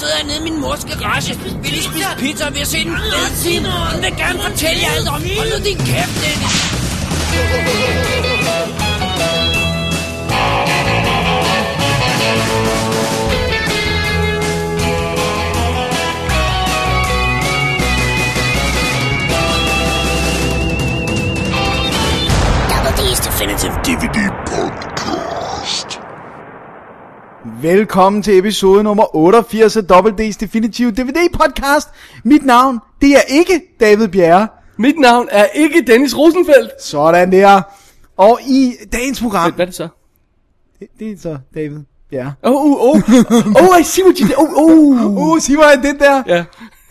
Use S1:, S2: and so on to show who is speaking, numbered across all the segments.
S1: Sidder hernede i min mors garage. Vi lige spise pizza, og vi har set en fed film. Hun vil gerne fortælle jer alt om. Hold nu din kæft, Dennis. Double D's Definitive DVD Podcast.
S2: Velkommen til episode nummer 88 af Double D's Definitive DVD podcast. Mit navn, det er ikke David Bjerre.
S3: Mit navn er ikke Dennis Rosenfeldt.
S2: Sådan der. Og i dagens program,
S3: Hvad er det så?
S2: det, det er så David Bjerre.
S3: Oh, oh, oh. Oh, I see what you did. Oh, oh.
S2: Uh, sig mig det der.
S3: Ja,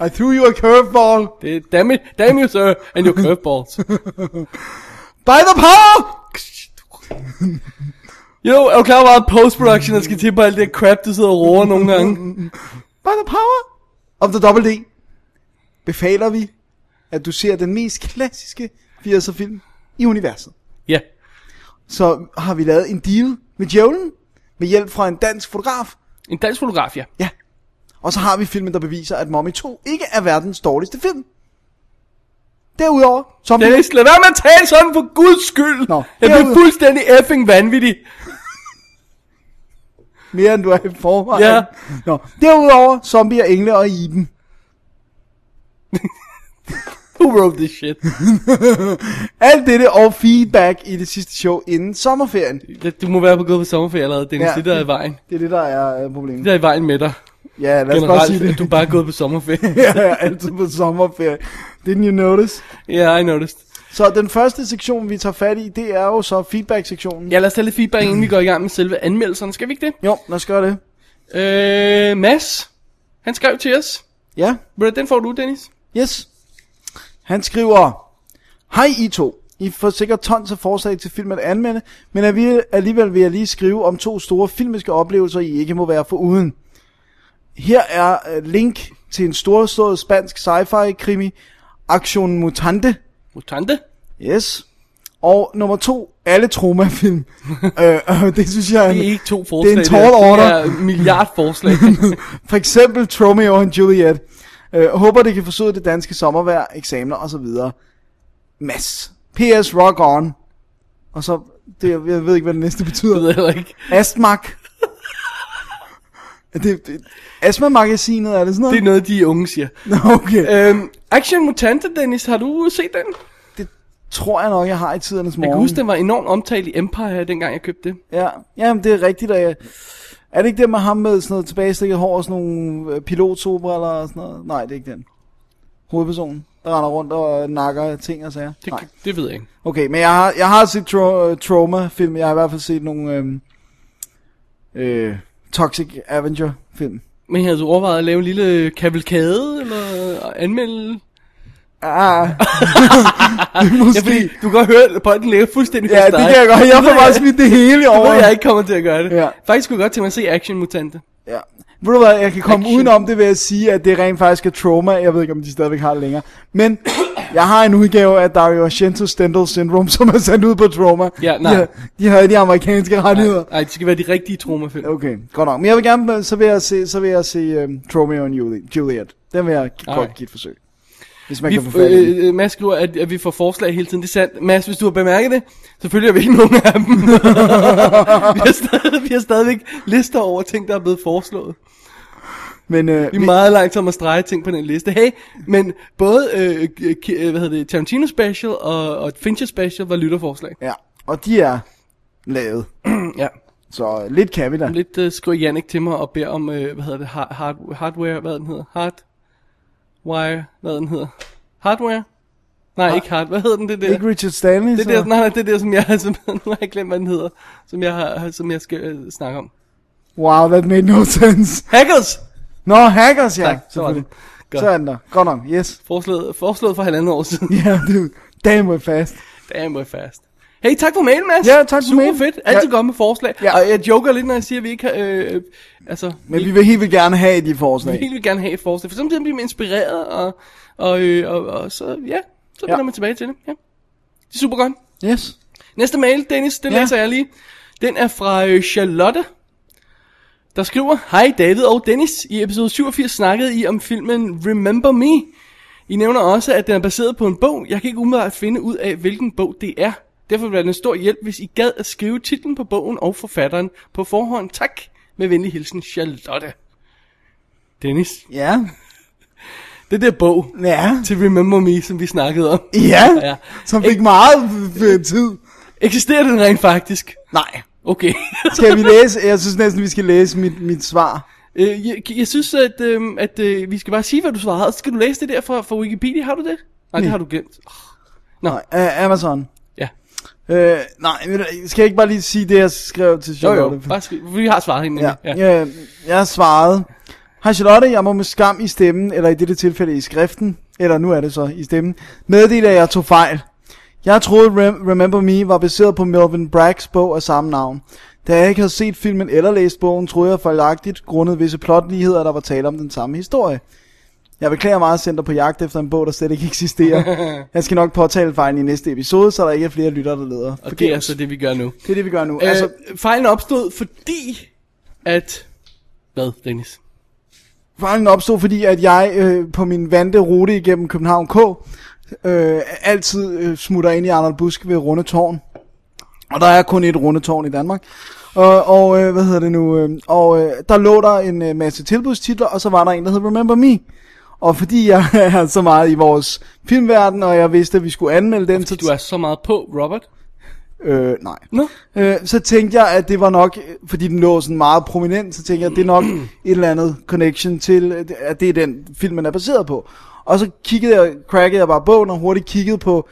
S2: I threw you a curveball.
S3: det damn it, damn you, sir, and your curveballs.
S2: By the power!
S3: Know, er du klar over, at post-production, der skal til på alt det crap, du sidder og roer nogle gange?
S2: By the power of the Double D. Befaler vi, at du ser den mest klassiske 80'er film i universet.
S3: Ja,
S2: Så har vi lavet en deal med djævlen, med hjælp fra en dansk fotograf,
S3: en dansk fotograf, ja.
S2: Ja. Og så har vi filmen, der beviser, at Mommy 2 ikke er verdens dårligste film. Derudover, som
S3: Dennis, lad være med at tale sådan for guds skyld.
S2: Nå,
S3: jeg bliver fuldstændig effing vanvittig.
S2: Mere end du er i forvejen.
S3: Ja.
S2: Nå, derudover, zombier, engle og Iben.
S3: Who wrote this shit?
S2: Alt dette og feedback i det sidste show inden sommerferien.
S3: Du må være på gået på sommerferie allerede, Dennis.
S2: Ja.
S3: Det der er i vejen.
S2: Det er det, der er uh, problemet.
S3: Det der er i vejen med dig.
S2: Ja, lad os bare sige det.
S3: du bare er gået på sommerferie.
S2: jeg er altid på sommerferie. Didn't you notice?
S3: yeah, I noticed.
S2: Så den første sektion, vi tager fat i, det er jo så feedback-sektionen.
S3: Ja, lad os tage lidt feedback, inden vi går i gang med selve anmeldelserne. Skal vi ikke det?
S2: Jo, lad os gøre det.
S3: Øh, Mads, han skrev til os.
S2: Ja,
S3: du, Den får du, Dennis.
S2: Yes. Han skriver, Hej I to. I får sikkert tons af forslag til film at anmelde, men alligevel- alligevel vil jeg lige skrive om to store filmiske oplevelser, I ikke må være for uden. Her er uh, link til en storslået spansk sci-fi krimi, Action Mutante.
S3: Mutante.
S2: Yes. Og nummer to, alle traumafilm. øh, øh, det synes jeg er
S3: Det er ikke to forslag.
S2: det er en tall order.
S3: Det er milliard forslag.
S2: For eksempel Romeo og Juliet. Øh, håber, det kan forsøge det danske sommervejr, eksamener og så videre. Mass. PS Rock On. Og så, det, jeg ved ikke, hvad det næste
S3: det
S2: betyder.
S3: ved jeg ikke.
S2: Astmak. Det, det, Astma-magasinet, er det sådan noget?
S3: Det er noget, de unge siger.
S2: Nå, okay.
S3: Øhm, Action Mutante, Dennis, har du set den?
S2: Det tror jeg nok, jeg har i tidernes
S3: Jeg
S2: morgen.
S3: kan huske, den var enormt omtalt i Empire, dengang jeg købte det.
S2: Ja, jamen det er rigtigt. At jeg... Er det ikke det med ham med sådan noget tilbagestikket hår og sådan nogle øh, pilotsobriller og sådan noget? Nej, det er ikke den. Hovedpersonen, der render rundt og nakker ting og sager.
S3: Det,
S2: Nej.
S3: det ved jeg ikke.
S2: Okay, men jeg har, jeg har set tro- Trauma-film. Jeg har i hvert fald set nogle øhm, øh, Toxic Avenger-film.
S3: Men havde du overvejet at lave en lille kavalkade, eller anmelde?
S2: Ah,
S3: Ja, fordi du kan godt høre, at bolden ligger fuldstændig
S2: ja, det kan jeg godt. Jeg får bare smidt det hele over.
S3: jeg ikke kommer til at gøre det.
S2: Ja.
S3: Faktisk skulle jeg godt til at se Action Mutante.
S2: Ja. Ved du hvad, jeg kan komme udenom det ved at sige, at det rent faktisk er trauma. Jeg ved ikke, om de stadigvæk har det længere. Men jeg har en udgave af Dario Argento Stendhal Syndrome, som er sendt ud på trauma.
S3: Ja, nej.
S2: De, har- de havde de amerikanske rettigheder.
S3: Nej, det skal være de rigtige traumafilm.
S2: Okay, godt nok. Men jeg vil gerne, så vil jeg se, så vil jeg se um, Romeo og Juli- Juliet. Den vil jeg godt give et forsøg. Hvis man
S3: Vi,
S2: kan få fat i
S3: øh, øh, Mads skriver, at, at vi får forslag hele tiden. Det er sandt. Mads, hvis du har bemærket det, så følger vi ikke nogen af dem. vi, har stadig, vi har stadigvæk lister over ting, der er blevet foreslået.
S2: Men øh,
S3: Vi er meget langt om at strege ting på den liste. Hey, men både øh, øh, hvad hedder det, Tarantino Special og, og Fincher Special var lytterforslag.
S2: ja, og de er lavet.
S3: ja.
S2: Så lidt kan vi da.
S3: Lidt øh, skriver Jannik til mig og beder om, øh, hvad hedder det, hard, hard, hardware, hvad den hedder? Hardwire, hvad den hedder? Hardware? Nej, ikke hard. Hvad hedder den, det der?
S2: Ikke Richard Stanley,
S3: Det
S2: så...
S3: der, nej, nej, det der, som jeg, som, nu har jeg glemt, hvad den hedder, som jeg, har, som jeg skal øh, snakke om.
S2: Wow, that made no sense.
S3: Hackers!
S2: Nå, hackers, ja.
S3: Tak, så var den. Godt.
S2: Så er den der. Godt nok, yes.
S3: Foreslået, foreslået for halvandet år siden.
S2: Ja, det damn way fast.
S3: Damn, we're fast. Hey, tak for mailen, Mads.
S2: Ja, tak for
S3: Super
S2: mailen.
S3: fedt. Altid
S2: Ja.
S3: godt med forslag.
S2: Ja.
S3: Og jeg joker lidt, når jeg siger, at vi ikke har... Øh, altså,
S2: Men vi vil helt vildt gerne have de
S3: vi
S2: forslag.
S3: vil helt gerne have et forslag. For samtidig bliver man inspireret, og, og, øh, og, og så, ja, så vender
S2: Ja.
S3: man tilbage til det. Ja. Det er super godt.
S2: Yes.
S3: Næste mail, Dennis, den
S2: Ja.
S3: læser jeg lige. Den er fra øh, Charlotte. der skriver, Hej David og Dennis. I episode 87 snakkede I om filmen Remember Me. I nævner også, at den er baseret på en bog. Jeg kan ikke umiddelbart finde ud af, hvilken bog det er. Derfor vil det være en stor hjælp, hvis I gad at skrive titlen på bogen og forfatteren på forhånd. Tak. Med venlig hilsen, Charlotte. Dennis,
S2: Ja.
S3: det der bog
S2: Ja.
S3: til Remember Me, som vi snakkede om.
S2: Ja.
S3: Ja.
S2: Som fik meget tid.
S3: Eksisterer den rent faktisk?
S2: Nej.
S3: Okay.
S2: Skal vi læse? Jeg synes næsten, vi skal læse mit, mit svar.
S3: Øh, jeg, jeg synes, at, øh, at øh, vi skal bare sige, hvad du svarede. Skal du læse det der fra, fra Wikipedia? Har du det? Nej, det
S2: Nej.
S3: har du glemt. Nå,
S2: Uh, Amazon. Øh, nej, skal jeg ikke bare lige sige det, jeg skrev til
S3: Jo,
S2: Charlotte?
S3: jo. Bare skriv. Vi har svaret hende.
S2: Ja,
S3: Ja.
S2: Jeg, jeg har svaret. Hej Charlotte, jeg må med skam i stemmen, eller i dette tilfælde i skriften, eller nu er det så i stemmen, meddele, at jeg tog fejl. Jeg troede Rem- Remember Me var baseret på Melvin Braggs bog af samme navn. Da jeg ikke havde set filmen eller læst bogen, troede jeg fejlagtigt, grundet visse plotligheder, der var tale om den samme historie. Jeg beklager meget dig på jagt efter en bog, der slet ikke eksisterer. Jeg skal nok påtale fejlen i næste episode, så der ikke er flere lyttere, der leder.
S3: Og det er altså det, vi gør nu.
S2: det er det, vi gør nu.
S3: Øh,
S2: Altså,
S3: fejlen opstod, fordi at... Hvad, Dennis?
S2: Fejlen opstod, fordi at jeg øh, på min vante rute igennem København K, øh, altid øh, smutter ind i Arnold Busk ved Rundetårn. Og der er kun et Rundetårn i Danmark. Og, og øh, hvad hedder det nu? Øh, og øh, der lå der en øh, masse tilbudstitler, og så var der en, der hed Remember Me. Og fordi jeg er så meget i vores filmverden, og jeg vidste, at vi skulle anmelde den, så...
S3: Du er så meget på, Robert.
S2: Øh, nej.
S3: Nå.
S2: Øh, så tænkte jeg, at det var nok, fordi den lå sådan meget prominent, så tænkte jeg, at det er nok et eller andet connection til, at det er den film, man er baseret på. Og så kiggede jeg, crackede jeg bare bogen og hurtigt kiggede på,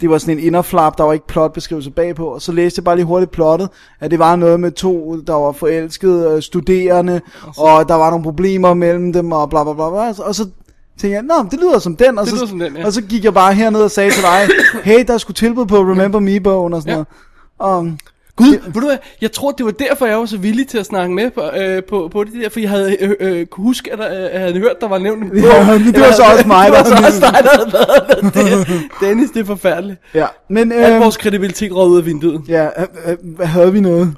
S2: det var sådan en inderflap, der var ikke plotbeskrivelse bagpå, og så læste jeg bare lige hurtigt plottet, at det var noget med to, der var forelskede øh, studerende, og der var nogle problemer mellem dem, og bla bla bla, bla. og så tænkte jeg, nå, det lyder som den, og,
S3: Det
S2: så,
S3: lyder som den, ja.
S2: og så gik jeg bare herned og sagde til dig, hey, der skulle tilbud på Remember Me-bogen og sådan
S3: Ja.
S2: noget. Og,
S3: Gud, ved du hvad, jeg tror, det var derfor, jeg var så villig til at snakke med på, øh, på, på det der, for jeg havde øh, øh, kunne huske, at øh, jeg havde hørt, der var nævnt en bog.
S2: Ja, men det var så også mig,
S3: det
S2: der havde
S3: også dig, der havde været der. Det, Dennis, det er forfærdeligt.
S2: ja, men
S3: Al
S2: øh,
S3: vores kredibilitet røg ud af vinduet.
S2: ja, øh, øh, havde vi noget?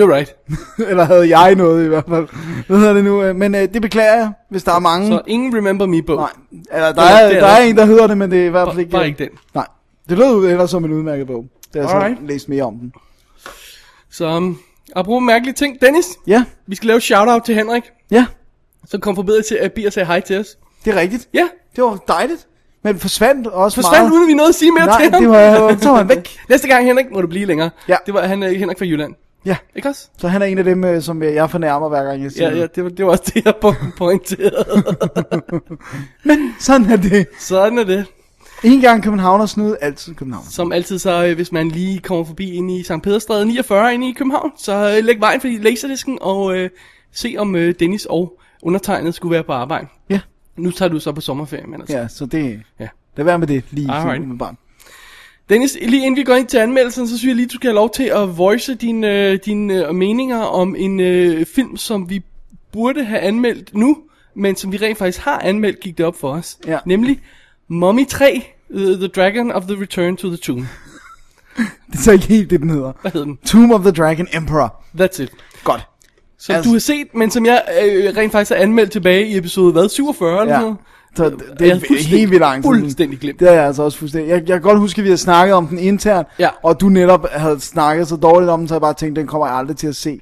S3: You're right.
S2: Eller havde jeg noget i hvert fald. Hvad hedder det nu? øh, Men øh, det beklager jeg, hvis der er mange.
S3: Så ingen Remember Me-bog.
S2: Nej, eller, der, er,
S3: er
S2: der
S3: der.
S2: er en, der hedder det, men det er i hvert fald ikke...
S3: bare ikke den.
S2: Nej, det lød ellers som en udmærket bog. Det har jeg
S3: Alright.
S2: så læst mere om den.
S3: Så, um, apropos mærkelige ting. Dennis,
S2: Ja,
S3: vi skal lave shout-out til Henrik,
S2: ja,
S3: som kom forbi til at Bi og sagde hej til os.
S2: det er rigtigt.
S3: Ja,
S2: Det var dejligt. Men forsvandt også
S3: forsvandt
S2: meget.
S3: uden vi nåede at sige mere
S2: Nej,
S3: til ham.
S2: det var, så var han væk.
S3: Næste gang, Henrik, må du blive længere.
S2: Ja.
S3: Det var han, Henrik fra Jylland.
S2: Ja,
S3: Ikke også?
S2: så han er en af dem, øh, som jeg fornærmer hver gang jeg siger
S3: Ja,
S2: det.
S3: ja, det var, det var også det, jeg po- pointerede.
S2: Men sådan er det.
S3: Sådan er det.
S2: En gang København snud, altid København.
S3: Som altid, så øh, hvis man lige kommer forbi ind i St. Pederstræde 49 inde i København, så øh, læg vejen forbi laserdisken og øh, se om øh, Dennis og undertegnet skulle være på arbejde.
S2: Ja,
S3: Nu tager du så på sommerferie, men altså.
S2: ja, så det...
S3: Ja.
S2: Lad være med det lige
S3: Alright.
S2: med barn.
S3: Dennis, lige inden vi går ind til anmeldelsen, så synes jeg lige, du skal have lov til at voice dine, øh, dine øh, meninger om en øh, film, som vi burde have anmeldt nu, men som vi rent faktisk har anmeldt, gik det op for os.
S2: Ja.
S3: Nemlig Mummy 3, The, the Dragon of the Return to the Tomb.
S2: Det er så ikke helt det, den hedder.
S3: Hvad hedder den?
S2: Tomb of the Dragon Emperor.
S3: That's it.
S2: Godt.
S3: Så
S2: Altså-
S3: du har set, men som jeg øh, rent faktisk har anmeldt tilbage i episode, hvad, 47 eller
S2: Ja.
S3: noget?
S2: Så det, det er helt vildt lang
S3: fuldstændig glemt.
S2: Det er jeg altså også fuldstændig. Jeg, jeg kan godt huske, at vi har snakket om den internt,
S3: Ja.
S2: og du netop havde snakket så dårligt om den, så jeg bare tænkte, den kommer jeg aldrig til at se.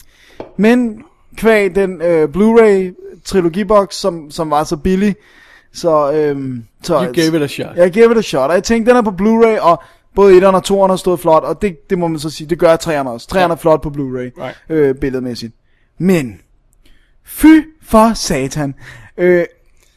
S2: Men kvæg den øh, Blu-ray trilogibox, som, som var så billig, så... Øhm, så
S3: You gave it a shot.
S2: Jeg gave it a shot, og jeg tænkte, den er på Blu-ray, og både 1'eren og 2'eren har stået flot, og det, det må man så sige, det gør 3'eren også. 3'eren er flot på Blu-ray,
S3: Right.
S2: øh, billedmæssigt. Men, fy for satan. Øh,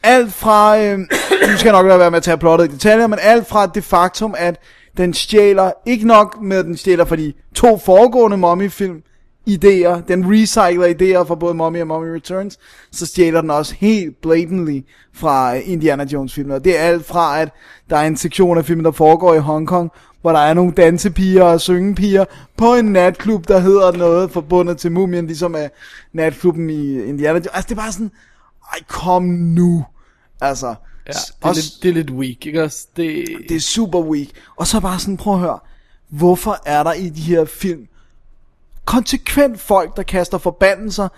S2: alt fra, øh, nu skal jeg nok lade være med at tage plottet i detaljer, men alt fra det faktum, at den stjæler, ikke nok med at den stjæler for de to foregående Mummy-film, idéer, den recycler idéer fra både Mummy og Mummy Returns, så stjæler den også helt blatantly fra øh, Indiana Jones filmen. Og det er alt fra, at der er en sektion af filmen, der foregår i Hongkong, hvor der er nogle dansepiger og syngepiger på en natklub, der hedder noget forbundet til Mumien, ligesom af natklubben i Indiana Jones. Altså det er bare sådan, ej kom nu. Altså,
S3: Ja, det, er
S2: også-
S3: lidt, det er lidt weak, ikke også? Det,
S2: det er super weak. Og så bare sådan, prøv at høre. Hvorfor er der i de her film konsekvent folk, der kaster forbandelser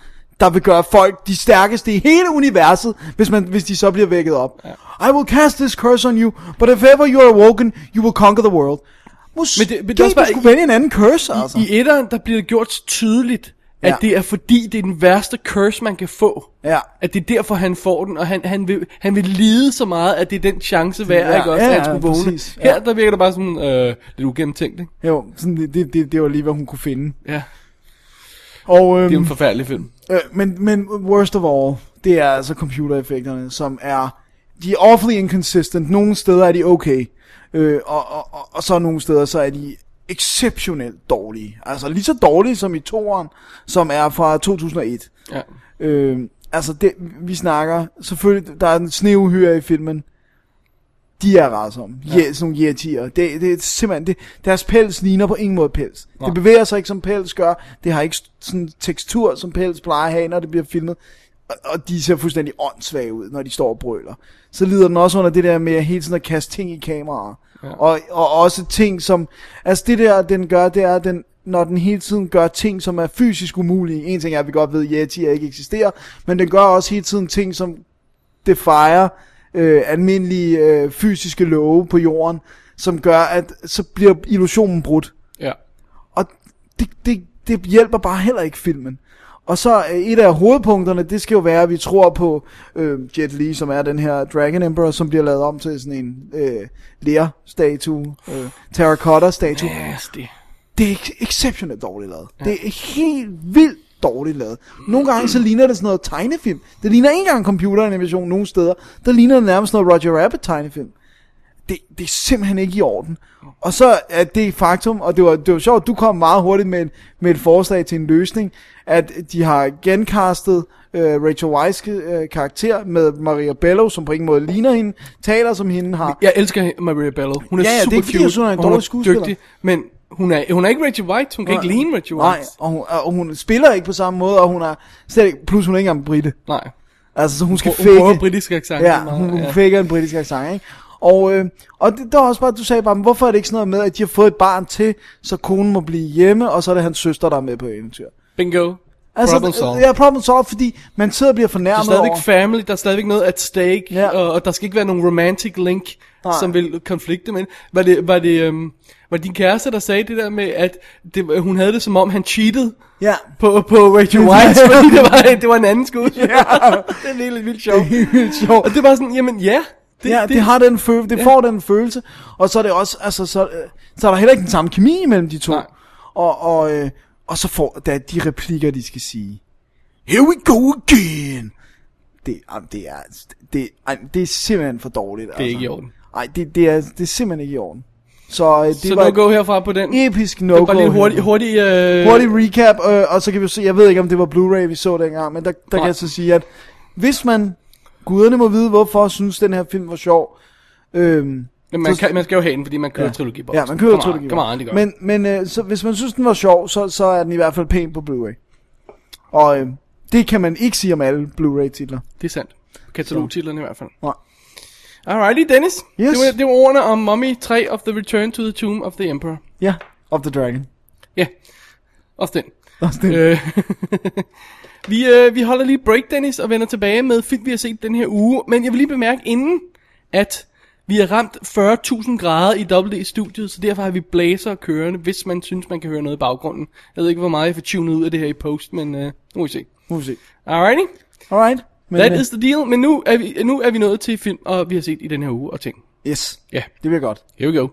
S2: der vil gøre folk de stærkeste i hele universet, hvis, man, hvis de så bliver vækket op. Ja. I will cast this curse on you, but if ever you are awoken, you will conquer the world. Måske
S3: Men det- men det er også bare-
S2: skulle vælge en anden curse, altså.
S3: I etteren, der bliver det gjort tydeligt, at
S2: Ja.
S3: det er fordi, det er den værste curse, man kan få.
S2: Ja.
S3: At det er derfor, han får den, og han, han, vil, han vil lide så meget, at det er den chance værd,
S2: Ja,
S3: ikke også,
S2: ja,
S3: at han skulle vågne.
S2: præcis,
S3: Her, der virker det bare sådan øh, lidt ugennemtænkt, ikke?
S2: Jo, sådan, det, det, det, det var lige, hvad hun kunne finde.
S3: Ja,
S2: Og, øhm,
S3: det er en forfærdelig film.
S2: Øh, men, men worst of all, det er altså computereffekterne, som er, de er awfully inconsistent. Nogle steder er de okay, øh, og, og, og, og så nogle steder, så er de exceptionelt dårlige. Altså lige så dårlige som i toeren, som er fra 2001.
S3: Ja.
S2: Øh, altså det, vi snakker, selvfølgelig, der er en sneuhyre i filmen. De er rædsomme. Ja. Yeah, sådan nogle yetier. Det, det er simpelthen, det, deres pels ligner på ingen måde pels.
S3: Nej.
S2: Det bevæger sig ikke som pels gør. Det har ikke sådan tekstur, som pels plejer at have, når det bliver filmet. Og, de ser fuldstændig åndssvage ud, når de står og brøler. Så lider den også under det der med hele tiden at kaste ting i kameraer. Ja. Og, og også ting som, altså det der, den gør, det er, at den, når den hele tiden gør ting, som er fysisk umulige. En ting er, at vi godt ved, at Yeti ikke eksisterer, men den gør også hele tiden ting, som defier øh, almindelige øh, fysiske love på jorden, som gør, at så bliver illusionen brudt.
S3: Ja.
S2: Og det, det, det hjælper bare heller ikke filmen. Og så øh, et af hovedpunkterne, det skal jo være, at vi tror på øh, Jet Li, som er den her Dragon Emperor, som bliver lavet om til sådan en øh, ler-statue, øh, terracotta-statue.
S3: Nasty.
S2: Det er ex- exceptionelt dårligt lavet. Ja. Det er helt vildt dårligt lavet. Nogle gange så ligner det sådan noget tegnefilm. Det ligner ikke engang computeranimation nogle steder. Der ligner det nærmest noget Roger Rabbit tegnefilm. Det, det er simpelthen ikke i orden. Og så er det faktum, og det var, det var sjovt, du kom meget hurtigt med, med et forslag til en løsning, at de har gencastet øh, Rachel Weisz øh, karakter med Maria Bello, som på ingen måde ligner hende, taler som hende har.
S3: Jeg elsker Maria Bello. Hun er
S2: Ja, ja, det er
S3: super
S2: ikke, fordi
S3: cute,
S2: hun er en dårlig skuespiller.
S3: dygtig, men hun er, hun er ikke Rachel White. Hun kan ikke ligne Rachel
S2: Nej,
S3: White.
S2: og hun, og hun spiller ikke på samme måde, og hun er slet ikke, plus hun er ikke engang britte.
S3: Nej.
S2: Altså, så hun skal
S3: Hun, hun
S2: fake,
S3: britisk accent.
S2: ja, hun, hun
S3: ja.
S2: faker en britisk accent, ikke? Og, øh, og det, der var også bare, du sagde bare, men hvorfor er det ikke sådan noget med, at de har fået et barn til, så konen må blive hjemme, og så er det hans søster, der er med på eventyr.
S3: Bingo.
S2: Altså,
S3: Problem solved.
S2: Ja, problem solved, fordi man sidder og bliver
S3: Der er
S2: fornærmet
S3: stadigvæk
S2: over.
S3: family, der er stadigvæk noget at stake,
S2: Ja.
S3: og, og der skal ikke være nogen romantic link,
S2: Nej.
S3: Som vil konflikte med. Var det, var det, um, var det din kæreste, der sagde det der med, at det, hun havde det som om, han cheatede
S2: Ja,
S3: på, på Rachel Weisz, fordi det var, det var en anden skuespiller.
S2: Ja.
S3: det er helt vildt sjovt.
S2: helt vildt sjovt.
S3: Og det var sådan, jamen ja.
S2: Det, ja, det, det har den følelse, det ja. får den følelse, og så er det også, altså, så, øh, så er der heller ikke den samme kemi imellem de to.
S3: Nej.
S2: Og, og, øh, og så får der de replikker, de skal sige. Here we go again. Det, jamen, det er, det, ej, det er simpelthen for dårligt.
S3: Det er ikke i orden.
S2: Nej, det, det, er, det er simpelthen ikke i orden. Så øh, det
S3: Så
S2: var
S3: no go herfra på den.
S2: episk
S3: Det var
S2: no-go.
S3: lige hurtig, hurtig, øh,
S2: hurtig recap, øh, og så kan vi se, jeg ved ikke om det var Blu-ray vi så dengang, men der, der kan jeg så sige, at hvis man, guderne må vide, hvorfor synes den her film var sjov, øhm,
S3: Men man, kan, man skal jo have den, fordi man kører
S2: Ja.
S3: trilogi.
S2: Ja, man kører trilogi.
S3: Come on, det gør
S2: Men, men øh, så, hvis man synes, den var sjov, så, så er den i hvert fald pæn på Blu-ray. Og øh, det kan man ikke sige om alle Blu-ray-titler.
S3: Det er sandt. Katalogtitlerne i hvert fald.
S2: Nej.
S3: Alrighty, Dennis.
S2: Yes.
S3: Det, var, det var ordene om Mummy 3 of the Return to the Tomb of the Emperor.
S2: Ja, of the Dragon.
S3: Ja, også den.
S2: Også det.
S3: Øh, vi, øh, vi holder lige break, Dennis, og vender tilbage med film, vi har set den her uge. Men jeg vil lige bemærke inden, at vi har ramt 40.000 grader i WD-studiet, så derfor har vi blæser kørende, hvis man synes, man kan høre noget i baggrunden. Jeg ved ikke, hvor meget jeg får tunet ud af det her i post, men øh, nu må vi se.
S2: Nu må vi se.
S3: Alrighty,
S2: Alright. Men,
S3: that
S2: øh,
S3: is the deal. Men nu er, vi, nu er vi nået til film, og vi har set i den her uge og ting.
S2: Yes,
S3: Ja,
S2: det bliver godt.
S3: here we go.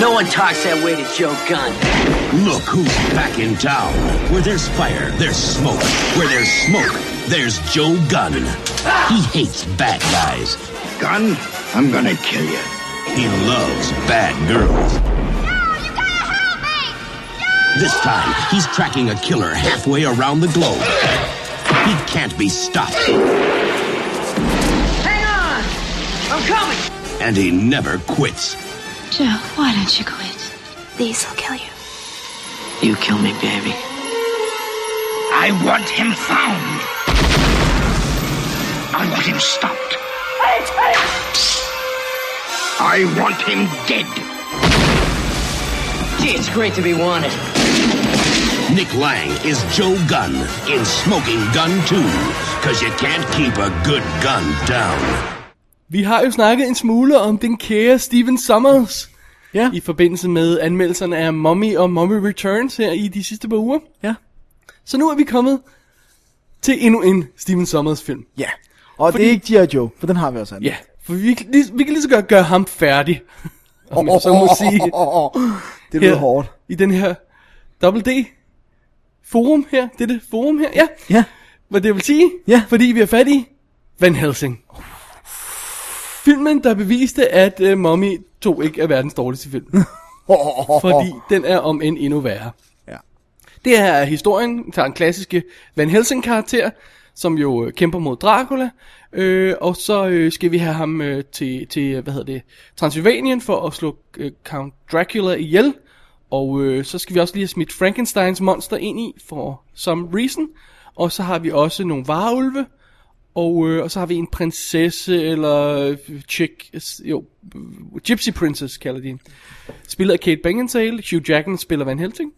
S1: No one talks that way to Joe Gunn.
S4: Look who's back in town. Where there's fire, there's smoke. Where there's smoke, there's Joe Gunn. He hates bad guys.
S5: Gun, I'm gonna kill you.
S4: He loves bad girls. This time, he's tracking a killer halfway around the globe. He can't be stopped,
S1: Hang on! I'm coming!
S4: and he never quits.
S6: Joe, why don't you quit? These will kill you.
S1: You kill me, baby.
S5: I want him found. I want him stopped. I want him dead.
S1: Gee, it's great to be wanted.
S4: Nick Lang is Joe Gunn in Smoking Gun 2, because you can't keep a good gun down.
S3: Vi har jo snakket en smule om den kære Steven Sommers
S2: Ja.
S3: i forbindelse med anmeldelserne af Mummy og Mummy Returns her i de sidste par uger.
S2: Ja.
S3: Så nu er vi kommet til endnu en Steven Sommers film.
S2: Ja. Og
S3: Fordi-
S2: det er ikke G.I. Joe, for den har vi også andet.
S3: Ja, for vi, kan lige, vi kan lige så godt gøre ham færdig. Om jeg så må sige.
S2: Det lyder hårdt.
S3: I den her Double D forum her. Det er det forum her, ja.
S2: Ja.
S3: Hvad det vil sige,
S2: Ja.
S3: fordi vi er fat i Van Helsing. Filmen, der beviste, at uh, Mummy 2 ikke er verdens dårligste film. fordi den er om end endnu værre.
S2: Ja.
S3: Det her er historien, tager en klassiske Van Helsing karakter, som jo øh, kæmper mod Dracula, øh, og så øh, skal vi have ham øh, til, til, hvad hedder det, Transylvanien for at slå øh, Count Dracula ihjel, og øh, så skal vi også lige have smidt Frankensteins monster ind i, for some reason, og så har vi også nogle varulve, og, øh, og så har vi en prinsesse, eller øh, chick, jo, øh, Gypsy Princess kalder de af Kate Beckinsale, Hugh Jackman spiller Van Helsing.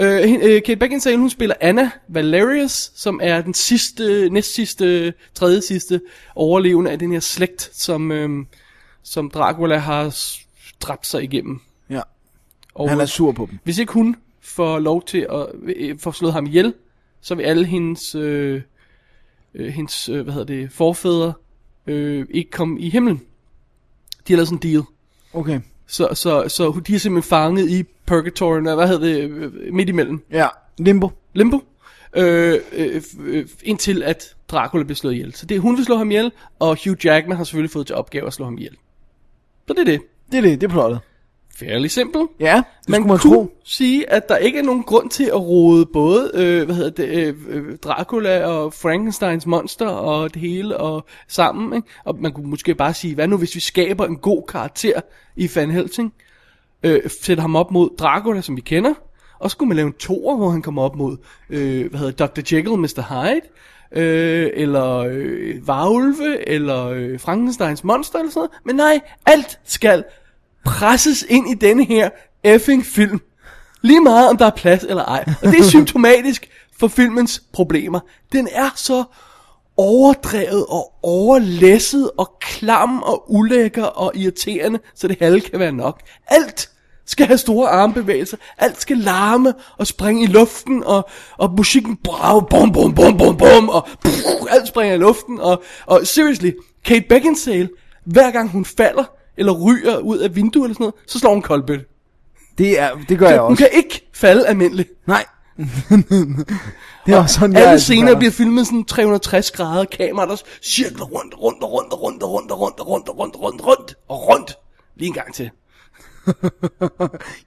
S3: Øh, øh, Kate Beckinsale, hun spiller Anna Valerius, som er den sidste, næst sidste, tredje sidste overlevende af den her slægt, som, øh, som Dracula har dræbt sig igennem.
S2: Ja.
S3: Og,
S2: Han er
S3: øh,
S2: sur på dem.
S3: hvis ikke hun får lov til at øh, få slået ham ihjel, så vil alle hendes, øh, øh, hendes øh, hvad hedder det, forfædre øh, ikke komme i himlen. De har lavet sådan en deal.
S2: Okay.
S3: Så, så, så de er simpelthen fanget i purgatory, eller hvad hedder det, øh, midt imellem.
S2: Ja. Limbo.
S3: Limbo. Øh, øh, øh, indtil at Dracula bliver slået ihjel. Så det, hun vil slå ham ihjel, og Hugh Jackman har selvfølgelig fået til opgave at slå ham ihjel. Så det er det.
S2: Det er det, det er plottet.
S3: Fairly simple.
S2: Ja, det
S3: man
S2: skulle man
S3: kunne
S2: tro.
S3: sige, at der ikke er nogen grund til at rode både, øh, hvad hedder det, øh, øh, Dracula og Frankensteins monster og det hele og sammen, ikke? Og man kunne måske bare sige, hvad nu hvis vi skaber en god karakter i Van Helsing, øh, sætter ham op mod Dracula, som vi kender, og så kunne man lave en toer, hvor han kommer op mod, øh, hvad hedder Dr. Jekyll og Mr. Hyde, øh, eller øh, Varulve, eller øh, Frankensteins monster, eller sådan noget. Men nej, alt skal presses ind i denne her effing film. Lige meget om der er plads eller ej. Og det er symptomatisk for filmens problemer. Den er så overdrevet og overlæsset og klam og ulækker og irriterende, så det halve kan være nok. Alt skal have store armbevægelser, alt skal larme og springe i luften, og, og musikken brav, bum, bum, bum, bum, bum, og pff, alt springer i luften, og, og seriously, Kate Beckinsale, hver gang hun falder, eller ryger ud af vinduet eller sådan noget, så slår hun koldbøtte.
S2: Det, er, det gør jeg
S3: Hun
S2: også.
S3: kan ikke falde almindeligt.
S2: Nej. det er også sådan, jeg
S3: Alle scener bliver filmet sådan 360 grader, kamera der cirkler rundt, rundt rundt rundt rundt rundt rundt og rundt rundt rundt og rundt. Lige en gang til.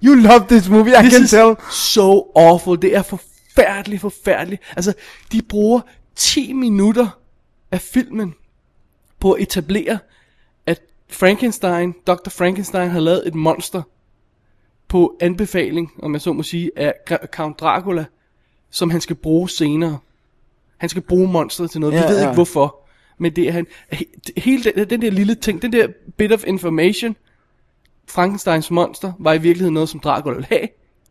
S2: You love this movie, I
S3: This
S2: can tell.
S3: so awful. Det er forfærdeligt, forfærdeligt. Altså, de bruger 10 minutter af filmen på at etablere, Frankenstein, Dr. Frankenstein har lavet et monster på anbefaling, om jeg så må sige, af Count Dracula, som han skal bruge senere. Han skal bruge monsteret til noget.
S2: Ja,
S3: Vi ved
S2: ja.
S3: ikke hvorfor. Men det er han. he- Hele den, den der lille ting, den der bit of information, Frankensteins monster, var i virkeligheden noget, som Dracula ville have.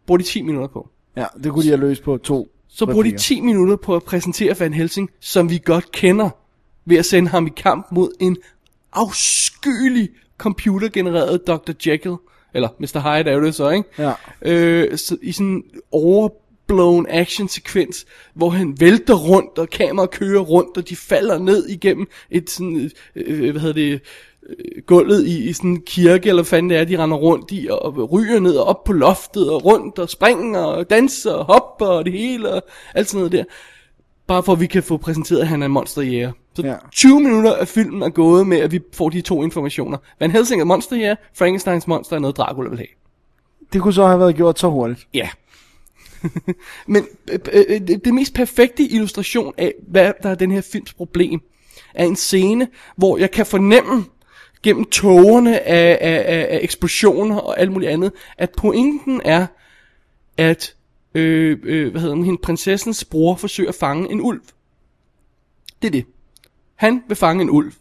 S3: Bruger de 10 minutter på.
S2: Ja, det kunne de have løst på to.
S3: Så bruger de
S2: replikker.
S3: 10 minutter på at præsentere Van Helsing, som vi godt kender, ved at sende ham i kamp mod en afskyelig computergenereret Dr. Jekyll, eller Mr. Hyde er jo det så, ikke?
S2: Ja.
S3: Øh, så, I sådan en overblown action sekvens, hvor han vælter rundt, og kameraet kører rundt, og de falder ned igennem et sådan, øh, hvad hedder det, øh, gulvet i, i sådan en kirke, eller hvad fanden det er, de render rundt i, og, og ryger ned og op på loftet, og rundt, og springer, og danser, og hopper, og det hele, og alt sådan noget der. Bare for at vi kan få præsenteret, at han er en monsterjæger. Så
S2: Ja.
S3: ja. 20 minutter af filmen er gået med, at vi får de to informationer. Van Helsing er monsterjæger, Frankensteins monster er noget, Dracula vil have.
S2: Det kunne så have været gjort så hurtigt.
S3: Ja. Men øh, øh, det, det mest perfekte illustration af, hvad der er den her films problem, er en scene, hvor jeg kan fornemme gennem tågerne af, af, af, af eksplosioner og alt muligt andet, at pointen er, at øh, øh, hvad hedder den, hende, prinsessens bror forsøger at fange en ulv. Det er det. Han vil fange en ulv.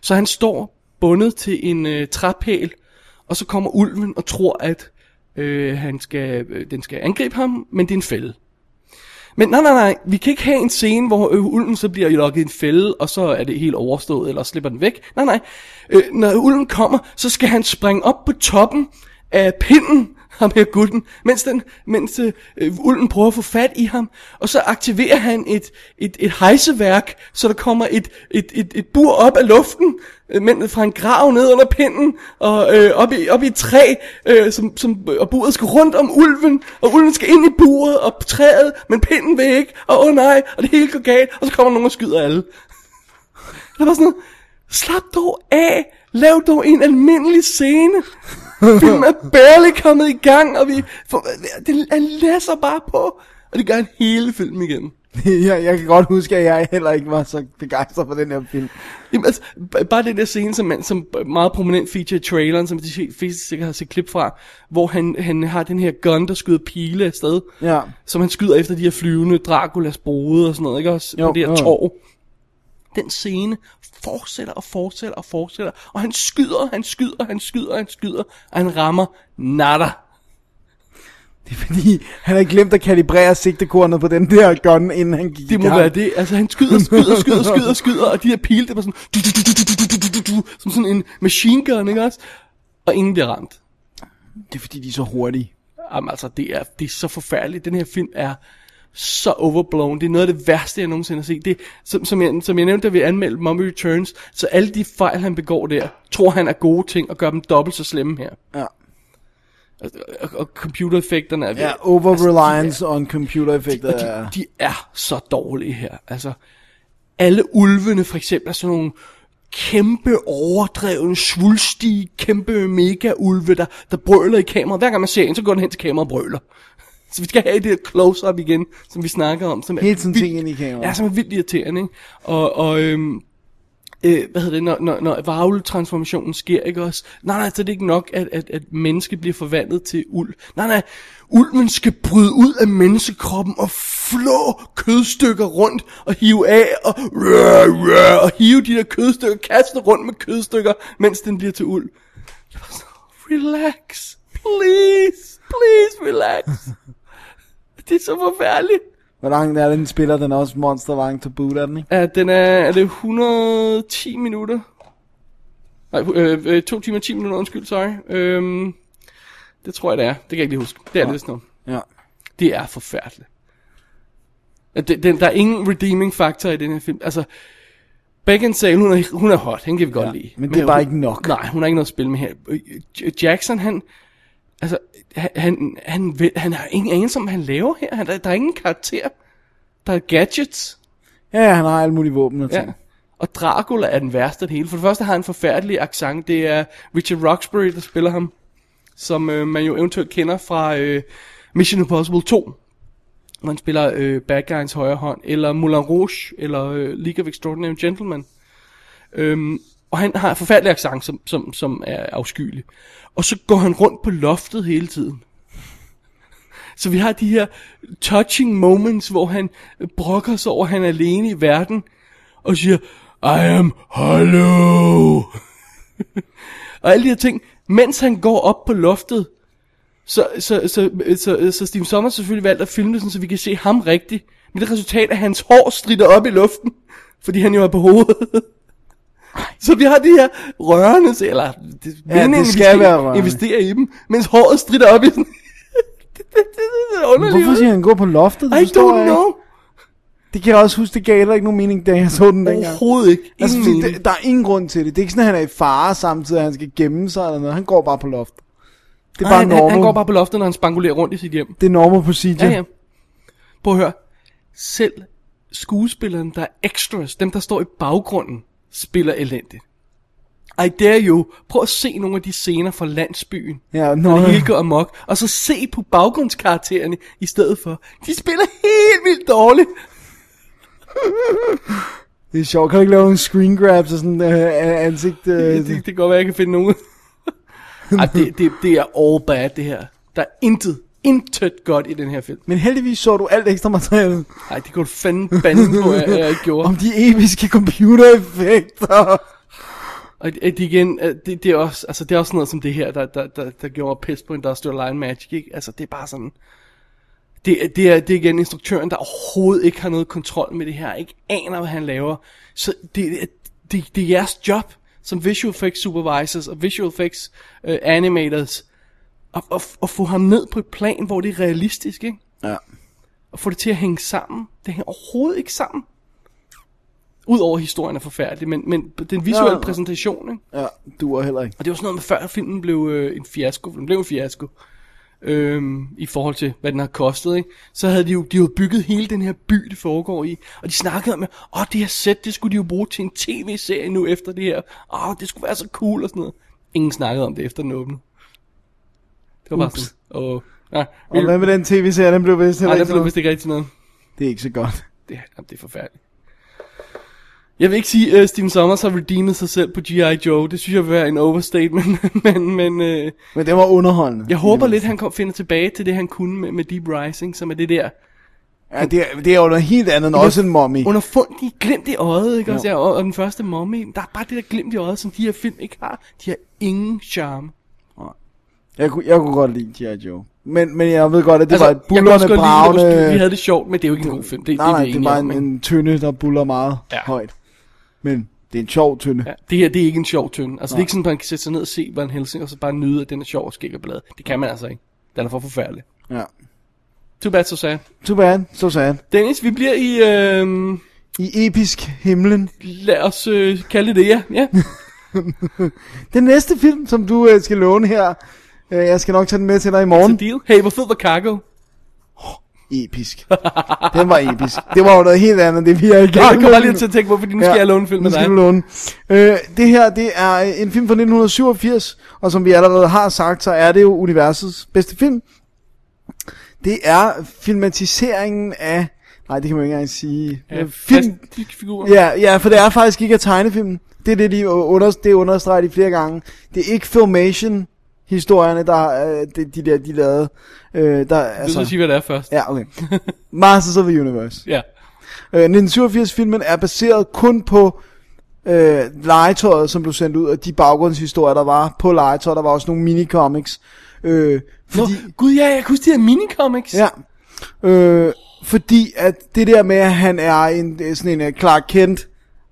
S3: Så han står bundet til en øh, træpæl, og så kommer ulven og tror, at øh, han skal, øh, den skal angribe ham, men det er en fælde. Men nej, nej, nej, vi kan ikke have en scene, hvor øh, ulven så bliver lukket i en fælde, og så er det helt overstået, eller slipper den væk. Nej, nej, øh, når ulven kommer, så skal han springe op på toppen af pinden, ham her gutten, mens, den, mens øh, ulden ulven prøver at få fat i ham, og så aktiverer han et, et, et hejseværk, så der kommer et, et, et, et bur op af luften, øh, men fra en grav ned under pinden, og øh, op, i, op i et træ, øh, som, som, og buret skal rundt om ulven, og ulven skal ind i buret og træet, men pinden vil ikke, og åh oh nej, og det hele går galt, og så kommer nogen og skyder alle. Der var sådan noget, slap dog af, lav dog en almindelig scene. Filmen er barely kommet i gang, og vi får, det, han læser bare på, og det gør han hele filmen igen.
S2: jeg, jeg kan godt huske, at jeg heller ikke var så begejstret for den her film.
S3: Jamen, altså, bare den der scene, som, man, som meget prominent feature i traileren, som de fleste sikkert har set klip fra, hvor han, han har den her gun, der skyder pile afsted,
S2: Ja.
S3: som han skyder efter de her flyvende Draculas brode og sådan noget, ikke også?
S2: Jo,
S3: på det her
S2: jo.
S3: torv. Den scene fortsætter og fortsætter og fortsætter. Og han skyder, han skyder, han skyder, han skyder. Og han rammer nada.
S2: Det er fordi, han har glemt at kalibrere sigtekornet på den der gun, inden han gik
S3: Det må være det. Altså, han skyder, skyder, skyder, skyder, skyder, og de her pile, det var sådan... Du, du, du, du, du, du, du, du, som sådan en machine gun, ikke også? Og ingen bliver ramt.
S2: Det er fordi, de er så hurtige.
S3: Jamen altså, det er, det er så forfærdeligt. Den her film er så overblown. Det er noget af det værste, jeg nogensinde har set. Det, som, som, jeg, som jeg nævnte, da vi anmeldte Mummy Returns, så alle de fejl, han begår der, tror han er gode ting, og gør dem dobbelt så slemme her.
S2: Ja.
S3: Og, og, og computereffekterne er...
S2: Ja, over-reliance altså, on computer-effekter. Er-
S3: de, de er så dårlige her. Altså, alle ulvene for eksempel er sådan nogle kæmpe overdrevne, svulstige, kæmpe mega ulve, der, der brøler i kameraet. Hver gang man ser en, så går den hen til kameraet og brøler. Så vi skal have det her close-up igen, som vi snakker om. Som er
S2: tiden
S3: vildt-
S2: ting ind i kameraet.
S3: Ja, som er vildt irriterende, ikke? Og, og øhm, øh, hvad hedder det, når, når, når varultransformationen sker, ikke også? Nej, nej, så er det ikke nok, at, at, at mennesket bliver forvandlet til uld. Nej, nej, ulven skal bryde ud af menneskekroppen og flå kødstykker rundt og hive af og, rør, rør, og hive de der kødstykker, kaste rundt med kødstykker, mens den bliver til uld. Jeg var så, relax, please, please relax. Det er så forfærdeligt.
S2: Hvor langt er den spiller? Den er også monster lang til boot, er den ikke?
S3: Ja, den er, er det 110 minutter? Nej, øh, øh, 2 timer og 10 minutter, undskyld, sorry. Øhm, det tror jeg, det er. Det kan jeg ikke lige huske. Det er det vist nu.
S2: Ja.
S3: Det er forfærdeligt. Det, den, der er ingen redeeming factor i den her film. Altså, Beckinsale, hun er, hun er hot, hende kan vi godt
S2: Ja,
S3: lide.
S2: men det er bare
S3: hun-
S2: ikke nok.
S3: Nej, hun har ikke noget at spille med her. Øh, Jackson, han, altså, han, han, han, ved- han har ingen anelse om, hvad han laver her. Han, der, der er ingen karakter. Der er gadgets.
S2: Ja, ja, han har alle mulige våben og ting.
S3: Ja. Og Dracula er den værste af det hele. For det første har han en forfærdelig accent. Det er Richard Roxbury, der spiller ham. Som øh, man jo eventuelt kender fra øh, Mission Impossible 2. Hvor han spiller øh, bad guys højre hånd. Eller Moulin Rouge. Eller øh, League of Extraordinary Gentlemen. Øhm, og han har en forfærdelig accent, som, som, som er afskyelig. Og så går han rundt på loftet hele tiden. Så vi har de her touching moments, hvor han brokker sig over, at han er alene i verden, og siger, I am hollow. og alle de her ting, mens han går op på loftet, så, så, så, så, så Steve Sommers selvfølgelig valgt at filme det, så vi kan se ham rigtigt. Men det resultat er, at hans hår strider op i luften, fordi han jo er på hovedet. Så vi har de her rørende, eller det,
S2: Ja, det
S3: vi
S2: skal være rørende.
S3: investere i dem, mens håret strider op i sådan... det, det, det, det er underligt.
S2: Hvorfor siger han gå på loftet? Det
S3: I don't
S2: ikke.
S3: know.
S2: Det kan jeg også huske, det gav heller ikke nogen mening, da jeg så den dengang.
S3: Overhovedet ikke. Ingen
S2: Altså, fordi det, der er ingen grund til det. Det er ikke sådan, at han er i fare samtidig, at han skal gemme sig eller noget. Han går bare på loftet. Det er
S3: Nej,
S2: bare
S3: han,
S2: normal.
S3: han, han går bare på loftet, når han spangulerer rundt i sit hjem.
S2: Det er normal procedure.
S3: Ja, ja. Prøv at høre. Selv skuespilleren, der er extras, dem der står i baggrunden, spiller elendigt. I dare you, prøv at se nogle af de scener fra landsbyen,
S2: Ja,
S3: når
S2: nå,
S3: det hele går amok, og så se på baggrundskaraktererne i stedet for. De spiller helt vildt dårligt.
S2: Det er sjovt. Kan du ikke lave nogle screen grabs og sådan uh, ansigt? Uh,
S3: Det, det, det kan godt være, jeg kan finde nogen. Ej, det, det, det er all bad, det her. Der er intet, intet godt i den her film.
S2: Men heldigvis så du alt ekstra materiale
S3: Nej, det kunne du fandme bande på, jeg ikke gjorde.
S2: om de episke computereffekter.
S3: Og det, det igen, det, det, er også, altså det er også noget som det her, der, der, der, der gjorde pis på Industrial Line Magic, ikke? Altså det er bare sådan, det, er- det, er, det er igen instruktøren, der overhovedet ikke har noget kontrol med det her, ikke aner, hvad han laver. Så det, er- det, det er jeres job som visual effects supervisors og visual effects uh, animators at, at, at få ham ned på et plan, hvor det er realistisk, ikke?
S2: Ja.
S3: Og få det til at hænge sammen. Det hænger overhovedet ikke sammen. Udover at historien er forfærdelig, men, men den visuelle
S2: Ja.
S3: præsentation, ikke?
S2: Ja, du er heller ikke.
S3: Og det var sådan noget med, før filmen blev øh, en fiasko, for den blev en fiasko, øhm, i forhold til, hvad den har kostet, ikke? Så havde de jo, de jo bygget hele den her by, det foregår i, og de snakkede om, åh, det her sæt, det skulle de jo bruge til en tv-serie nu efter det her, åh, det skulle være så cool og sådan noget. Ingen snakkede om det efter den åbnede. Var bare
S2: Ups.
S3: sådan, åh, nej,
S2: Og hvad med den tv-serie, den blev vist heller
S3: nej,
S2: ikke
S3: det
S2: til
S3: blev vist ikke rigtig noget.
S2: Det er ikke så godt.
S3: Det, jamen, det er forfærdeligt. Jeg vil ikke sige, at uh, Steven Sommers har redeemet sig selv på G.I. Joe. Det synes jeg vil være en overstatement. men men uh,
S2: Men det var underholdende.
S3: jeg håber lidt, han kom, finder tilbage til det, han kunne med, med Deep Rising, som er det der
S2: Ja, det, er, det er jo noget helt andet end også en mommy.
S3: underfundige glimt i øjet, ikke også? Ja, og, og den første mommy, der er bare det der glimt i øjet, som de her film ikke har. De har ingen charme.
S2: Jeg, kunne, jeg kunne godt lide G.I. Joe. Men, men jeg ved godt, at det altså, var et bullerne,
S3: det
S2: bravende...
S3: Vi havde det sjovt, men det er jo ikke en god film. Det,
S2: nej,
S3: det,
S2: nej, det
S3: enige
S2: var en,
S3: ikke?
S2: en tynde, der buller meget
S3: Ja.
S2: højt. Men det er en sjov tynde.
S3: Ja, det her, det er ikke en sjov tønde. Altså, det er ikke sådan, at man kan sætte sig ned og se Van Helsing, og så bare nyde, at den er sjov og skæg og blad. Det kan man altså ikke. Den er for forfærdelig.
S2: Ja.
S3: Too bad, so sad.
S2: Too bad, so sad.
S3: Dennis, vi bliver i, øh,
S2: I episk himlen.
S3: lad os øh, kalde det det, ja. ja.
S2: Den næste film, som du øh, skal låne her, jeg skal nok tage den med til dig i morgen.
S3: deal. Hey, hvor fed var Cargo?
S2: Episk. Den var episk. Det var jo noget helt andet, det vi er i gang
S3: Jeg kommer
S2: med
S3: lige
S2: nu.
S3: til at tænke på, fordi nu skal jeg låne film
S2: nu
S3: med
S2: skal
S3: dig.
S2: du låne. Øh, det her, det er en film fra 1987, og som vi allerede har sagt, så er det jo universets bedste film. Det er filmatiseringen af... Nej, det kan man ikke engang sige.
S3: Ja,
S2: Øh, film... Ja, ja, for det er faktisk ikke af tegnefilmen. Det er det, de under, det understreger de flere gange. Det er ikke filmation historierne, der øh, de, de der, de lavede. Øh, der,
S3: Du
S2: altså,
S3: sige, hvad det er først.
S2: ja, okay. Masters of the Universe.
S3: Ja.
S2: Øh, 1987-filmen er baseret kun på øh, legetøjet, som blev sendt ud, og de baggrundshistorier, der var på legetøjet. Der var også nogle minicomics. Øh,
S3: Nå,
S2: fordi,
S3: gud ja, jeg kan huske de her minicomics.
S2: ja, øh, fordi at det der med, at han er en, sådan en uh, Clark Kent,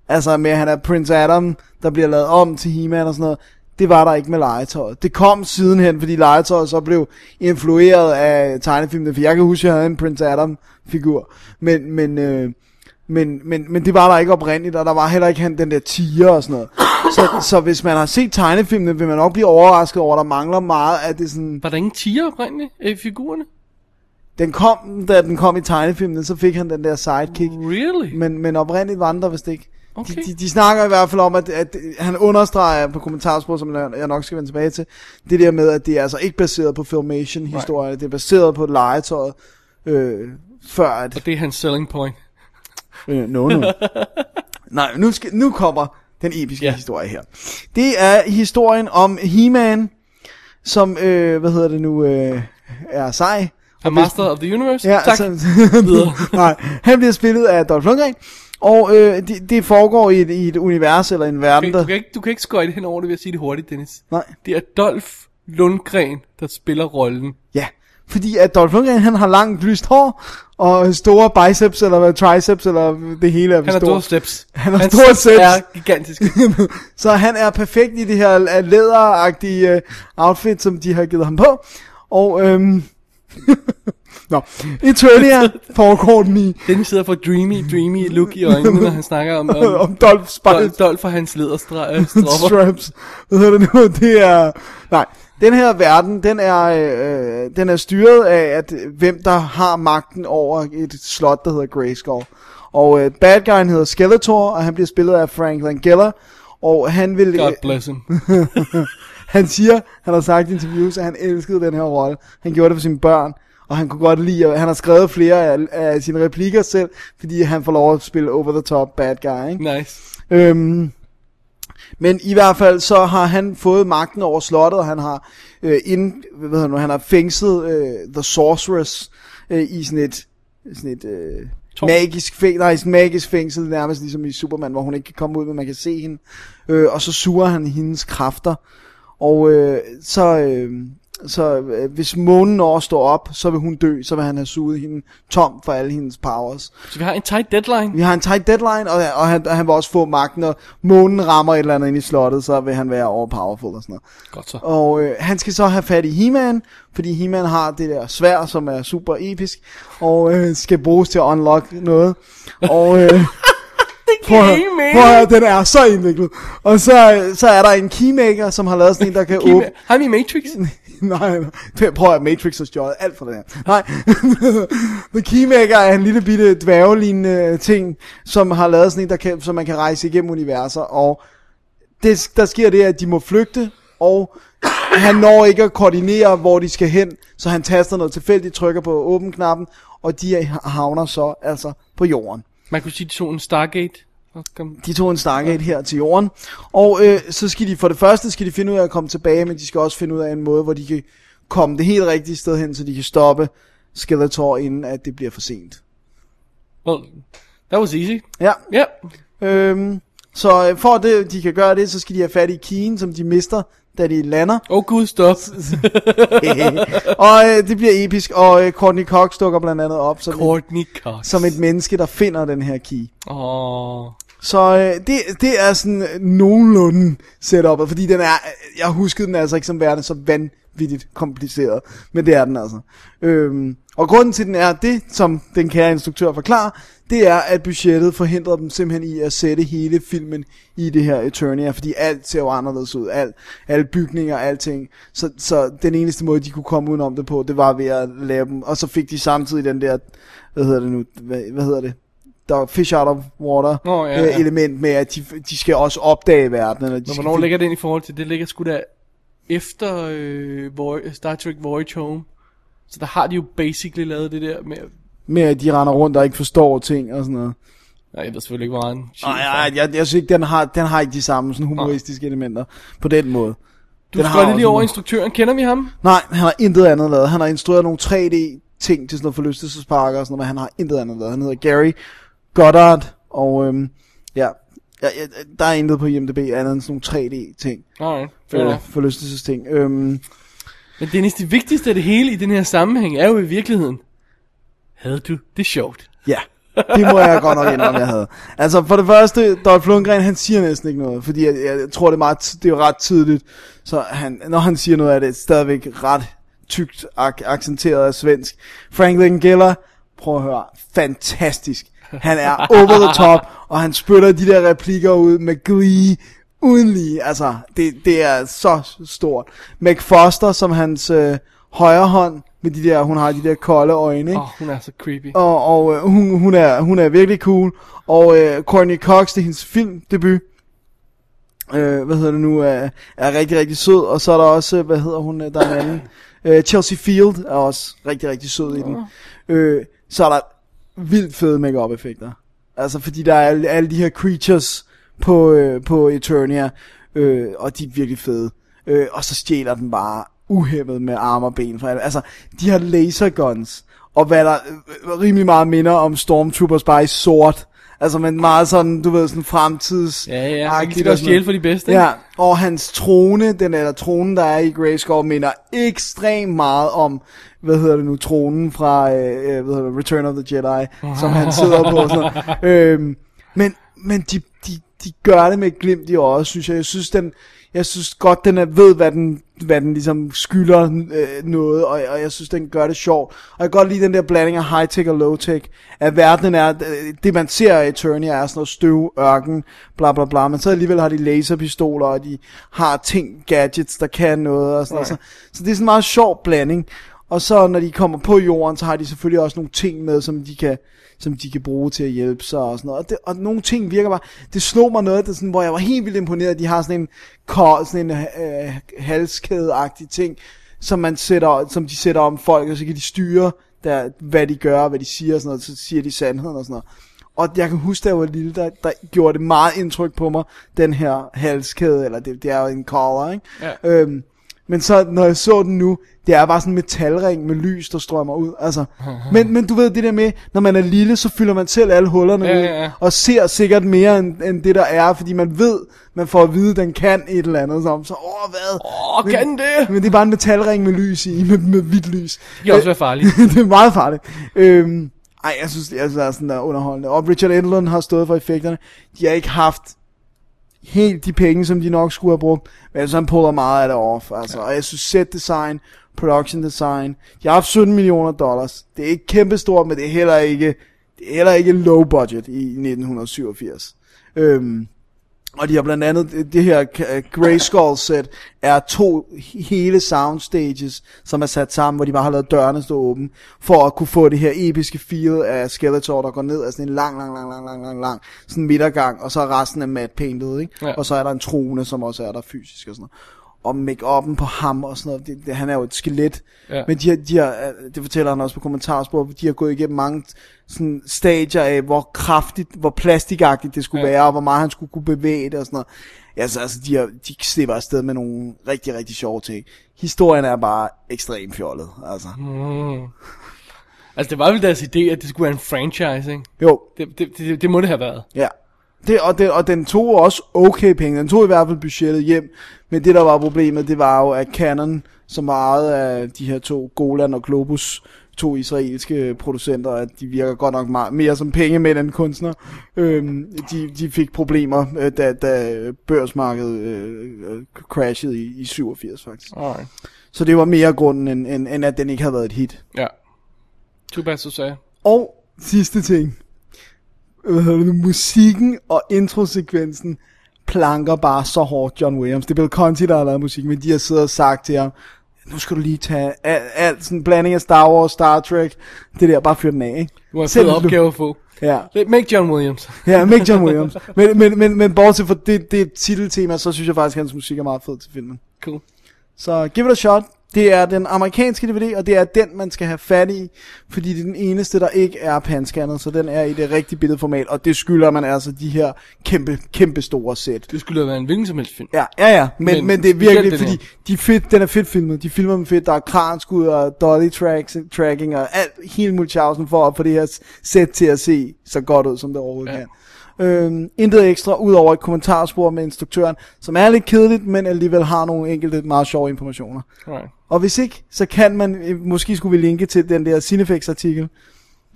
S2: altså med, at han er Prince Adam, der bliver lavet om til He-Man og sådan noget, det var der ikke med legetøjet. Det kom sidenhen, fordi legetøjet så blev influeret af tegnefilmene, for jeg kan huske, at jeg havde en Prince Adam-figur, men, men, øh, men, men, men det var der ikke oprindeligt, og der var heller ikke han, den der tiger og sådan noget. Så, så hvis man har set tegnefilmene, vil man nok blive overrasket over, at der mangler meget af det sådan...
S3: Var der ingen tiger oprindeligt i figurerne?
S2: Den kom, da den kom i tegnefilmene, så fik han den der sidekick.
S3: Really?
S2: Men, men oprindeligt var den der vist ikke.
S3: Okay.
S2: De, de, de snakker i hvert fald om, at, at han understreger på kommentarspor, som jeg jeg nok skal vende tilbage til, det der med, at det er altså ikke baseret på filmation-historier, right. det er baseret på legetøjet, øh, før at...
S3: Og det er hans selling point.
S2: Øh, no, no. Nej, nu, skal, nu kommer den episke yeah. historie her. Det er historien om He-Man, som, øh, hvad hedder det nu, øh, er sej.
S3: A Master of the Universe?
S2: Ja,
S3: tak.
S2: Så, nej, han bliver spillet af Dolph Lundgren, og øh, det, det foregår i et, i et univers eller en verden,
S3: Okay,
S2: der...
S3: du, kan ikke, du kan ikke skøjte hen over det ved at sige det hurtigt, Dennis.
S2: Nej,
S3: Det er Dolph Lundgren, der spiller rollen.
S2: ja. Fordi at Dolph Lundgren, han har langt lyst hår, og store biceps, eller triceps, eller det hele er
S3: Han har store steps.
S2: Han har
S3: Hans
S2: store steps.
S3: er gigantiske.
S2: Så han er perfekt i det her øh, læderagtige øh, outfit, som de har givet ham på. Og øhm... Nå, Eternia foregår den i
S3: Dennis sidder for dreamy, dreamy look i øjnene, når han snakker om, om,
S2: om Dolph Spice
S3: Dolph, Dolph og hans lederstropper.
S2: straps. Hvad hedder det nu? Det er... Nej, den her verden, den er, øh, den er styret af, at øh, hvem der har magten over et slot, der hedder Grayskull. Og øh, bad guyen hedder Skeletor, og han bliver spillet af Frank Langella. Og han vil...
S3: God bless him.
S2: Han siger, han har sagt i interviews, at han elskede den her rolle. Han gjorde det for sine børn, og han kunne godt lide, og han har skrevet flere af, af sine replikker selv, fordi han får lov at spille over the top bad guy, ikke?
S3: Nice.
S2: Øhm, men i hvert fald så har han fået magten over slottet, og han har øh, ind, det nu, han har fængslet øh, The Sorceress øh, i sådan et, sådan et øh, magisk, fæng, nej, sådan magisk fængsel, nærmest ligesom i Superman, hvor hun ikke kan komme ud, men man kan se hende. Øh, og så suger han hendes kræfter. Og øh, så, øh, så øh, hvis månen når at stå op, så vil hun dø, så vil han have suget hende tom for alle hendes powers.
S3: Så vi har en tight deadline.
S2: Vi har en tight deadline, og, og, han, og han vil også få magten, når månen rammer et eller andet ind i slottet, så vil han være overpowerful og sådan noget.
S3: Godt så.
S2: Og øh, han skal så have fat i He-Man, fordi He-Man har det der svær, som er super episk, og øh, skal bruges til at unlock noget. Og øh, prøv, at prøv at den er så indviklet. Og så, øh, så er der en keymaker, som har lavet sådan en, der kan åbne...
S3: Har vi Matrix?
S2: Nej, nej. prøv at Matrix har stjålet alt for det her. Nej. The Keymaker er en lille bitte dværgelignende øh, ting, som har lavet sådan en, der kan, så man kan rejse igennem universer, og det, der sker det, at de må flygte, og han når ikke at koordinere, hvor de skal hen, så han taster noget tilfældigt, trykker på åben-knappen, og de havner så altså på jorden.
S3: Man kunne sige, de tog en Stargate.
S2: De tog en Stargate her til jorden, og øh, så skal de for det første skal de finde ud af at komme tilbage, men de skal også finde ud af en måde, hvor de kan komme det helt rigtige sted hen, så de kan stoppe Skeletor, inden at det bliver for sent.
S3: Well, that was easy.
S2: Ja,
S3: Ja.
S2: øhm, så øh, for at det, de kan gøre det, så skal de have fat i Keen, som de mister, da de lander.
S3: Oh, gud, stop.
S2: og øh, det bliver episk, og øh, Courtney Cox dukker blandt andet op som, et,
S3: Courtney Cox.
S2: som et menneske, der finder den her key.
S3: Åh.
S2: Så øh, det, det er sådan nogenlunde setupet, fordi den er, jeg huskede den altså ikke som værende så vanvittigt kompliceret, men det er den altså. Øhm, og grunden til den er det, som den kære instruktør forklarer, det er, at budgettet forhindrede dem simpelthen i at sætte hele filmen i det her Eternia, fordi alt ser jo anderledes ud, alt, alle bygninger, alting. Så, så den eneste måde, de kunne komme udenom det på, det var ved at lave dem, og så fik de samtidig den der, hvad hedder det nu, hvad, hvad hedder det? der fish out of water
S3: Nå, ja,
S2: øh,
S3: ja.
S2: element med, at de, de skal også opdage verdenen. Og de
S3: Men
S2: skal
S3: hvornår
S2: finde-
S3: ligger den i forhold til? Det ligger sgu da efter øh, Voy- Star Trek Voyage Home. Så der har de jo basically lavet det der med...
S2: med, at de render rundt og ikke forstår ting og sådan noget.
S3: Nej, jeg ved selvfølgelig ikke, hvor en
S2: Nej, nej, jeg, jeg synes ikke, den har, den har ikke de samme sådan humoristiske elementer på den måde.
S3: Du
S2: den
S3: skal
S2: har
S3: lige over
S2: noget-
S3: instruktøren. Kender vi ham?
S2: Nej, han har intet andet lavet. Han har instrueret nogle 3D ting til sådan noget forlystelsesparker og sådan noget, men han har intet andet lavet. Han hedder Gary Goddard, og øhm, ja, ja, ja, der er intet på IMDb andet end sådan nogle 3D ting.
S3: Nej, fair enough.
S2: forlystelsesting. Øhm,
S3: Men Dennis, det vigtigste af det hele i den her sammenhæng er jo i virkeligheden, havde du det sjovt?
S2: Ja, det må jeg godt nok indrømme, jeg havde. Altså for det første, Dolph Lundgren, han siger næsten ikke noget, fordi jeg, jeg tror, det er, meget, det er ret tydeligt. Så han, når han siger noget er det stadigvæk ret tykt ak- accenteret af svensk. Frank Langella, prøv at høre, fantastisk. Han er over the top, og han spytter de der replikker ud med glee, uden lige. Altså, det, det er så stort. Meg Foster, som hans øh, højre hånd, med de der, hun har de der kolde øjne, ikke?
S3: Åh, oh, hun er så creepy.
S2: Og, og øh, hun, hun, er, hun er virkelig cool. Og øh, Courtney Cox, det er hendes filmdebut. Øh, hvad hedder det nu? Er, er rigtig, rigtig sød. Og så er der også, øh, hvad hedder hun, øh, der er en anden. Øh, Chelsea Field er også rigtig, rigtig sød i den. Øh, så er der vildt fede makeup effekter Altså, fordi der er alle, alle de her creatures på, øh, på Eternia. Øh, og de er virkelig fede. Øh, og så stjæler den bare uhæmmet med arme og ben. Fra alle. Altså, de har laserguns. Og hvad der øh, øh, rimelig meget minder om Stormtroopers bare i sort. Altså, men meget sådan, du ved, sådan fremtids...
S3: Ja, ja, så kan stjæle for de bedste, ikke?
S2: Ja, og hans trone, den eller tronen, der er i Grayskull, minder ekstremt meget om, hvad hedder det nu, tronen fra, øh, øh, hvad hedder det, Return of the Jedi, som han sidder på. og Sådan noget. øhm, men men de, de, de gør det med et glimt i øjet, synes jeg. Jeg synes, den, jeg synes godt, den er, ved, hvad den, hvad den ligesom skylder øh, noget, og, og jeg synes, den gør det sjovt. Og jeg kan godt lide den der blanding af high-tech og low-tech. At verdenen er, øh, det man ser af Eternia er sådan noget støv, ørken, bla bla bla, men så alligevel har de laserpistoler, og de har ting, gadgets, der kan noget, og sådan noget. Så, så det er sådan en meget sjov blanding. Og så når de kommer på jorden, så har de selvfølgelig også nogle ting med, som de kan, som de kan bruge til at hjælpe sig og sådan noget. Og, det, og nogle ting virker bare, det slog mig noget, det sådan, hvor jeg var helt vildt imponeret, de har sådan en, sådan en øh, halskæde-agtig ting, som, man sætter, som de sætter om folk, og så kan de styre, der, hvad de gør, hvad de siger og sådan noget, så siger de sandheden og sådan noget. Og jeg kan huske, da jeg var lille, der, der gjorde det meget indtryk på mig, den her halskæde, eller det, det er jo en collar, ikke?
S3: Ja.
S2: Øhm, Men så, når jeg så den nu, det er bare sådan en metalring med lys, der strømmer ud. Altså. Men, men du ved det der med, når man er lille, så fylder man selv alle hullerne
S3: Ja,
S2: ud.
S3: ja, ja.
S2: Og ser sikkert mere end, end det der er, fordi man ved, man får at vide, at den kan et eller andet. Så, så åh, hvad?
S3: Åh,
S2: Men-
S3: kan det?
S2: Men det er bare en metalring med lys i, med, med hvidt lys.
S3: Det kan også være farligt.
S2: det er meget farligt. Øhm, ej, jeg synes, jeg synes, det er sådan der underholdende. Og Richard Edlund har stået for effekterne. De har ikke haft helt de penge, som de nok skulle have brugt. Men så han puller meget af det off. Altså. Og jeg synes, set design, production design. De har haft 17 millioner dollars. Det er ikke kæmpestort, men det er heller ikke, det er heller ikke low budget i 1987. Øhm, og de har blandt andet, det- det her K- Grayskull set er to hele soundstages, som er sat sammen, hvor de bare har lavet dørene stå åbne, for at kunne få det her episke feel af Skeletor, der går ned af sådan en lang, lang, lang, lang, lang, lang, lang sådan midtergang, og så er resten af matte painted, ikke?
S3: Ja.
S2: Og så er der en trone, som også er der fysisk og sådan noget. Og make-up'en på ham og sådan noget, det, det, han er jo et skelet.
S3: Ja.
S2: Men de har, de har, øh, det fortæller han også på kommentarspor, de har gået igennem mange sådan, stadier af, hvor kraftigt, hvor plastikagtigt det skulle
S3: Ja.
S2: ja. være, og hvor meget han skulle kunne bevæge det og sådan noget. Ja, så, altså, de, har, de slipper afsted med nogle rigtig, rigtig sjove ting. Historien er bare ekstremt fjollet, altså.
S3: Mm. Altså, det var vel deres idé, at det skulle være en franchise, ikke?
S2: Jo,
S3: Det, det, det, det må det have været.
S2: ja. Det, og, det, og den tog også okay penge. Den tog i hvert fald budgettet hjem. Men det, der var problemet, det var jo, at Canon, som var ejet af de her to, Golan og Globus, to israelske producenter, at de virker godt nok meget, mere som pengemænd end kunstner. Øhm, de, de fik problemer, øh, da, da børsmarkedet øh, øh, crashede i, i 87 faktisk.
S3: Alright.
S2: Så det var mere grunden, end, end, end at den ikke havde været et hit.
S3: Ja. Too bad, så sagde.
S2: Og sidste ting. Det, musikken og introsekvensen planker bare så hårdt John Williams. Det er Bill Conti, der har lavet musik, men de har siddet og sagt til ham, nu skal du lige tage alt, alt sådan blanding af Star Wars, Star Trek, det der, bare fyr den af, ikke?
S3: Du har fed opgave at få.
S2: Ja,
S3: Make John Williams.
S2: ja, make John Williams. men, men, men, men bortset fra det, det titeltema, så synes jeg faktisk, at hans musik er meget fed til filmen.
S3: Cool.
S2: Så give it a shot. Det er den amerikanske DVD, og det er den, man skal have fat i, fordi det er den eneste, der ikke er panscannet, så den er i det rigtige billedformat, og det skylder man altså de her kæmpe, kæmpe store sæt.
S3: Det skulle da være en hvilken som helst film.
S2: Ja, ja, ja, men,
S3: Men
S2: men, det er virkelig,
S3: den
S2: fordi de fedt, den er fedt filmet, de filmer dem fedt, der er kranskud og dolly tracks, tracking og alt, hele Mulchausen for at få det her sæt til at se så godt ud, som det overhovedet
S3: ja.
S2: kan. Øhm, intet ekstra, udover et kommentarspor med instruktøren, som er lidt kedeligt, men alligevel har nogle enkelte meget sjove informationer.
S3: Alright.
S2: Og hvis ikke, så kan man, øh, måske skulle vi linke til den der Cinefix artikel.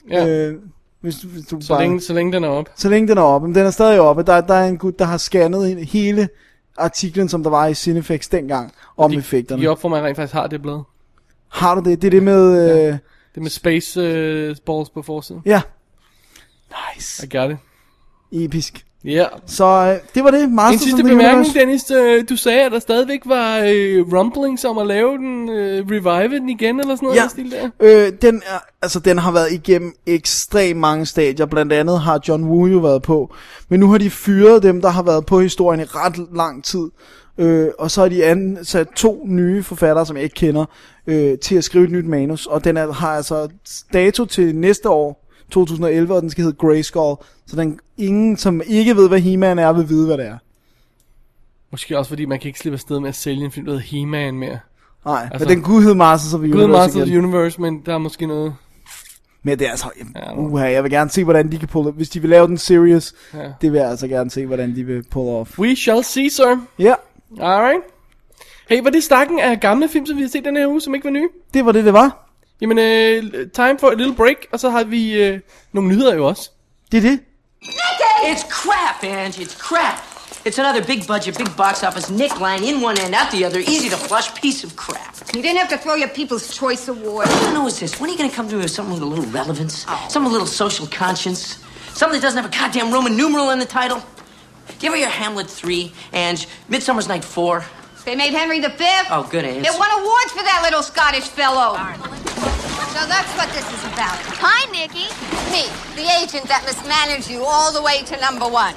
S3: Ja.
S2: Øh, hvis, hvis du
S3: så,
S2: bare,
S3: længe, så længe den er op.
S2: så længe den er oppe. Men den er stadig oppe. Der, der er en gut, der har scannet hele artiklen, som der var i Cinefix dengang, om
S3: De,
S2: effekterne.
S3: de op for mig rent faktisk har det blad.
S2: Har du det? Det er det med... Øh,
S3: Det med space uh, balls på forsiden.
S2: ja. Nice.
S3: I got it.
S2: Episk.
S3: Ja.
S2: Så øh, det var det.
S3: En
S2: Masters
S3: sidste
S2: of the
S3: bemærkning,
S2: Universe.
S3: Dennis. Øh, Du sagde, at der stadigvæk var øh, rumblings om at lave den, øh, revive den igen, eller sådan noget.
S2: Ja.
S3: Ja. Stil der.
S2: Øh, den, er, altså, den har været igennem ekstremt mange stadier. Blandt andet har John Woo jo været på. Men nu har de fyret dem, der har været på historien i ret lang tid. Øh, og så har de ansat to nye forfattere, som jeg ikke kender, øh, til at skrive et nyt manus. Og den er, har altså dato til næste år, 2011, og den skal hedde Grayskull. Så den, ingen, som ikke ved, hvad He-Man er, vil vide, hvad det er.
S3: Måske også fordi man kan ikke slippe afsted med at sælge en film, der hedder He-Man mere.
S2: Nej, altså, men den kunne hedde Masters of the Universe
S3: Master of the Universe, men der er måske noget...
S2: Men det er altså,
S3: Ja,
S2: uha, jeg vil gerne se, hvordan de kan pulle Hvis de vil lave den serious,
S3: Ja.
S2: det vil jeg altså gerne se, hvordan de vil pull off.
S3: We shall see, sir.
S2: Ja,
S3: Alright. Hey, var det stakken af gamle film, som vi har set den her uge, som ikke var nye?
S2: det var det, det var.
S3: Jamen, øh, time for a little break, og så har vi øh, nogle nyheder jo også.
S2: Det er det.
S7: It's crap, Ange. It's crap. It's another big budget, big box office Nick line in one end, out the other, easy to flush piece of crap.
S8: You didn't have to throw your People's Choice Award.
S7: What I know is this. When are you going to come to me with something with a little relevance? Something with a little social conscience? Something that doesn't have a goddamn Roman numeral in the title? Give her your Hamlet 3 and Midsummer's Night 4.
S8: They made Henry V.
S7: Oh, good answer.
S8: They won awards for that little Scottish fellow. So that's what this is about. Hi, Nikki. Me, the agent that mismanaged you all the way to number one.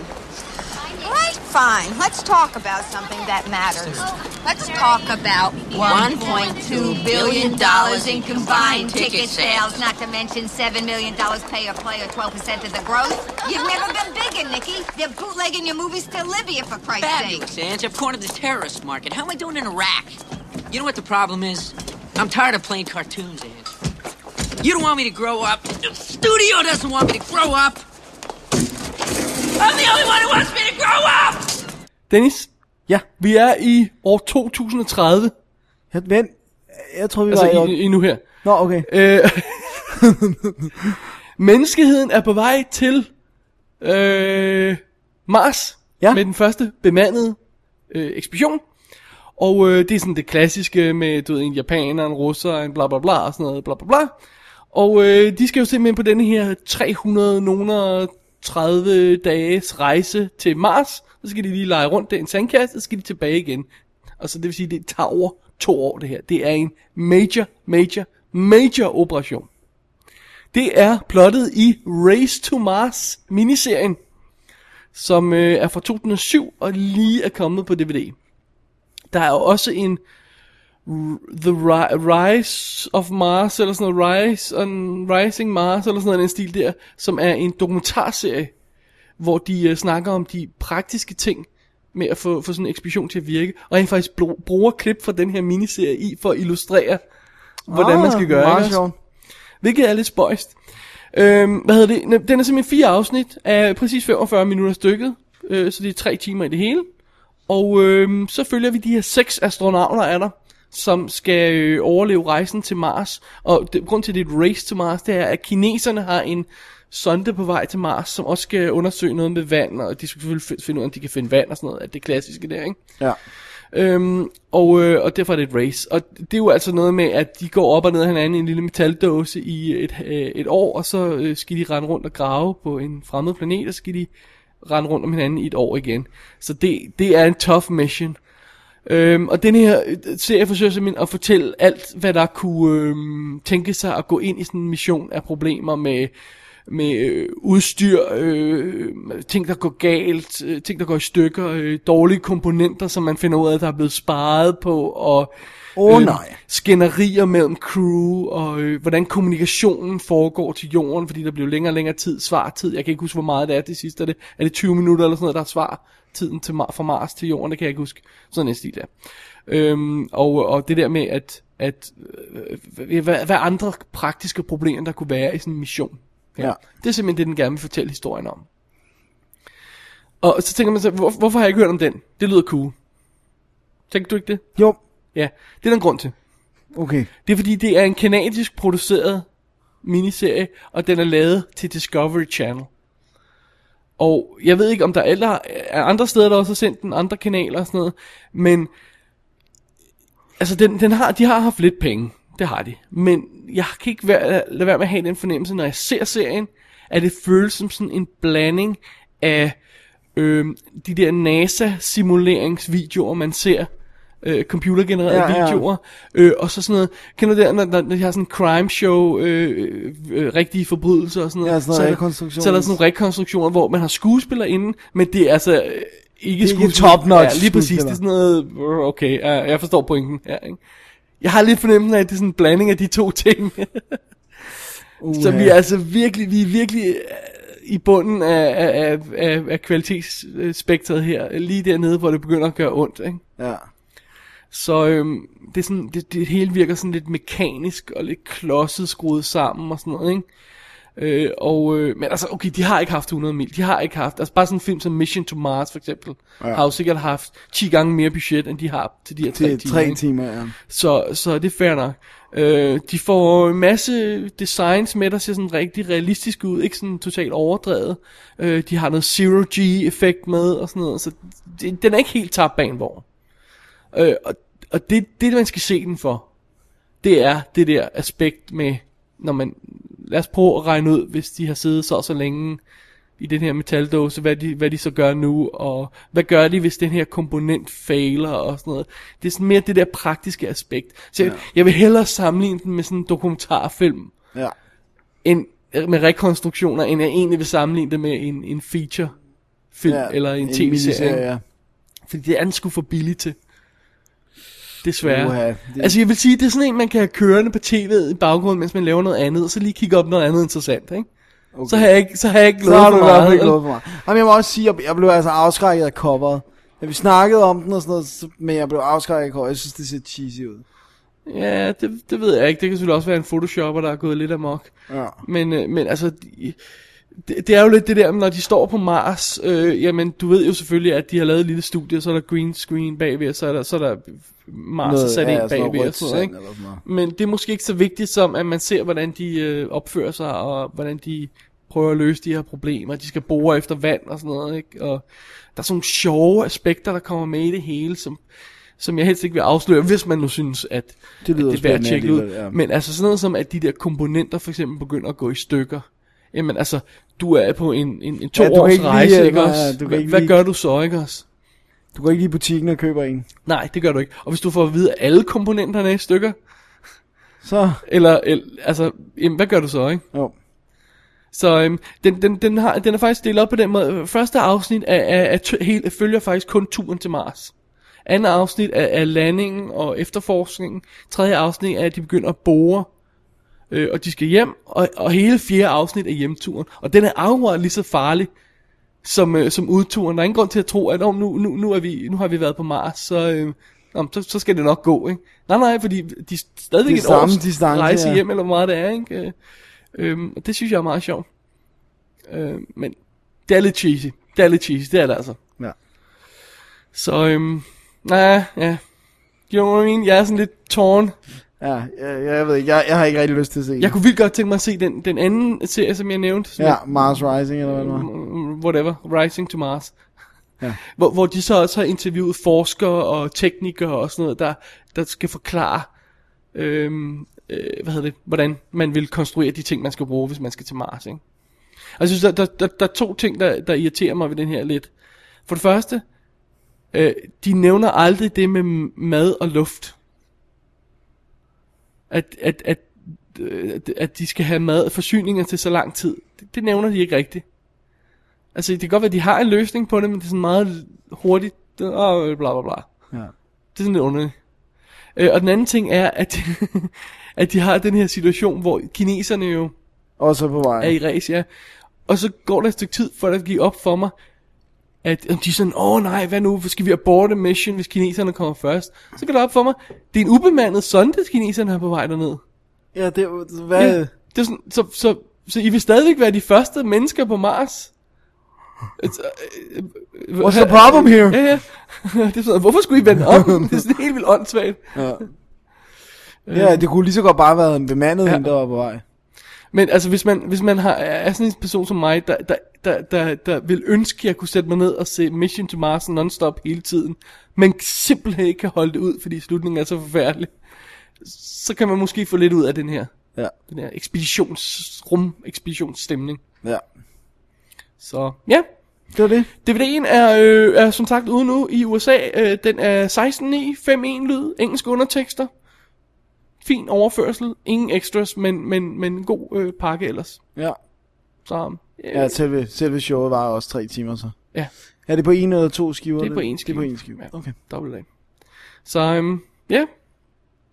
S8: Right, fine. Let's talk about something that matters. Let's talk about $1.2 billion in combined ticket sales, not to mention $7 million pay or play or 12% of the gross. You've never been bigger, Nikki. They're bootlegging your movies to Libya, for Christ's sake.
S7: Fabulous. I've cornered the terrorist market. How am I doing in Iraq? You know what the problem is? I'm tired of playing cartoons, Ange. You don't want me to grow up. The studio doesn't want me to grow up. I'm the only one who wants me to grow up!
S3: Dennis,
S2: Ja,
S3: vi er i år 2030.
S2: jeg, vent. Jeg tror vi
S3: Altså
S2: var i...
S3: i, i nu her.
S2: Nå, okay.
S3: Øh, menneskeheden er på vej til øh, Mars
S2: Ja.
S3: med den første bemandede øh, ekspedition. Og øh, det er sådan det klassiske med, du ved, en japaner, en russer, en bla bla bla, og sådan noget, bla bla bla. Og øh, de skal jo simpelthen på denne her 30 dages rejse til Mars. Så skal de lige lege rundt der i en sandkasse, og så skal de tilbage igen. Og så det vil sige, det tager over to år det her. Det er en major, major, major operation. Det er plottet i Race to Mars miniserien, som øh, er fra 2007 og lige er kommet på DVD. Der er også en The Ri- Rise of Mars, eller sådan noget, Rise on Rising Mars, eller sådan noget, den stil der, som er en dokumentarserie, hvor de øh, snakker om de praktiske ting med at få, få sådan en ekspedition til at virke, og rent faktisk bruger klip fra den her miniserie i, for at illustrere, hvordan man skal gøre.
S2: Ah, Meget
S3: ikke også?
S2: sjovt.
S3: Hvilket er lidt spøjst. Øhm, hvad hedder det? Den er simpelthen fire afsnit af præcis 45 minutter stykket. Øh, så det er tre timer i det hele. Og øhm, så følger vi de her seks astronauter af der, som skal øh, overleve rejsen til Mars. Og det, grund til, at det er et race til Mars, det er, at kineserne har en sonde på vej til Mars, som også skal undersøge noget med vand, og de skal selvfølgelig fi- finde ud af, om de kan finde vand og sådan noget, at det klassiske der, ikke?
S2: Ja.
S3: Øhm, og, øh, og derfor er det et race. Og det er jo altså noget med, at de går op og ned af hinanden i en lille metaldåse i et, øh, et år, og så øh, skal de rende rundt og grave på en fremmed planet, og så skal de rende rundt om hinanden i et år igen. Så det, det er en tough mission. Øhm, og den her øh, serie forsøger simpelthen at fortælle alt, hvad der kunne øhm, tænke sig at gå ind i sådan en mission af problemer med, med øh, udstyr, øh, ting der går galt, øh, ting der går i stykker, øh, dårlige komponenter, som man finder ud af, der er blevet sparet på, og
S2: Åh, nej.
S3: skænderier mellem crew, og øh, hvordan kommunikationen foregår til jorden, fordi der bliver længere og længere tid, svartid. Jeg kan ikke huske, hvor meget det er til sidst. Er det, er det 20 minutter eller sådan noget, der er svar tiden til, Mar- fra Mars til jorden? Det kan jeg ikke huske. Sådan en stil der. Øhm, og, og det der med, at, at øh, hvad, hvad andre praktiske problemer, der kunne være i sådan en mission.
S2: Ja.
S3: Det er simpelthen det, den gerne vil fortælle historien om. Og så tænker man så, hvor, hvorfor har jeg ikke hørt om den? Det lyder cool. Tænker du ikke det?
S2: Jo,
S3: Ja, det er der en grund til.
S2: okay.
S3: Det er fordi, det er en kanadisk produceret miniserie, og den er lavet til Discovery Channel. Og jeg ved ikke, om der er, er andre steder, der også har sendt den, andre kanaler og sådan noget, men altså, den, den har, de har haft lidt penge, det har de. Men jeg kan ikke være, lade være med at have den fornemmelse, når jeg ser serien, at det føles som sådan en blanding af øh, de der NASA-simuleringsvideoer, man ser, øh, computergenererede
S2: Ja, ja.
S3: videoer, øh, og så sådan noget, kender du det, når, når, de har sådan en crime show, øh, øh, rigtige forbrydelser og sådan noget,
S2: Ja, sådan
S3: så, er der- så er der sådan nogle rekonstruktioner, hvor man har skuespillere inde, men det er altså øh, ikke
S2: ikke
S3: skuespillere.
S2: top-notch
S3: Ja, lige præcis, det er sådan noget, øh, okay, ja, jeg forstår pointen, ja, ikke? Jeg har lidt fornemmelsen af, at det er sådan en blanding af de to ting.
S2: Uh,
S3: Så vi er altså virkelig, vi er virkelig øh, i bunden af, af, af, af, af kvalitetsspektret her, lige dernede, hvor det begynder at gøre ondt, ikke?
S2: Ja.
S3: Så øhm, det, er sådan, det, det hele virker sådan lidt mekanisk og lidt klodset skruet sammen og sådan noget, ikke? Øh, og, øh, men altså, okay, de har ikke haft 100 mil. De har ikke haft, altså bare sådan en film som Mission to Mars for eksempel, ja. har jo sikkert haft 10 gange mere budget, end de har til de her 3
S2: Til
S3: timer.
S2: tre
S3: ikke?
S2: timer, ja.
S3: Så, så det er fair nok. Øh, de får en masse designs med, der ser sådan rigtig realistisk ud, ikke sådan totalt overdrevet. Øh, de har noget zero G effekt med og sådan noget, så det, den er ikke helt tabt bag en vogn. Øh, og og det, det, man skal se den for, det er det der aspekt med, når man, lad os prøve at regne ud, hvis de har siddet så og så længe i den her metaldåse, hvad de, hvad de så gør nu, og hvad gør de, hvis den her komponent fejler og sådan noget. Det er sådan mere det der praktiske aspekt. Så jeg, jeg vil hellere sammenligne den med sådan en dokumentarfilm,
S2: Ja.
S3: end med rekonstruktioner, end jeg egentlig vil sammenligne det med en, en feature film
S2: ja.
S3: eller en,
S2: en
S3: tv-serie.
S2: Ja.
S3: Fordi det er den sgu for billigt til. Desværre.
S2: Uha,
S3: det... Altså jeg vil sige, det er sådan en, man kan have kørende på tv'et i baggrunden, mens man laver noget andet, og så lige kigge op noget andet interessant, ikke? Okay. Så har jeg ikke, så har jeg ikke
S2: Så har
S3: for
S2: du i hvert
S3: meget.
S2: fald ikke lovet for meget. Jamen, jeg må også sige, at jeg blev altså afskrækket af coveret. Ja, vi snakkede om den og sådan noget, så- men jeg blev afskrækket over. Jeg synes, det ser cheesy ud.
S3: Ja, det, det ved jeg ikke. Det kan selvfølgelig også være en photoshopper, der er gået lidt amok.
S2: Ja.
S3: Men, øh, men altså, de- det, det er jo lidt det der, når de står på Mars, øh, jamen du ved jo selvfølgelig, at de har lavet et lille studie, så er der green screen bagved, og så er der, så er der Mars
S2: Noget-
S3: sat
S2: ja,
S3: ind
S2: noget, sand
S3: ikke? Men det er måske ikke så vigtigt som, at man ser, hvordan de øh, opfører sig, og hvordan de prøver at løse de her problemer. De skal bore efter vand og sådan noget, ikke? Og der er sådan nogle sjove aspekter, der kommer med i det hele, som, som jeg helst ikke vil afsløre, hvis man nu synes, at
S2: Det lyder
S3: at det er værd at tjekke ud.
S2: ja.
S3: Men altså sådan noget som, at de der komponenter for eksempel begynder at gå i stykker. Jamen altså, du er på en, en, en to
S2: Ja,
S3: års
S2: lige,
S3: rejse,
S2: øh,
S3: ikke
S2: nej,
S3: også? Hvad, hvad
S2: lige-
S3: gør du så, ikke også?
S2: Du går ikke i butikken og køber en.
S3: Nej, det gør du ikke. Og hvis du får at vide, alle komponenterne er i stykker,
S2: Så,
S3: eller, eller altså, jamen, hvad gør du så, ikke?
S2: jo.
S3: Så øhm, den, den, den, har, den er faktisk delt op på den måde. Første afsnit er, er, er, t- helt, følger faktisk kun turen til Mars. Andet afsnit er, er landingen og efterforskningen. Tredje afsnit er, at de begynder at bore, øh, og de skal hjem. Og, og hele fjerde afsnit er hjemturen. Og den er akkurat lige så farlig som, øh, som udturen. Der er ingen grund til at tro, at oh, nu, nu, nu, er vi, nu har vi været på Mars, så, øh, om, så, så skal det nok gå. Ikke? Nej, nej, fordi de er stadigvæk
S2: Det er
S3: et års
S2: distance,
S3: rejse
S2: ja.
S3: hjem, eller hvor meget det er. Ikke? Øh, Øhm, det synes jeg er meget sjovt. Øh, men det er lidt cheesy. Det er lidt cheesy, det er det altså.
S2: Ja.
S3: Så, øhm, nej, ja. You know what I mean? Jeg er sådan lidt torn.
S2: Ja, jeg, jeg ved ikke, jeg, jeg har ikke rigtig lyst til at se
S3: Jeg kunne vildt godt tænke mig at se den, den anden serie, som jeg nævnte. Som
S2: Ja, Mars Rising, eller hvad det var.
S3: Whatever, Rising to Mars.
S2: Ja.
S3: Hvor, hvor de så også har interviewet forskere og teknikere og sådan noget, der, der skal forklare, øhm, øh, hvad hedder det, hvordan man vil konstruere de ting, man skal bruge, hvis man skal til Mars. Ikke? Og jeg synes, der, der, der, der er to ting, der, der irriterer mig ved den her lidt. For det første, øh, de nævner aldrig det med mad og luft. At, at, at, øh, at de skal have mad forsyninger til så lang tid. Det, det nævner de ikke rigtigt. Altså, det kan godt være, at de har en løsning på det, men det er sådan meget hurtigt. Det- Og bla bla bla.
S2: Ja.
S3: Det er sådan lidt underligt. Øh, og den anden ting er, at, at de har den her situation, hvor kineserne jo
S2: Og så på vej.
S3: er i race, ja. Og så går der et stykke tid, for at give op for mig, at de er sådan, åh nej, hvad nu, skal vi aborte mission, hvis kineserne kommer først? Så går det op for mig, det er en ubemandet sonde, kineserne er på vej derned.
S2: Ja, det hvad?
S3: Ja, det er sådan, så, så, så I vil stadigvæk være de første mennesker på Mars? Altså, øh, øh,
S2: What's the problem here?
S3: Ja, ja. Det er sådan, hvorfor skulle I vende om? Det er sådan helt vildt åndssvagt.
S2: Ja. ja, det kunne lige så godt bare have været en bemandet
S3: Ja.
S2: ja. der var på vej.
S3: Men altså, hvis man, hvis man har, er sådan en person som mig, der, der, der, der, der vil ønske, at jeg kunne sætte mig ned og se Mission to Mars non-stop hele tiden, men simpelthen ikke kan holde det ud, fordi slutningen er så forfærdelig, så kan man måske få lidt ud af den her,
S2: Ja.
S3: den her ekspeditions, rum ekspeditionsstemning.
S2: Ja.
S3: Så ja,
S2: Det var det.
S3: DVD'en er, øh, er som sagt ude nu i USA. Øh, den er 16.9, 5.1 lyd, engelske undertekster. Fin overførsel, ingen extras, men, men, men en god øh, pakke ellers.
S2: Ja.
S3: Så øh,
S2: Ja, selve, selve showet var også tre timer så.
S3: Ja.
S2: Er det på en eller to skiver?
S3: Det er på en skive.
S2: Det er på en skive.
S3: Ja.
S2: Okay.
S3: dobbelt A. Så øhm, ja, jeg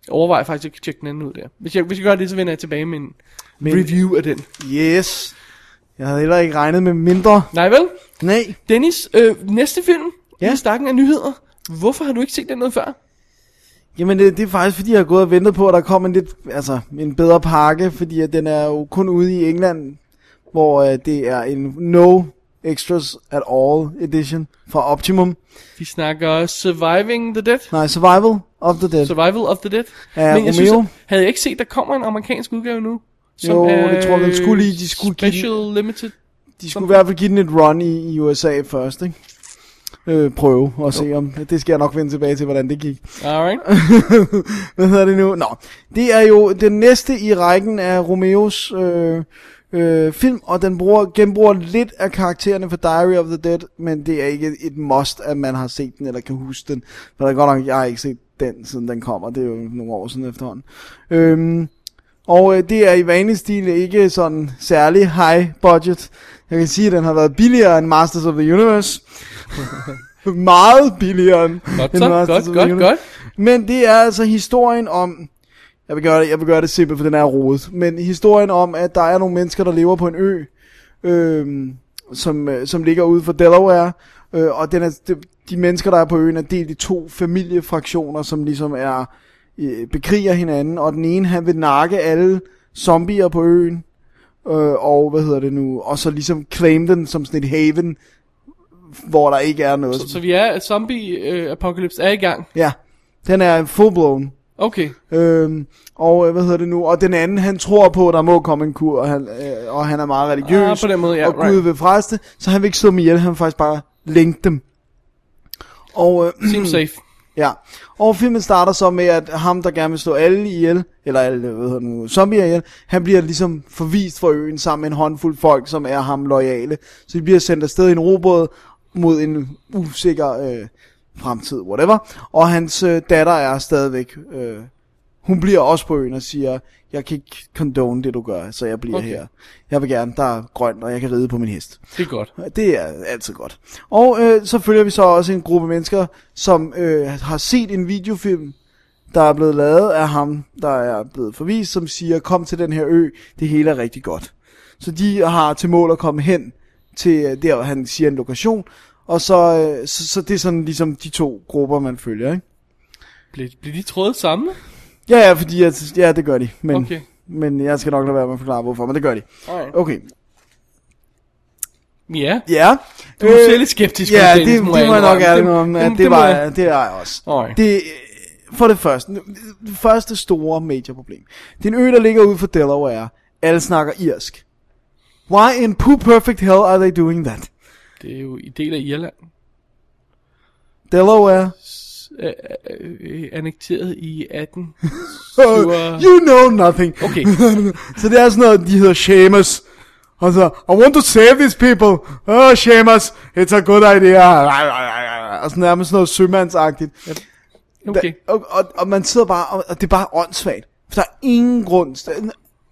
S3: overvejer faktisk at tjekke den anden ud der. Hvis jeg, hvis jeg gør det, så vender jeg tilbage med en
S2: Men-
S3: review af den.
S2: Yes. Jeg havde heller ikke regnet med mindre.
S3: Nej vel?
S2: Nej.
S3: Dennis, øh, næste film
S2: Ja.
S3: i stakken af nyheder. Hvorfor har du ikke set den noget før?
S2: Jamen det, det er faktisk fordi jeg har gået og ventet på at der kom en lidt altså en bedre pakke, fordi at den er jo kun ude i England, hvor øh, det er en no extras at all edition fra Optimum.
S3: Vi snakker Surviving the Dead.
S2: Nej, Survival of the Dead.
S3: Survival of the Dead.
S2: Ja,
S3: Men jeg
S2: Romeo.
S3: synes, at- havde jeg ikke set, der kommer en amerikansk udgave nu?
S2: Jo, det tror jeg, den skulle lige- de skulle give den-
S3: Special Limited.
S2: De skulle i hvert fald give den et run i, i USA først, ikke? Øh, prøve og se om, det skal jeg nok vende tilbage til, hvordan det gik.
S3: Alright.
S2: Hvad hedder det nu? Nå, det er jo den næste i rækken af Romeos øh, øh, film, og den bruger, genbruger lidt af karaktererne fra Diary of the Dead, men det er ikke et, et must, at man har set den, eller kan huske den. For der er godt nok, jeg har ikke set den, siden den kommer, det er jo nogle år siden efterhånden. Øhm, og øh, det er i vanlig stil ikke sådan særlig high budget. Jeg kan sige, at den har været billigere end Masters of the Universe. Meget billigere end,
S3: Godt
S2: end
S3: så,
S2: Masters
S3: godt,
S2: of the
S3: godt,
S2: Universe.
S3: godt.
S2: Men det er altså historien om... Jeg vil gøre det, jeg vil gøre det simpelt, for den er rodet. Men historien om, at der er nogle mennesker, der lever på en ø, øhm, som, øh, som ligger ude for Delaware, Øh, og den er, de, de mennesker, der er på øen, er delt i to familiefraktioner, som ligesom er øh, bekriger hinanden. Og den ene, han vil nakke alle zombier på øen. Øh, og hvad hedder det nu? Og så ligesom claim den som sådan et haven, hvor der ikke er noget.
S3: Så, så vi er, zombie-apocalypse er i gang.
S2: Ja, den er full blown.
S3: Okay.
S2: Øhm, og øh, hvad hedder det nu? Og den anden, han tror på, at der må komme en kur, og han, øh, og han er meget religiøs.
S3: Ah, på den måde, ja,
S2: og Gud
S3: right.
S2: vil det, så han vil ikke slå dem ihjel, han vil faktisk bare lænke dem. Og, øh,
S3: Seems safe.
S2: Ja, og filmen starter så med, at ham, der gerne vil slå alle ihjel, eller alle, hvad hedder nu, zombier ihjel, han bliver ligesom forvist fra øen sammen med en håndfuld folk, som er ham loyale. Så de bliver sendt afsted i en robåd mod en usikker øh, fremtid, whatever. Og hans øh, datter er stadigvæk, øh, hun bliver også på øen og siger, jeg kan ikke condone det, du gør, så jeg bliver
S3: Okay.
S2: her. Jeg vil gerne, der er grønt, og jeg kan ride på min hest.
S3: Det er godt.
S2: Det er altid godt. Og øh, så følger vi så også en gruppe mennesker, som øh, har set en videofilm, der er blevet lavet af ham, der er blevet forvist, som siger, kom til den her ø, det hele er rigtig godt. Så de har til mål at komme hen til øh, der, hvor han siger en lokation, og så, øh, så, så det er sådan ligesom de to grupper, man følger, ikke?
S3: Bliver, bliver de trådet sammen?
S2: Ja, ja, fordi at, ja, det gør de, men,
S3: Okay.
S2: men jeg skal nok lade være med at forklare, hvorfor, men det gør de.
S3: Alright.
S2: Okay,
S3: Ja.
S2: ja.
S3: Du er øh, lidt skeptisk.
S2: Ja, det,
S3: Dennis,
S2: det må jeg nok ærlig om, at det, det,
S3: må
S2: var,
S3: jeg-
S2: det er jeg også.
S3: Alright.
S2: Det, for det første, det første store major problem. Det er en ø, der ligger ude for Delaware. Alle snakker irsk. Why in poo perfect hell are they doing that?
S3: Det er jo en del af Irland.
S2: Delaware?
S3: Øh, øh, annekteret i 18.
S2: you know nothing.
S3: Okay.
S2: så det er sådan noget, de hedder Seamus. Og så, I want to save these people. Oh, Seamus, it's a good idea. Og sådan nærmest sådan noget sømandsagtigt.
S3: Okay.
S2: Da, og, og, og man sidder bare, og, og det er bare åndssvagt. For der er ingen grund.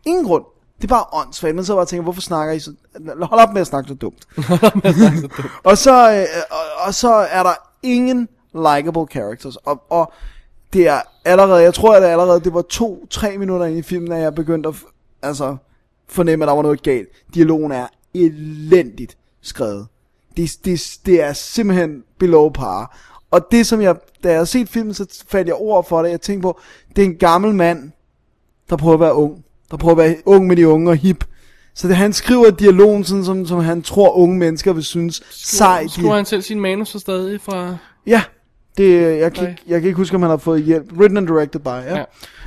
S2: Ingen grund. Det er bare åndssvagt. Man sidder bare og tænker, hvorfor snakker I så... Hold op med at snakke så dumt. og, så, øh, og, og så er der ingen likable characters. Og, og det er allerede, jeg tror, at det allerede, det var to-tre minutter inde i filmen, at jeg begyndte at altså, fornemme, at der var noget galt. Dialogen er elendigt skrevet. Det, det, det er simpelthen below par. Og det som jeg, da jeg har set filmen, så fandt jeg ord for det. Jeg tænkte på, det er en gammel mand, der prøver at være ung. Der prøver at være ung med de unge og hip. Så det, han skriver dialogen sådan, som, som han tror unge mennesker vil synes sej.
S3: Skriver han selv sin manus så stadig fra...
S2: Ja, det, jeg, kan, jeg kan ikke huske, om han har fået hjælp. Written and directed by, ja.
S3: Ja.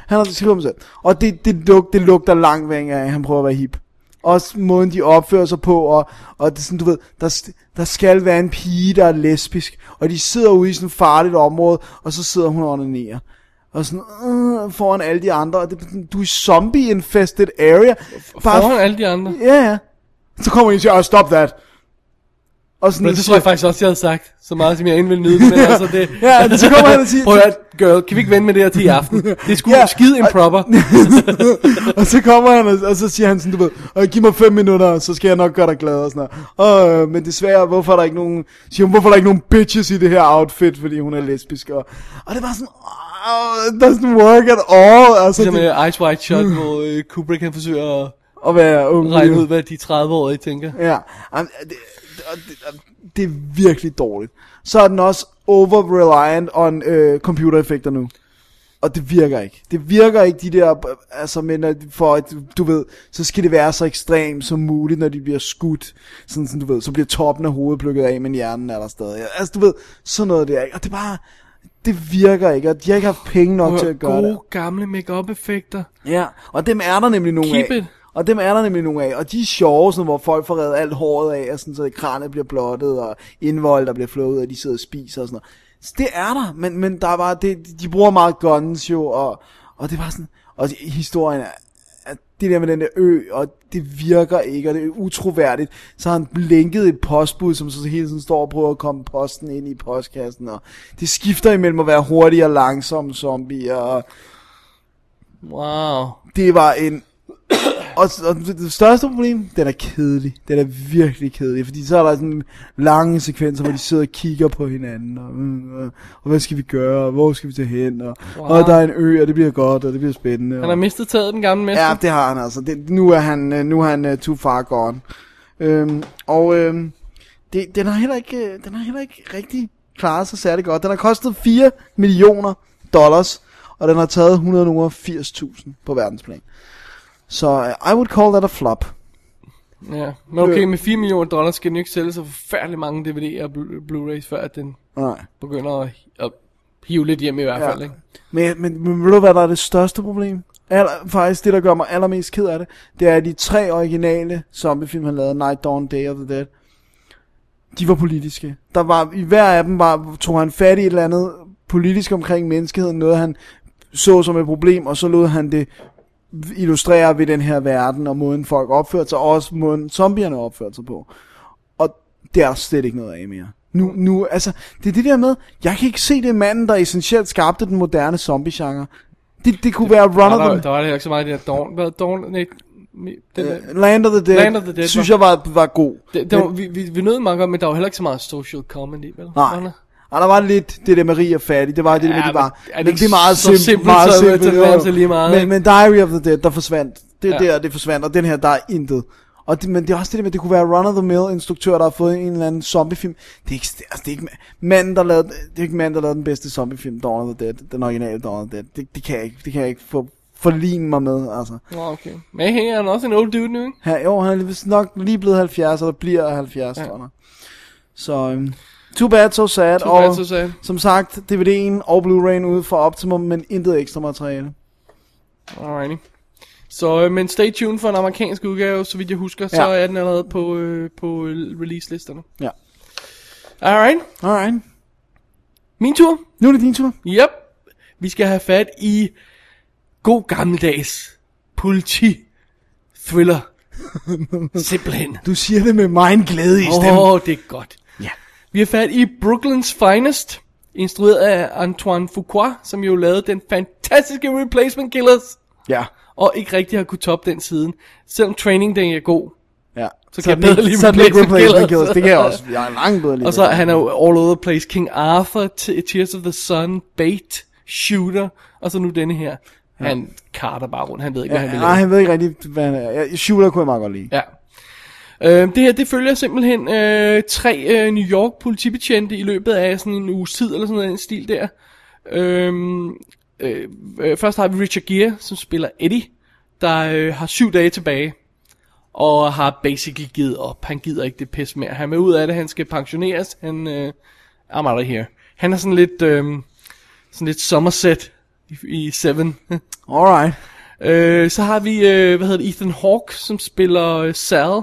S2: Han har skrevet om selv. Og det, det, lug, det lugter langt væk af, at han prøver at være hip. Også måden, de opfører sig på, og, og det er sådan, du ved, der, der skal være en pige, der er lesbisk, og de sidder ude i sådan et farligt område, og så sidder hun og onanerer. Og sådan, øh, foran alle de andre, og det, er du er zombie-infested area.
S3: Foran alle de andre.
S2: Ja, ja. Så kommer en og siger, oh, stop that. Og sådan,
S3: Men det tror jeg faktisk også, jeg havde sagt. Så meget som jeg endelig vil nyde det. Men altså det...
S2: Ja, så kommer han og siger-
S3: Prøv at girl, kan vi ikke vente med det her til i aften? Det er sgu
S2: Ja.
S3: skide improper.
S2: og så kommer han, og, og så siger han sådan, du ved, "Øh, giv mig fem minutter, så skal jeg nok gøre dig glad og sådan noget. Og, øh, men desværre, hvorfor er der ikke nogen, siger hun, hvorfor er der ikke nogen bitches i det her outfit, fordi hun er lesbisk, og, og det var sådan, oh, it doesn't work at all, altså,
S3: Ligesom
S2: det,
S3: med Ice White Shot, hvor øh, Kubrick han forsøger at
S2: at være ung.
S3: regne ud, hvad de 30-årige tænker.
S2: Ja, Jamen, det, det, det, det er virkelig dårligt. Så er den også over-reliant on øh, computereffekter nu. Og det virker ikke. Det virker ikke de der, altså men at- for at, du ved, så skal det være så ekstremt som muligt, når de bliver skudt. Sådan, sådan du ved, så bliver toppen af hovedet plukket af, men hjernen er der stadig. Altså du ved, sådan noget der. ikke? Og det er bare, det virker ikke, og de har ikke haft penge nok til at gøre
S3: Gode
S2: det.
S3: gamle make-up effekter.
S2: Ja, og dem er der nemlig nogle
S3: Keep
S2: af.
S3: it.
S2: Og dem er der nemlig nogle af. Og de er sjove, sådan, hvor folk får reddet alt håret af, og sådan, så kranet bliver blottet, og indvold, der bliver flået ud, og de sidder og spiser og sådan noget. Så det er der, men, men der er bare, det, de bruger meget guns jo, og, og det bare sådan, og historien er, det der med den der ø, og det virker ikke, og det er utroværdigt. Så har han blinket et postbud, som så hele tiden står og prøver at komme posten ind i postkassen, og det skifter imellem at være hurtig og langsom zombie, og
S3: Wow.
S2: det var en... Og, og det største problem, den er kedelig. Den er virkelig kedelig, fordi så er der sådan lange sekvenser, hvor de sidder og kigger på hinanden, og, mm, og, og hvad skal vi gøre, og hvor skal vi tage hen, og, wow. og der er en ø, og det bliver godt, og det bliver spændende.
S3: Han har mistet taget den gamle mester.
S2: Ja, det har han altså. Det, nu er han, øh, nu er han uh, too far gone. Øhm, og øhm, det, den, har heller ikke, øh, den har heller ikke rigtig klaret sig særlig godt. Den har kostet 4 millioner dollars, og den har taget 180.000 på verdensplan. Så uh, I would call that a flop.
S3: Ja, men okay, med 4 millioner dollars skal den ikke sælge så forfærdeligt mange DVD'er og Blu- Blu-rays, før at den
S2: Nej.
S3: begynder at, at hive lidt hjem i hvert
S2: Ja.
S3: fald, ikke?
S2: Men, men, men ved du hvad der er det største problem? Aller, faktisk det der gør mig allermest ked af det Det er de tre originale zombiefilm han lavede Night Dawn, Day of the Dead De var politiske Der var, i hver af dem var, tog han fat i et eller andet Politisk omkring menneskeheden Noget han så som et problem Og så lod han det illustrere ved den her verden Og måden folk opførte sig Og også måden zombierne opførte sig på Og det er der slet ikke noget af mere nu, nu, altså, det er det der med, jeg kan ikke se det manden, der essentielt skabte den moderne zombie-genre. Det, det kunne være Run of the...
S3: der var det ikke så meget det der Dawn, hvad, Dawn, nej, den der,
S2: Uh, Land of the Dead,
S3: Land of the Dead
S2: synes
S3: var-
S2: jeg var, var god.
S3: det, det var, vi, vi, vi meget godt, men der var heller ikke så meget social comedy, vel?
S2: Nej.
S3: Der?
S2: Og der var lidt det der med rig og fattig, det var det, ja, med,
S3: Ja,
S2: de var,
S3: er det
S2: men det er meget
S3: så
S2: simpelt,
S3: simpelt,
S2: meget
S3: så-
S2: simpelt,
S3: så
S2: jo.
S3: altså lige meget,
S2: men,
S3: ikke?
S2: men Diary of the Dead, der forsvandt, det er
S3: Ja.
S2: der, det forsvandt, og den her, der er intet. Og det, men det er også det der med, at det kunne være run-of-the-mill instruktør, der har fået en eller anden zombiefilm. Det er ikke, altså, det er ikke manden, der lavede, det er ikke manden, der lavede den bedste zombiefilm, Dawn of the Dead, den originale Dawn of the Dead. Det, det kan jeg ikke, det kan jeg ikke få, forligne mig med, altså.
S3: Nå, okay. Men hey, han er også en old dude nu, ikke?
S2: Her, jo, han er vist nok lige blevet 70, eller bliver 70, ja. tror jeg. Så, um, too bad, so sad.
S3: Too
S2: og
S3: bad, so sad.
S2: som sagt, DVD'en og Blu-ray'en ude for Optimum, men intet ekstra materiale.
S3: Alrighty. Så, øh, men stay tuned for en amerikansk udgave, så vidt jeg husker, så
S2: Ja.
S3: er den allerede på, øh, på øh, release-listerne.
S2: Ja.
S3: Alright.
S2: Alright.
S3: Min tur.
S2: Nu er det din tur.
S3: Yep. Vi skal have fat i god gammeldags politi thriller. Simpelthen.
S2: Du siger det med meget glæde i stemmen.
S3: Åh, oh, det er godt.
S2: Ja.
S3: Vi har fat i Brooklyn's Finest, instrueret af Antoine Fuqua, som jo lavede den fantastiske Replacement Killers,
S2: Ja.
S3: og ikke rigtig har kunne toppe den siden. Selvom Training Day er god.
S2: Ja.
S3: Så kan jeg bedre
S2: ikke-
S3: lide
S2: så
S3: Replacement
S2: Replacement
S3: Killers.
S2: Killers. Det kan jeg også. Jeg er langt bedre lige.
S3: Og så han er jo all over the place. King Arthur, Tears of the Sun, Bait, Shooter, og så nu denne her. Han karter bare rundt, han ved ikke, hvad han vil
S2: Nej, han ved ikke rigtig, hvad han er. Ja, Shooter kunne jeg meget godt lide.
S3: Ja. Øh, det her, det følger simpelthen øh, tre øh, New York politibetjente i løbet af sådan en uges tid, eller sådan noget den stil der. Øhm, øh, øh, først har vi Richard Gere, som spiller Eddie, der øh, har syv dage tilbage, og har basically givet op. Han gider ikke det pis mere. Han er ud af det, han skal pensioneres. Han, øh, I'm out of here. Han er sådan lidt, øh, sådan lidt Somerset i, i Seven.
S2: Alright.
S3: Øh, så har vi, øh, hvad hedder det, Ethan Hawke, som spiller øh, Sal,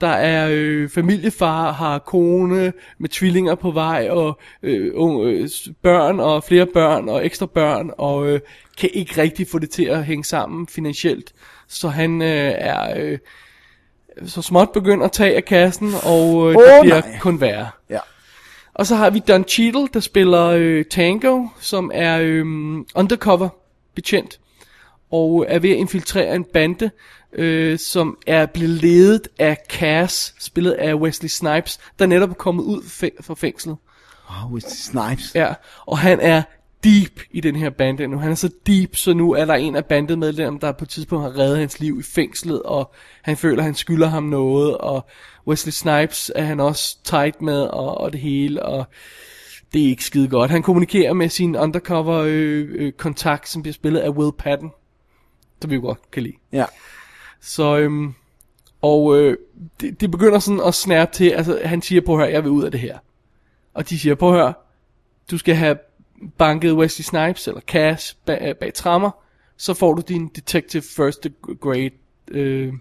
S3: der er øh, familiefar, har kone med tvillinger på vej, og øh, unge, øh, børn, og flere børn, og ekstra børn, og øh, kan ikke rigtig få det til at hænge sammen finansielt. Så han øh, er øh, så småt begyndt at tage af kassen, og øh,
S2: Åh,
S3: det bliver
S2: nej.
S3: kun værre.
S2: Ja.
S3: Og så har vi Don Cheadle, der spiller øh, Tango, som er øh, undercover betjent, og er ved at infiltrere en bande, øh, som er blevet ledet af Cass, spillet af Wesley Snipes, der netop er kommet ud fæ- fra fængslet.
S2: Oh, Wesley Snipes.
S3: Ja, og han er deep i den her bande nu. Han er så deep, så nu er der en af bandemedlemmerne, der på et tidspunkt har reddet hans liv i fængslet, og han føler, at han skylder ham noget, og Wesley Snipes er han også tight med, og, og det hele, og det er ikke skide godt. Han kommunikerer med sin undercover øh, øh, kontakt, som bliver spillet af Will Patton, som vi jo godt kan lide.
S2: Ja.
S3: Så, øhm, og øh, det, det begynder sådan at snærpe til, altså han siger, på hør, jeg vil ud af det her. Og de siger, på hør, du skal have banket Wesley Snipes eller Cash bag, bag trammer, så får du din Detective First Grade øh,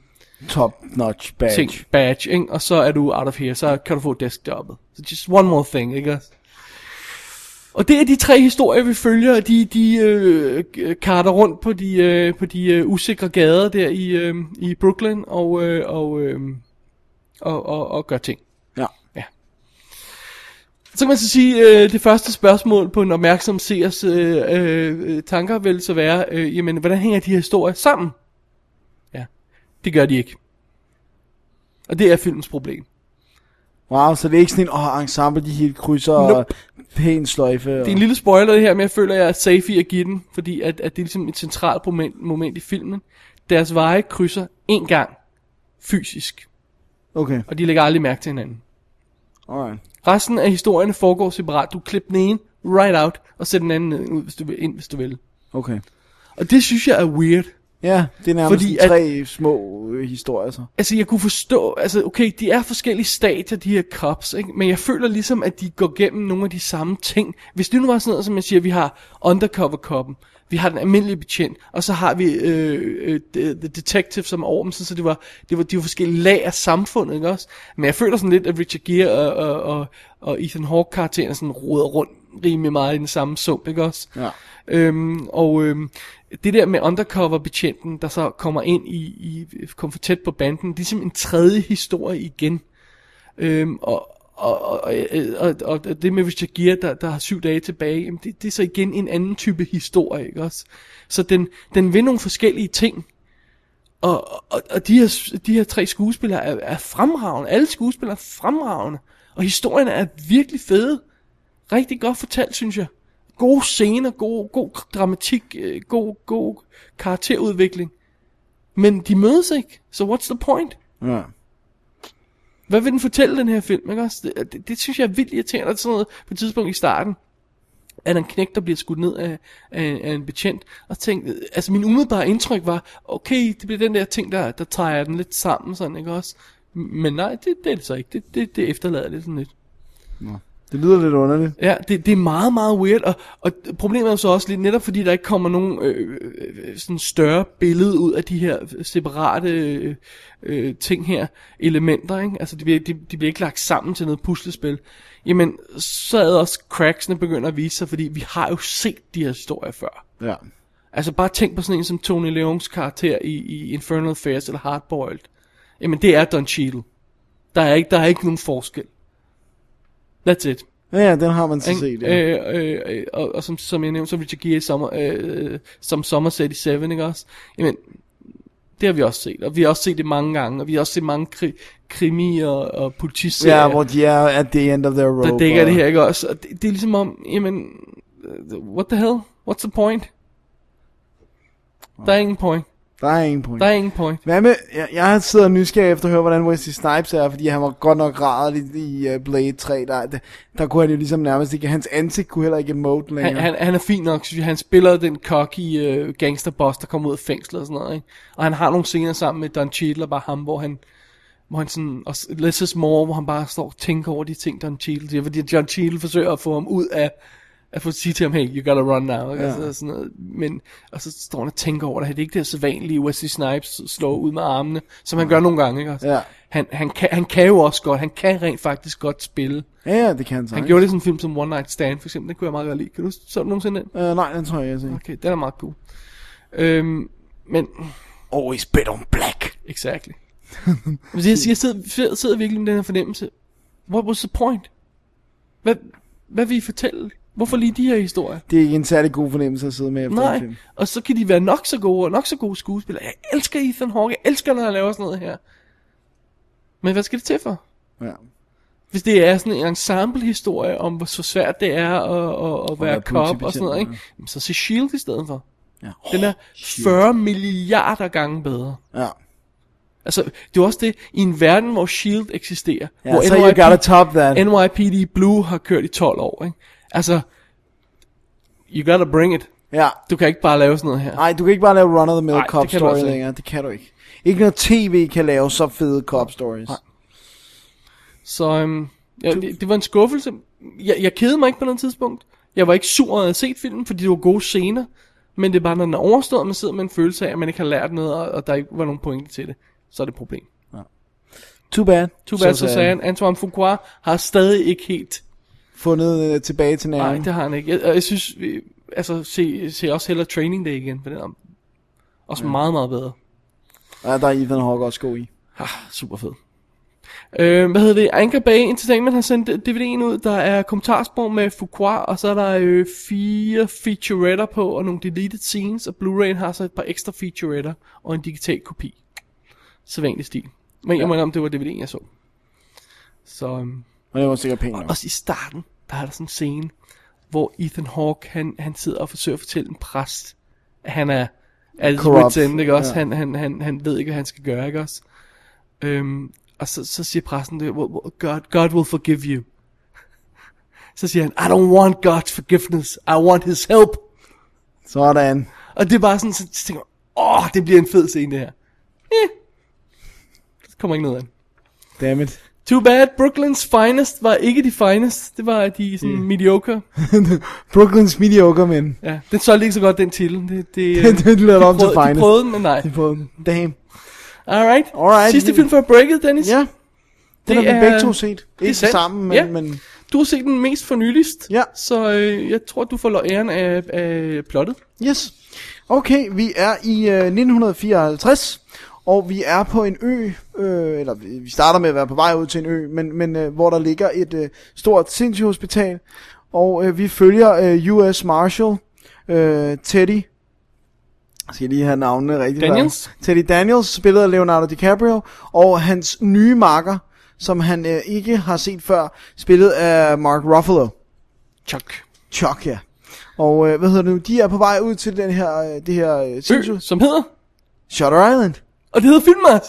S2: Top notch badge.
S3: ting, badge, ikke? og så er du out of here, så kan du få deskjobbet. Så just one more thing, ikke? Og det er de tre historier, vi følger, og de, de øh, karter rundt på de, øh, på de øh, usikre gader der i, øh, i Brooklyn, og, øh, og, øh, og, og, og gør ting.
S2: Ja.
S3: Ja. Så kan man så sige, øh, det første spørgsmål på en opmærksom seers øh, øh, tanker vil så være, øh, jamen, hvordan hænger de her historier sammen? Ja, det gør de ikke. Og det er filmens problem.
S2: Wow, så det er ikke sådan en, åh, ensemble, de helt krydser
S3: Nope.
S2: og pæn sløjfe. Og...
S3: Det er en lille spoiler det her, men jeg føler, at jeg er safe i at give den, fordi at, at det er ligesom et centralt moment, moment i filmen. Deres veje krydser en gang fysisk,
S2: Okay,
S3: og de lægger aldrig mærke til hinanden.
S2: Alright.
S3: Resten af historierne foregår separat. Du klipper den ene right out, og sætter den anden ned, ud, hvis du vil, ind, hvis du vil.
S2: Okay.
S3: Og det synes jeg er weird.
S2: Ja, det er nærmest
S3: Fordi
S2: Fordi tre små øh, historier så.
S3: Altså, jeg kunne forstå, altså, okay, de er forskellige stadier, de her cops, ikke? Men jeg føler ligesom, at de går gennem nogle af de samme ting. Hvis det nu var sådan noget, som jeg siger, vi har undercover coppen, vi har den almindelige betjent, og så har vi øh, øh, the, detective som er over dem, så, så det var, det var de var forskellige lag af samfundet, ikke også? Men jeg føler sådan lidt, at Richard Gere og, og, og, og Ethan Hawke karakteren sådan roder rundt rimelig meget i den samme sump, ikke også?
S2: Ja.
S3: Øhm, og øhm, det der med undercover-betjenten, der så kommer ind i, i kommer for tæt på banden, det er simpelthen en tredje historie igen. Øhm, og, og, og, og, og, det med Richard Gere, der, der har syv dage tilbage, jamen det, det er så igen en anden type historie, ikke også? Så den, den vil nogle forskellige ting. Og, og, og de, her, de her tre skuespillere er, er fremragende. Alle skuespillere er fremragende. Og historien er virkelig fede. Rigtig godt fortalt, synes jeg. Gode scener, god, god dramatik, øh, god, god karakterudvikling. Men de mødes ikke, så what's the point?
S2: Ja.
S3: Hvad vil den fortælle, den her film? Ikke også? Det, det, det synes jeg er vildt irriterende. Er sådan noget på et tidspunkt i starten, at en knæk, der bliver skudt ned af, af, af en betjent, og tænkte, altså min umiddelbare indtryk var, okay, det bliver den der ting, der, der tager den lidt sammen, sådan, ikke også? Men nej, det, det er det så ikke. Det, det, det efterlader det sådan lidt.
S2: Det lyder lidt underligt.
S3: Ja, det, det er meget, meget weird, og, og problemet er så også lidt, netop fordi der ikke kommer nogen øh, øh, sådan større billede ud af de her separate øh, øh, ting her, elementer, ikke? Altså, de bliver, de, de bliver ikke lagt sammen til noget puslespil. Jamen, så er også cracksene begynder at vise sig, fordi vi har jo set de her historier før.
S2: Ja.
S3: Altså, bare tænk på sådan en som Tony Leons karakter i, i Infernal Affairs eller Hardboiled. Jamen, det er Don Cheadle. Der er ikke, der er ikke nogen forskel. That's it.
S2: Ja, den har man så set, ja.
S3: Øh, øh, øh, og, og som, som jeg nævnte, som Richard Gere sommer, øh, som Somerset i Seven, ikke også? Jamen, det har vi også set, og vi har også set det mange gange, og vi har også set mange kri- krimi- og, og politiserier,
S2: Ja, hvor de er at the end of their rope.
S3: der dækker
S2: og-
S3: det her, ikke også? Og det, det er ligesom om, jamen, øh, what the hell? What's the point? Der er ingen point.
S2: Der er ingen point.
S3: Der er ingen point.
S2: Hvad med, jeg, jeg har siddet nysgerrig efter at høre, hvordan Wesley Snipes er, fordi han var godt nok rædderlig i uh, Blade 3. Der, der, der kunne han jo ligesom nærmest ikke, hans ansigt kunne heller ikke emote længere.
S3: Han, han, han er fin nok, synes jeg. Han spiller den cocky uh, gangsterboss, der kommer ud af fængslet og sådan noget, ikke? Og han har nogle scener sammen med Don Cheadle og bare ham, hvor han, hvor han sådan, og less is more, hvor han bare står og tænker over de ting, Don Cheadle siger, fordi John Cheadle forsøger at få ham ud af, at få sige til ham, hey, you gotta run now, ikke?
S2: Ja.
S3: Altså, sådan noget. Men, og så står han og tænker over det, det er ikke det så vanlige Wesley Snipes slår ud med armene, som han gør nogle gange, ikke? Altså,
S2: Ja.
S3: han, han, kan, han kan jo også godt, han kan rent faktisk godt spille.
S2: Ja, ja, det kan han så.
S3: Han gjorde det i sådan en film som One Night Stand, for eksempel, den kunne jeg meget godt lide. Kan du så du nogensinde den?
S2: Uh, nej, den tror jeg, jeg ser.
S3: Okay, den er meget cool. Øhm, men,
S2: Always bet on black.
S3: exactly. Men jeg, jeg sidder, sidder, sidder virkelig med den her fornemmelse. What was the point? Hvad, hvad vil I fortælle? Hvorfor lige de her historier?
S2: Det er ikke en særlig god fornemmelse at sidde med efter
S3: Nej,
S2: film.
S3: og så kan de være nok så gode, og nok så gode skuespillere. Jeg elsker Ethan Hawke, jeg elsker, når han laver sådan noget her. Men hvad skal det til for?
S2: Ja.
S3: Hvis det er sådan en ensemble-historie om, hvor så svært det er at, at, at være cop og sådan noget, ikke?
S2: ja.
S3: Så se S.H.I.E.L.D. i stedet for.
S2: ja.
S3: Den er 40 milliarder gange bedre.
S2: Ja.
S3: Altså, det er også det, i en verden, hvor S.H.I.E.L.D. eksisterer.
S2: Ja,
S3: hvor
S2: så you gotta top that.
S3: NYPD Blue har kørt i 12 år, ikke? Altså, you gotta bring it.
S2: Ja.
S3: Du kan ikke bare lave sådan noget her.
S2: Nej, du kan ikke bare lave run of the mill
S3: Nej,
S2: cop
S3: du
S2: story
S3: altså ikke.
S2: længere. Det kan du ikke. Ikke noget tv kan lave så fede cop stories.
S3: Nej. Så øhm, ja, det, det var en skuffelse. Jeg, jeg kedede mig ikke på noget tidspunkt. Jeg var ikke sur at have set filmen, fordi det var gode scener. Men det er bare, når den er overstået, man sidder med en følelse af, at man ikke har lært noget, og, og der ikke var nogen pointe til det. Så er det et problem.
S2: Too bad.
S3: Too bad, så sagde han. Antoine Fuqua har stadig ikke helt...
S2: Fundet uh, tilbage til
S3: Nej,
S2: næringen.
S3: det har han ikke. Jeg, jeg synes, vi, altså, se, se også hellere Training Day igen, for den er også ja. meget, meget bedre.
S2: Ja, der er Ethan Hawke også god i.
S3: Ah, super fed. Øh, hvad hedder det? Anchor Bay Entertainment har sendt DVD'en ud. Der er kommentarspor med Fuqua, og så er der øh, fire featuretter på, og nogle deleted scenes, og Blu-ray har så et par ekstra featuretter, og en digital kopi. Sædvanlig stil. Men jeg mener om, det var DVD'en, jeg så. Så, øhm,
S2: Og det var sikkert pænt nok.
S3: også i starten, der er der sådan en scene, hvor Ethan Hawke, han, han sidder og forsøger at fortælle en præst, at han er, er
S2: Corrupt.
S3: end, ikke også?
S2: Ja.
S3: Han, han, han, han ved ikke, hvad han skal gøre, ikke også? Øhm, Og så, så siger præsten, det, "Well, well, God, God will forgive you. Så siger han, I don't want God's forgiveness, I want his help.
S2: Sådan.
S3: Og det er bare sådan, så tænker åh, det bliver en fed scene det her. Eh. Det kommer ikke noget af.
S2: Dammit.
S3: Too bad, Brooklyn's finest var ikke de finest. Det var de sådan mediocre.
S2: Brooklyn's mediocre, men
S3: Ja, den solgte ikke så godt, den titel. Det, det,
S2: det, det lyder
S3: de
S2: op til
S3: prøvede, de
S2: finest.
S3: prøvede, den, men nej.
S2: De prøvede. Damn.
S3: Alright.
S2: Alright.
S3: Sidste film for breaket, Dennis.
S2: Ja. Den
S3: Det
S2: har vi
S3: er-
S2: begge to set.
S3: det er
S2: Ikke
S3: sandt.
S2: sammen, men,
S3: Ja.
S2: men
S3: Du har set den mest for nyligst.
S2: Ja.
S3: Så øh, jeg tror, du får æren af, af plottet.
S2: Yes. Okay, vi er i øh, 1954, og vi er på en ø, øh, eller vi starter med at være på vej ud til en ø, men, men øh, hvor der ligger et øh, stort sindssygehospital, og øh, vi følger øh, US Marshal, øh, Teddy, jeg skal lige have navnene rigtigt.
S3: Daniels?
S2: før. Teddy Daniels, spillet af Leonardo DiCaprio, og hans nye makker, som han øh, ikke har set før, spillet af Mark Ruffalo.
S3: Chuck.
S2: Chuck, ja. Og øh, hvad hedder det nu? De er på vej ud til den her, øh, det her øh,
S3: Ø, som hedder.
S2: Shutter Island.
S3: Og det hedder.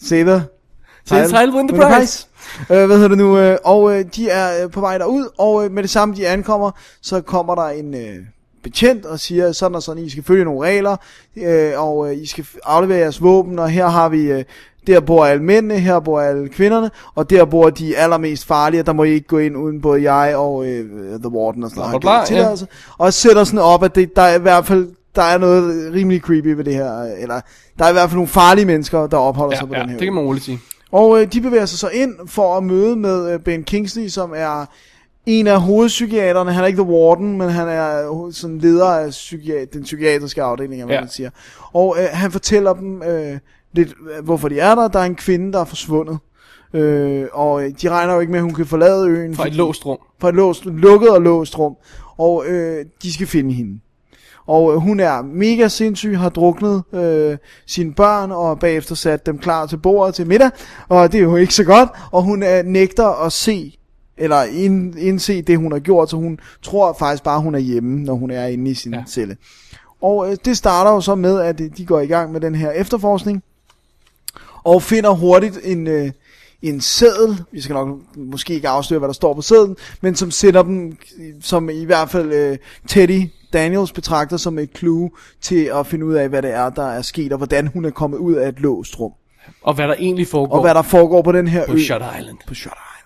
S2: Say the...
S3: Say the title, win the prize.
S2: Øh, hvad hedder det nu? Øh, og øh, de er øh, på vej derud, og øh, med det samme de ankommer, så kommer der en øh, betjent og siger sådan og sådan, I skal følge nogle regler, øh, og øh, I skal aflevere jeres våben, og her har vi... Øh, der bor alle mændene, her bor alle kvinderne, og der bor de allermest farlige, og der må I ikke gå ind uden både jeg og øh, The Warden og sådan noget.
S3: Bla, bla, ja.
S2: tilladelse. Og sætter sådan op, at det, der er i hvert fald der er noget rimelig creepy ved det her, eller der er i hvert fald nogle farlige mennesker, der opholder
S3: Ja,
S2: sig på
S3: ja,
S2: den her
S3: det kan man roligt sige.
S2: Og øh, de bevæger sig så ind for at møde med øh, Ben Kingsley, som er en af hovedpsykiaterne. Han er ikke The Warden, men han er øh, sådan leder af psykiat- den psykiatriske afdeling, hvad
S3: Ja.
S2: man siger. Og øh, han fortæller dem øh, lidt, øh, hvorfor de er der. Der er en kvinde, der er forsvundet. Øh, og øh, de regner jo ikke med, at hun kan forlade øen.
S3: Fra et låst rum.
S2: Fra et låst, lukket og låst rum. Og øh, de skal finde hende. Og øh, hun er mega sindssyg, har druknet øh, sine børn, og bagefter sat dem klar til bordet til middag. Og det er jo ikke så godt. Og hun øh, nægter at se, eller ind, indse det, hun har gjort. Så hun tror faktisk bare, hun er hjemme, når hun er inde i sin ja. Celle. Og øh, det starter jo så med, at de går i gang med den her efterforskning. Og finder hurtigt en, øh, en seddel. Vi skal nok måske ikke afsløre, hvad der står på sedlen. Men som sætter dem, som i hvert fald øh, Teddy Daniels betragter som et clue til at finde ud af, hvad det er, der er sket, og hvordan hun er kommet ud af et låst rum.
S3: Og hvad der egentlig foregår
S2: Og hvad der foregår på den her
S3: på
S2: ø.
S3: Shutter Island.
S2: På Shutter Island.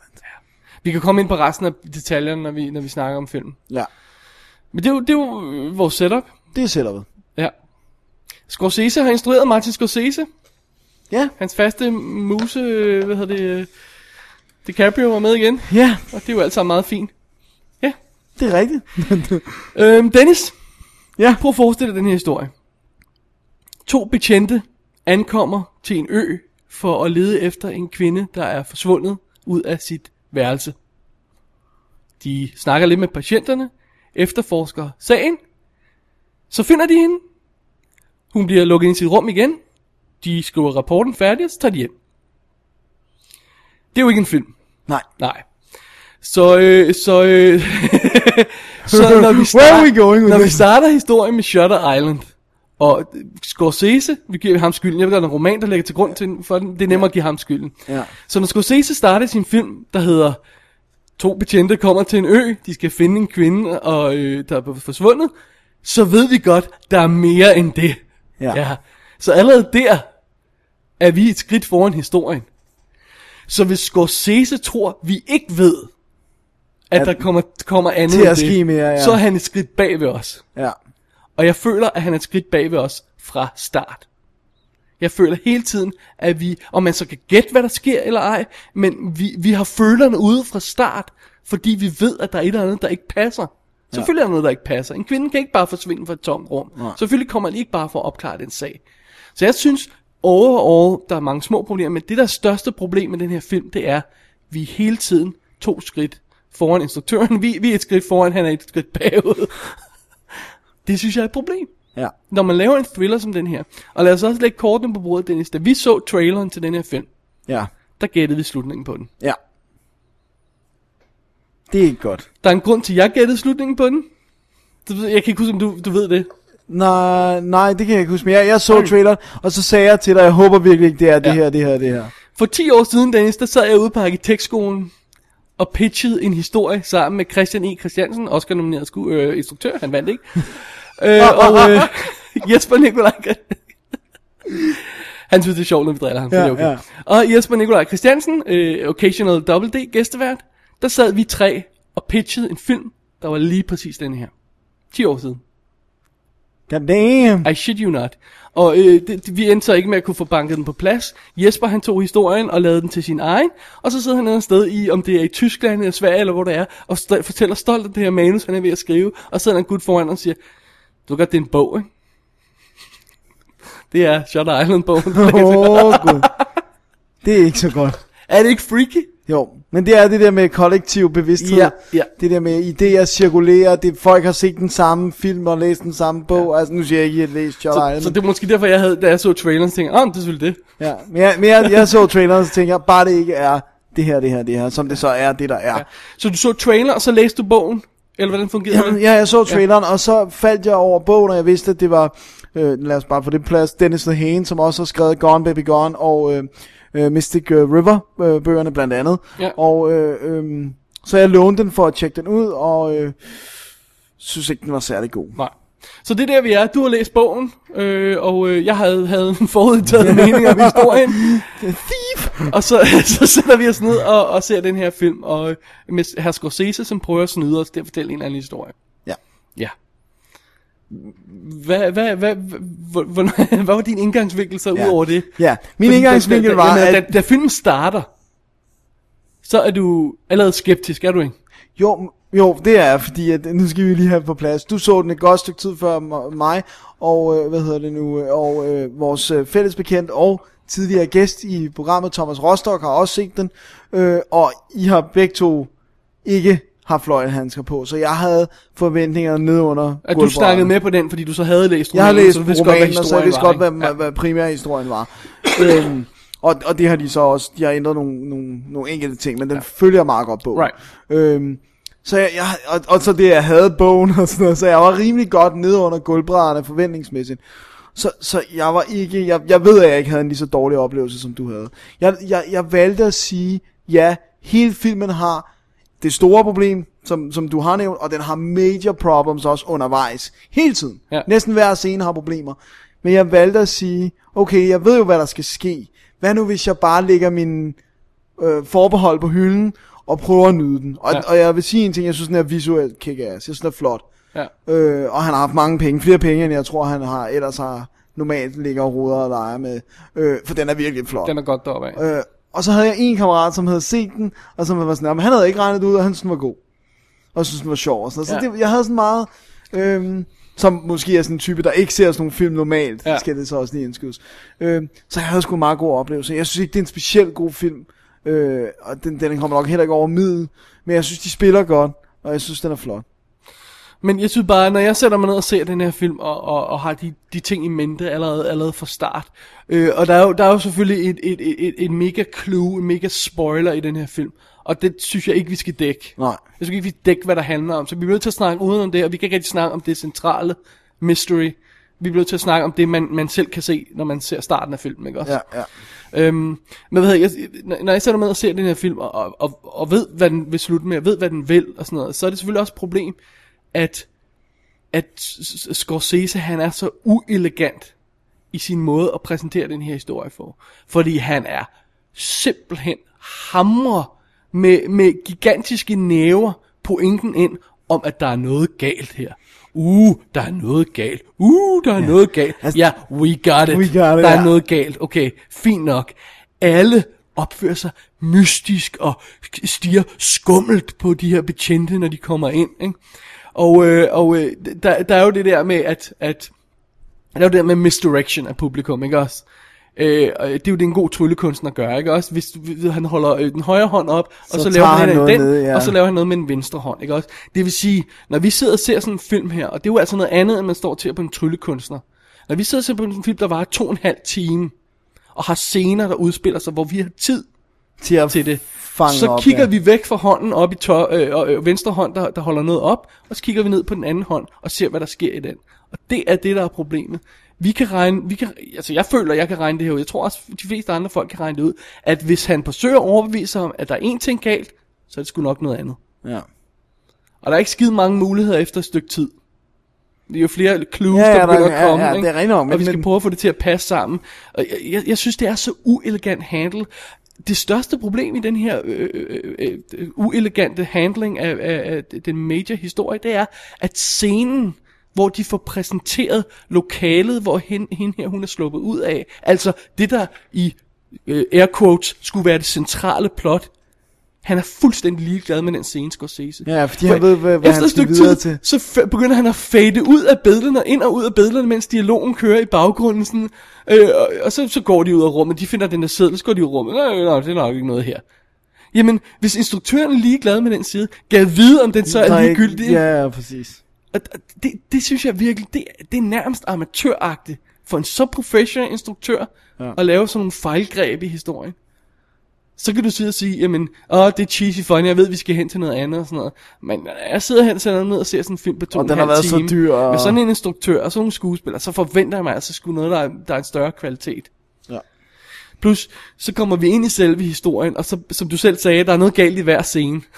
S3: Vi kan komme ind på resten af detaljerne, når vi, når vi snakker om filmen.
S2: Ja,
S3: Men det er jo, det er jo vores setup.
S2: det er setupet.
S3: Ja. Scorsese har instrueret Martin Scorsese.
S2: Ja,
S3: Hans faste muse, hvad hedder det, øh, DiCaprio var med igen.
S2: ja,
S3: Og det er jo alt sammen meget fint. Ja.
S2: det er rigtigt.
S3: Øhm, Dennis,
S2: ja,
S3: prøv at forestille dig den her historie. To betjente ankommer til en ø for at lede efter en kvinde, der er forsvundet ud af sit værelse. De snakker lidt med patienterne, efterforsker sagen, så finder de hende. Hun bliver lukket ind i sit rum igen. De skriver rapporten færdig, så tager de hjem. Det er jo ikke en film.
S2: nej.
S3: Nej. Så, øh, så, øh, så når vi,
S2: Where
S3: start,
S2: are we going
S3: når vi starter historien med Shutter Island, og Scorsese, vi giver ham skylden, jeg ved, der er en roman, der ligger til grund til, for den, det er nemmere at give ham skylden.
S2: Ja.
S3: Så når Scorsese starter sin film, der hedder To betjente kommer til en ø, de skal finde en kvinde, og, øh, der er forsvundet, så ved vi godt, der er mere end det.
S2: Ja.
S3: ja. Så allerede der er vi et skridt foran historien. Så hvis Scorsese tror, vi ikke ved, at,
S2: At-
S3: der kommer, kommer andet
S2: Til at ske mere, ja.
S3: så er han et skridt bag ved os.
S2: Ja.
S3: Og jeg føler, at han er et skridt bag ved os fra start. Jeg føler hele tiden, at vi, om man så kan gætte, hvad der sker eller ej, men vi, vi har følerne ude fra start, fordi vi ved, at der er et eller andet, der ikke passer. Selvfølgelig er der noget, der ikke passer. En kvinde kan ikke bare forsvinde fra et tomt rum. Selvfølgelig kommer han ikke bare for at opklare den sag. Så jeg synes, overall, der er mange små problemer, men det der største problem med den her film, det er, vi er hele tiden to skridt foran instruktøren. Vi, vi er et skridt foran, han er et skridt bagud. det synes jeg er et problem
S2: Ja.
S3: når man laver en thriller som den her, og lad os også lægge kortene på bordet, Dennis, da vi så traileren til den her film,
S2: Ja.
S3: der gættede vi slutningen på den.
S2: Ja. Det er ikke godt.
S3: Der er en grund til, at jeg gættede slutningen på den. Jeg kan ikke huske, om du, du ved det.
S2: Nej, nej, det kan jeg ikke huske. Men jeg, jeg så traileren, og så sagde jeg til dig, jeg håber virkelig ikke, det er det
S3: Ja.
S2: her, det her, det her.
S3: For 10 år siden, Dennis, der sad jeg ude på arkitektskolen og pitchede en historie sammen med Christian E. Christiansen, Oscar nomineret sku- øh, instruktør, han vandt ikke. øh, og øh, Jesper Nikolaj Han synes, det er sjovt, når vi driller ham,
S2: Ja,
S3: det er okay.
S2: ja.
S3: Og Jesper Nikolaj Christiansen, øh, Occasional Double D, gæstevært, der sad vi tre og pitchede en film, der var lige præcis den her. 10 år siden.
S2: God damn.
S3: I shit you not. Og øh, det, vi endte så ikke med at kunne få banket den på plads. Jesper han tog historien og lavede den til sin egen, og så sidder han et sted i, om det er i Tyskland eller Sverige eller hvor det er, og st- fortæller stolt om det her manus, han er ved at skrive, og så sidder han en gut foran og siger, du gør det er en bog, ikke? Det er Shutter Island-bogen.
S2: Åh, oh, gud. Det er ikke så godt.
S3: er det ikke freaky?
S2: Jo, men det er det der med kollektiv bevidsthed.
S3: Ja, ja.
S2: Det der med idéer cirkulerer, det folk har set den samme film og læst den samme bog. Ja. Altså nu siger jeg ikke, at jeg har læst Shutter
S3: Så,
S2: Island.
S3: så det er måske derfor, jeg havde, da jeg så traileren, tænkte jeg, åh, det er selvfølgelig det.
S2: Ja, men jeg, men jeg, jeg så traileren, så tænker jeg, bare det ikke er det her, det her, det her, som det så er, det der er. Ja,
S3: Så du så trailer, og så læste du bogen? Eller hvordan fungerede det?
S2: ja jeg så traileren, og så faldt jeg over bogen, og jeg vidste, at det var, øh, lad os bare få det plads, Dennis Lehane, som også har skrevet Gone Baby Gone, og øh, øh, Mystic øh, River, øh, bøgerne blandt andet.
S3: Ja.
S2: Og øh, øh, så jeg lånte den for at tjekke den ud, og øh, synes ikke, den var særlig god.
S3: Nej. Så det er der, vi er. Du har læst bogen, øh, og øh, jeg havde, havde en forudtaget mening om historien. Thief! Og så, så sætter vi os ned og, og ser den her film, og øh, med herr Scorsese, som prøver at snyde os til at fortælle en eller anden historie.
S2: Ja.
S3: Ja. Hvad, hvad, hvad, hvad, hvad, var din indgangsvinkel så
S2: Ja.
S3: ud over det?
S2: Ja, min
S3: Fordi
S2: indgangsvinkel
S3: da, da,
S2: var,
S3: jamen,
S2: at...
S3: da, da filmen starter, så er du allerede skeptisk, er du ikke?
S2: Jo, jo, det er fordi, at nu skal vi lige have på plads. Du så den et godt stykke tid før mig, og øh, hvad hedder det nu, øh, og øh, vores øh, fælles bekendt og tidligere gæst i programmet, Thomas Rostock, har også set den, øh, og I har begge to ikke haft fløjthandsker på, så jeg havde forventninger ned under
S3: At du snakkede med på den, fordi du så havde læst
S2: Jeg har
S3: romanen,
S2: læst
S3: så vidste godt, hvad
S2: romanen, og så jeg
S3: historien
S2: vidste
S3: var,
S2: godt, hvad, hvad, hvad primærhistorien var. øhm, og, og det har de så også, de har ændret nogle, nogle, nogle enkelte ting, men den ja. følger meget godt på.
S3: Right.
S2: Øhm, så jeg, jeg, og, og så det, jeg havde bogen og sådan noget, så jeg var rimelig godt nede under gulvbrædderne forventningsmæssigt. Så, så jeg var ikke, jeg, jeg ved, at jeg ikke havde en lige så dårlig oplevelse, som du havde. Jeg, jeg, jeg valgte at sige, ja, hele filmen har det store problem, som, som du har nævnt, og den har major problems også undervejs. Hele tiden.
S3: Ja.
S2: Næsten hver scene har problemer. Men jeg valgte at sige, okay, jeg ved jo, hvad der skal ske. Hvad nu, hvis jeg bare lægger min øh, forbehold på hylden, og prøver at nyde den. Og,
S3: Ja.
S2: og jeg vil sige en ting, jeg synes, den er visuelt kick-ass. Jeg synes, den er flot.
S3: Ja.
S2: Øh, og han har haft mange penge, flere penge, end jeg tror, han har ellers har normalt ligger og ruder og leger med. Øh, for den er virkelig flot.
S3: Den er godt deroppe af.
S2: Øh, og så havde jeg en kammerat, som havde set den, og som var sådan, "Jamen, han havde ikke regnet det ud, og han synes, den var god. Og synes, den var sjov. Og sådan noget. Så
S3: Ja.
S2: det, jeg havde sådan meget, øhm, som måske er sådan en type, der ikke ser sådan nogle film normalt,
S3: Ja.
S2: skal det så også lige indskydes. Øhm, så jeg havde sgu en meget god oplevelse. Jeg synes ikke, det er en specielt god film, øh, og den, den kommer nok heller ikke over middel, men jeg synes, de spiller godt, og jeg synes, den er flot.
S3: Men jeg synes bare, når jeg sætter mig ned og ser den her film, og, og, og har de, de ting i mente allerede, allerede fra start, øh, og der er, jo, der er jo selvfølgelig et, et, et, et, et mega clue, en mega spoiler i den her film, og det synes jeg ikke, vi skal dække.
S2: Nej.
S3: Jeg synes ikke, vi skal dække, hvad der handler om, så vi er nødt til at snakke uden om det, og vi kan ikke rigtig snakke om det centrale mystery. Vi bliver nødt til at snakke om det, man, man selv kan se, når man ser starten af filmen, ikke også?
S2: Ja, ja.
S3: Øhm, men hvad hedder, jeg, når- jeg sætter mig ned og ser den her film, og, og, og, og ved, hvad den vil slutte med, og ved, hvad den vil, og sådan noget, så er det selvfølgelig også et problem, at, at Scorsese, han er så uelegant i sin måde at præsentere den her historie for. Fordi han er simpelthen hamrer med, med gigantiske næver pointen ind om, at der er noget galt her. Uh, der er noget galt. Uh, der er ja. noget galt.
S2: Altså-
S3: Ja, we got it.
S2: We got it,
S3: der er
S2: ja.
S3: noget galt. Okay, fint nok. Alle opfører sig mystisk og stiger skummelt på de her betjente, når de kommer ind. Ikke? Og, øh, og øh, der, der er jo det der med, at, at der er jo det der med misdirection af publikum, ikke også? Øh, det er jo det, en god tryllekunstner gør, ikke også? Hvis, hvis han holder øh, den højre hånd op, og så,
S2: Så
S3: laver han,
S2: han noget
S3: den,
S2: ned, ja.
S3: og så laver han noget med den venstre hånd, ikke også? Det vil sige, når vi sidder og ser sådan en film her, og det er jo altså noget andet, end man står til på en tryllekunstner. Når vi sidder og ser på en film, der var to og en halv time, og har scener, der udspiller sig, hvor vi har tid
S2: Til at
S3: til det,
S2: fange
S3: så
S2: op,
S3: kigger
S2: ja.
S3: vi væk fra hånden op i tør, øh, øh, venstre hånd, der, der holder noget op, og så kigger vi ned på den anden hånd og ser, hvad der sker i den. Og det er det, der er problemet. Vi kan regne, vi kan, altså jeg føler, jeg kan regne det her ud. Jeg tror også, de fleste andre folk kan regne det ud. At hvis han forsøger at overbevise sig om, at der er én ting galt, så er det sgu nok noget andet.
S2: Ja.
S3: Og der er ikke skide mange muligheder efter et stykke tid. Det er jo flere clues,
S2: Ja, ja,
S3: der
S2: der-
S3: begynder
S2: ja,
S3: at komme.
S2: ja,
S3: ikke?
S2: det er nok, men-
S3: og vi skal
S2: men-
S3: prøve at få det til at passe sammen. Og jeg, jeg, jeg synes, det er så uelegant handle. Det største problem i den her øh øh, øh, øh, øh, uelegante handling af, af, af den major historie, det er, at scenen, hvor de får præsenteret lokalet, hvor hende, hende her hun er sluppet ud af, altså det der i øh, air quotes skulle være det centrale plot, han er fuldstændig ligeglad med den scene, Scorsese.
S2: Ja, fordi han ved, hvad- hvad han skal videre
S3: tid,
S2: til.
S3: så begynder han at fade ud af billederne, og ind og ud af billederne, mens dialogen kører i baggrunden. Sådan, øh, og, og så, så går de ud af rummet, de finder den der seddel, så går de ud af rummet. Nej, nej, det er nok ikke noget her. Jamen, hvis instruktøren er ligeglad med den side, kan jeg vide, om den så er ligegyldig.
S2: Ja, ja, præcis.
S3: Og det, det synes jeg virkelig, det, det er nærmest amatøragtigt for en så professionel instruktør. Ja. at lave sådan nogle fejlgreb i historien. Så kan du sidde og sige, jamen, åh, det er cheesy funny, jeg ved, vi skal hen til noget andet og sådan noget. Men jeg sidder her og ned og ser sådan en film på to
S2: Og
S3: og
S2: den
S3: en
S2: har været så
S3: time,
S2: dyr, og-
S3: med sådan en instruktør og sådan nogle skuespillere, så forventer jeg mig altså sgu noget, der er, der er en større kvalitet.
S2: Ja.
S3: Plus, så kommer vi ind i selve historien, og så, som du selv sagde, der er noget galt i hver scene.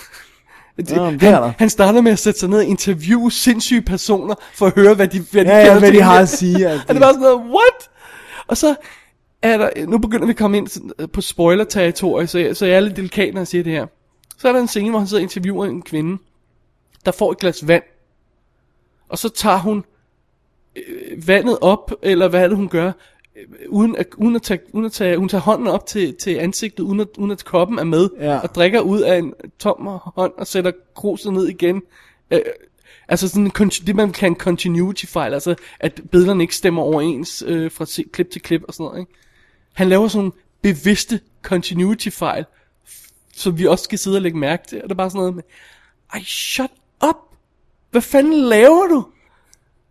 S3: Det,
S2: Ja, det
S3: han, han starter med at sætte sig ned og interviewe sindssyge personer, for at høre, hvad de, hvad de
S2: Ja, ja, hvad de har at sige, at
S3: Og det
S2: de-
S3: var sådan noget, what? Og så er der, nu begynder vi at komme ind øh, på spoiler-territoriet, så, jeg, så jeg er lidt delikat, når jeg siger det her. Så er der en scene, hvor han sidder og interviewer en kvinde, der får et glas vand, og så tager hun øh, vandet op, eller hvad er det, hun gør, øh, uden at, uden at, tage, uden at tage, hun tager hånden op til, til ansigtet, uden at, uden at koppen er med,
S2: Ja.
S3: og drikker ud af en tom hånd, og sætter kruset ned igen. Øh, altså sådan en, det man kan en continuity fejl, altså at billederne ikke stemmer overens øh, fra klip til klip og sådan noget, ikke? Han laver sådan nogle bevidste continuity fejl, som vi også skal sidde og lægge mærke til, og det er bare sådan noget med, ej, shut up! Hvad fanden laver du?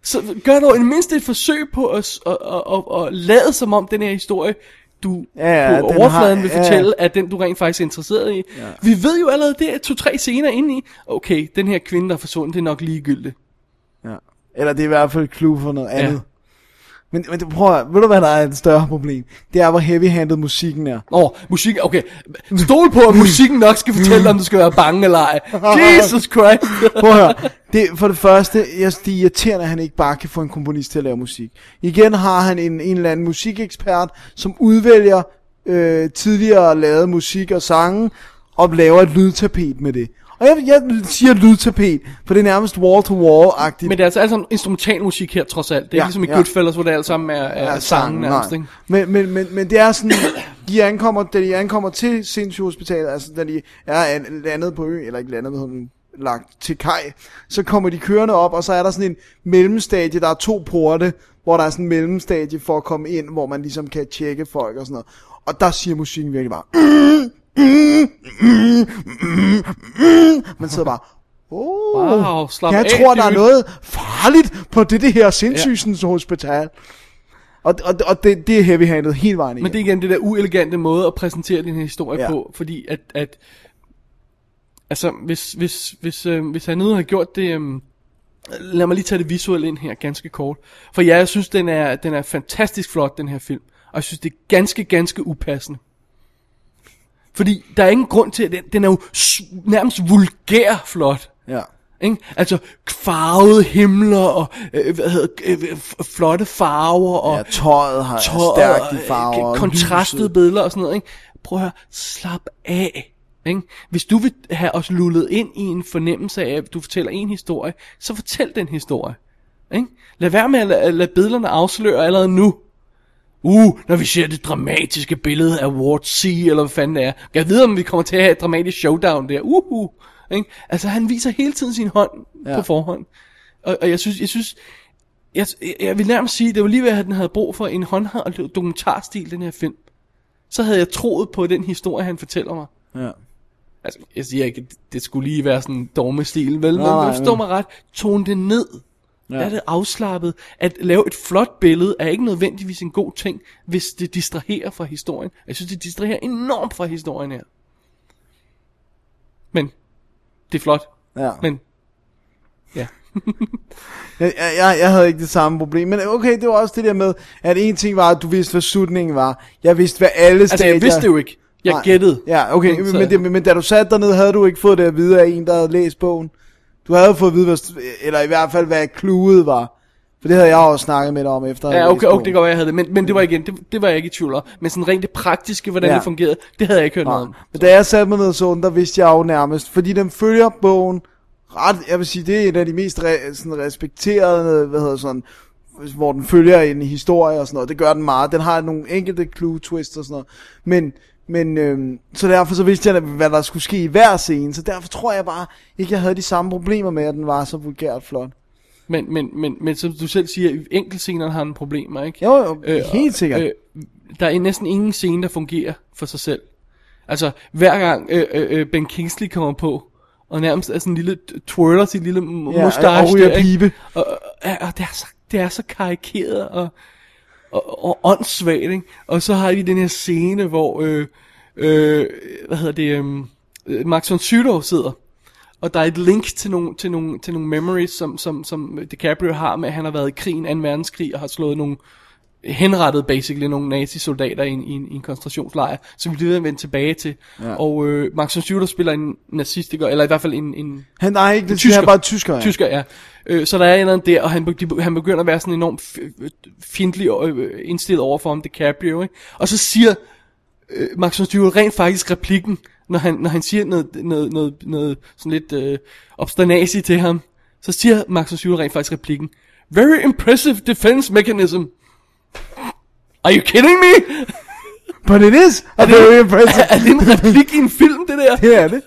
S3: Så gør dog i det mindste et forsøg på at, at, at, at, at lade som om den her historie, du
S2: Ja, ja,
S3: på
S2: den
S3: overfladen
S2: har-
S3: vil
S2: ja, ja.
S3: fortælle, at den du rent faktisk er interesseret i. Ja. Vi ved jo allerede, det er to-tre scener inde i. Okay, den her kvinde, der er forsvundet, det er nok ligegyldigt.
S2: Ja. Eller det er i hvert fald et clue for noget
S3: Ja.
S2: andet. Men, men prøv at, ved du hvad der er et større problem? Det er, hvor heavy-handed musikken er.
S3: Åh, oh, musik, okay. Stol på, at musikken nok skal fortælle, om du skal være bange eller ej. Jesus Christ.
S2: Prøv at høre. Det, for det første, jeg, det er irriterende, at han ikke bare kan få en komponist til at lave musik. Igen har han en, en eller anden musikekspert, som udvælger øh, tidligere lavet musik og sange, og laver et lydtapet med det. Og jeg, jeg siger lydtapet, for det er nærmest wall-to-wall-agtigt.
S3: Men det er altså altså en instrumental musik her, trods alt. Det er
S2: Ja,
S3: ligesom i
S2: ja.
S3: Goodfellas, hvor det alt sammen er, er ja, sangen nærmest,
S2: nej.
S3: ikke?
S2: Men, men, men, men det er sådan, de ankommer, da de ankommer til sindssygehospitalet, altså da de er an- landet på ø, eller ikke landet, men lagt til kaj, så kommer de kørende op, og så er der sådan en mellemstadie, der er to porte, hvor der er sådan en mellemstadie for at komme ind, hvor man ligesom kan tjekke folk og sådan noget. Og der siger musikken virkelig bare, man sidder bare, Oh,
S3: Wow, slap
S2: jeg
S3: af,
S2: tror, der er
S3: dude."
S2: noget farligt på det, det her sindssygens ja. hospital. Og, og, og det, det er heavy-handed hele vejen
S3: Men det er igen det der uelegante måde at præsentere den her historie
S2: ja.
S3: på, fordi at, at altså, hvis, hvis, hvis, øh, hvis han nu havde gjort det, øh, lad mig lige tage det visuelle ind her, ganske kort. For ja, jeg synes, den er, den er fantastisk flot, den her film, og jeg synes, det er ganske, ganske upassende. Fordi der er ingen grund til, at den, den er jo nærmest vulgær flot.
S2: Ja.
S3: Ikke? Altså farvede himler og øh, hvad hedder, øh, f- flotte farver og
S2: Ja, tøjet har
S3: tøjet,
S2: stærkt i
S3: øh,
S2: farver.
S3: kontrastede
S2: lyset.
S3: billeder og sådan noget. Ikke? Prøv at høre, slap af. Ikke? Hvis du vil have os lullet ind i en fornemmelse af, at du fortæller en historie, så fortæl den historie. Ikke? Lad være med at lade, lade billederne afsløre allerede nu. Uh, når vi ser det dramatiske billede af Ward C, eller hvad fanden det er. Jeg ved, om vi kommer til at have et dramatisk showdown der. Uh, uh. Ikke? Altså, han viser hele tiden sin hånd
S2: Ja.
S3: på forhånd. Og, og jeg synes, jeg synes, jeg, jeg vil nærmest sige, det var lige ved, at den havde brug for en håndholdt dokumentarstil, den her film. Så havde jeg troet på den historie, han fortæller mig.
S2: Ja.
S3: Altså, jeg siger ikke, det skulle lige være sådan en dogmestil, vel?
S2: Nej,
S3: Men forstå
S2: men-
S3: mig ret, tone det ned. Ja. Der er det afslappet. At lave et flot billede er ikke nødvendigvis en god ting, hvis det distraherer fra historien. Jeg synes, det distraherer enormt fra historien her. Men det er flot.
S2: Ja.
S3: Men ja.
S2: Jeg, jeg, jeg, havde ikke det samme problem, men okay, det var også det der med, at en ting var, at du vidste, hvad slutningen var. Jeg vidste, hvad alle
S3: Altså,
S2: stadier...
S3: jeg vidste det jo ikke. Jeg
S2: Nej.
S3: gættede.
S2: Ja, okay,
S3: Men
S2: men, men, da du satte dig ned, havde du ikke fået det at vide af en, der havde læst bogen. Du havde fået at vide, hvad, eller i hvert fald, hvad cluet var. For det havde jeg også snakket med dig om, efter
S3: Ja, okay, okay, det være, jeg havde det. Men, men det var igen, det, det var jeg ikke i tvivl om. Men sådan rent det praktiske, hvordan
S2: Ja.
S3: det fungerede, det havde jeg ikke hørt noget
S2: Nej.
S3: om.
S2: Men da jeg satte mig ned og så den, der vidste jeg jo nærmest, fordi den følger bogen ret, jeg vil sige, det er en af de mest re, sådan respekterede, hvad hedder sådan, hvor den følger en historie og sådan noget. Det gør den meget. Den har nogle enkelte clue twists og sådan noget. Men, men øhm, så derfor så vidste jeg, hvad der skulle ske i hver scene. Så derfor tror jeg bare ikke, jeg havde de samme problemer med, at den var så vulgært flot.
S3: Men, men, men, men som du selv siger, enkeltscenerne har en problemer, ikke?
S2: Jo, jo, helt sikkert.
S3: Øh, der er næsten ingen scene, der fungerer for sig selv. Altså, hver gang øh, øh, øh, Ben Kingsley kommer på, og nærmest er sådan en lille twirler sin lille
S2: Ja,
S3: ja, mustache
S2: og ryger pibe.
S3: Og, og, og det, er så, det er så karikeret og, og, og åndssvagt, ikke? Og så har vi den her scene, hvor, øh, øh, hvad hedder det, øhm, øh, Max von Sydow sidder, og der er et link til nogle, til nogle, til nogle memories, som, som, som DiCaprio har med, at han har været i krigen, 2. verdenskrig, og har slået nogle, henrettet basically nogle nazi-soldater i en, i en, i en koncentrationslejr, som vi lige vendt tilbage til. Ja. Og øh, Max von Sydow spiller en nazistiker, eller i hvert fald en, en
S2: Han, nej, ikke, det
S3: tysker.
S2: tysker. er bare tysker, ja.
S3: Tysker, ja. Øh, så der er en eller anden der, og han, de, han begynder at være sådan enormt fjendtlig øh, indstillet over for ham, DiCaprio, ikke? Og så siger øh, Max von Sydow rent faktisk replikken, når han, når han siger noget, noget, noget, noget sådan lidt øh, obsternasi til ham, så siger Max von Sydow rent faktisk replikken, Very impressive defense mechanism. Are you kidding me?
S2: But it is a very impressive.
S3: Er det en replik i en film, det der?
S2: Det er det.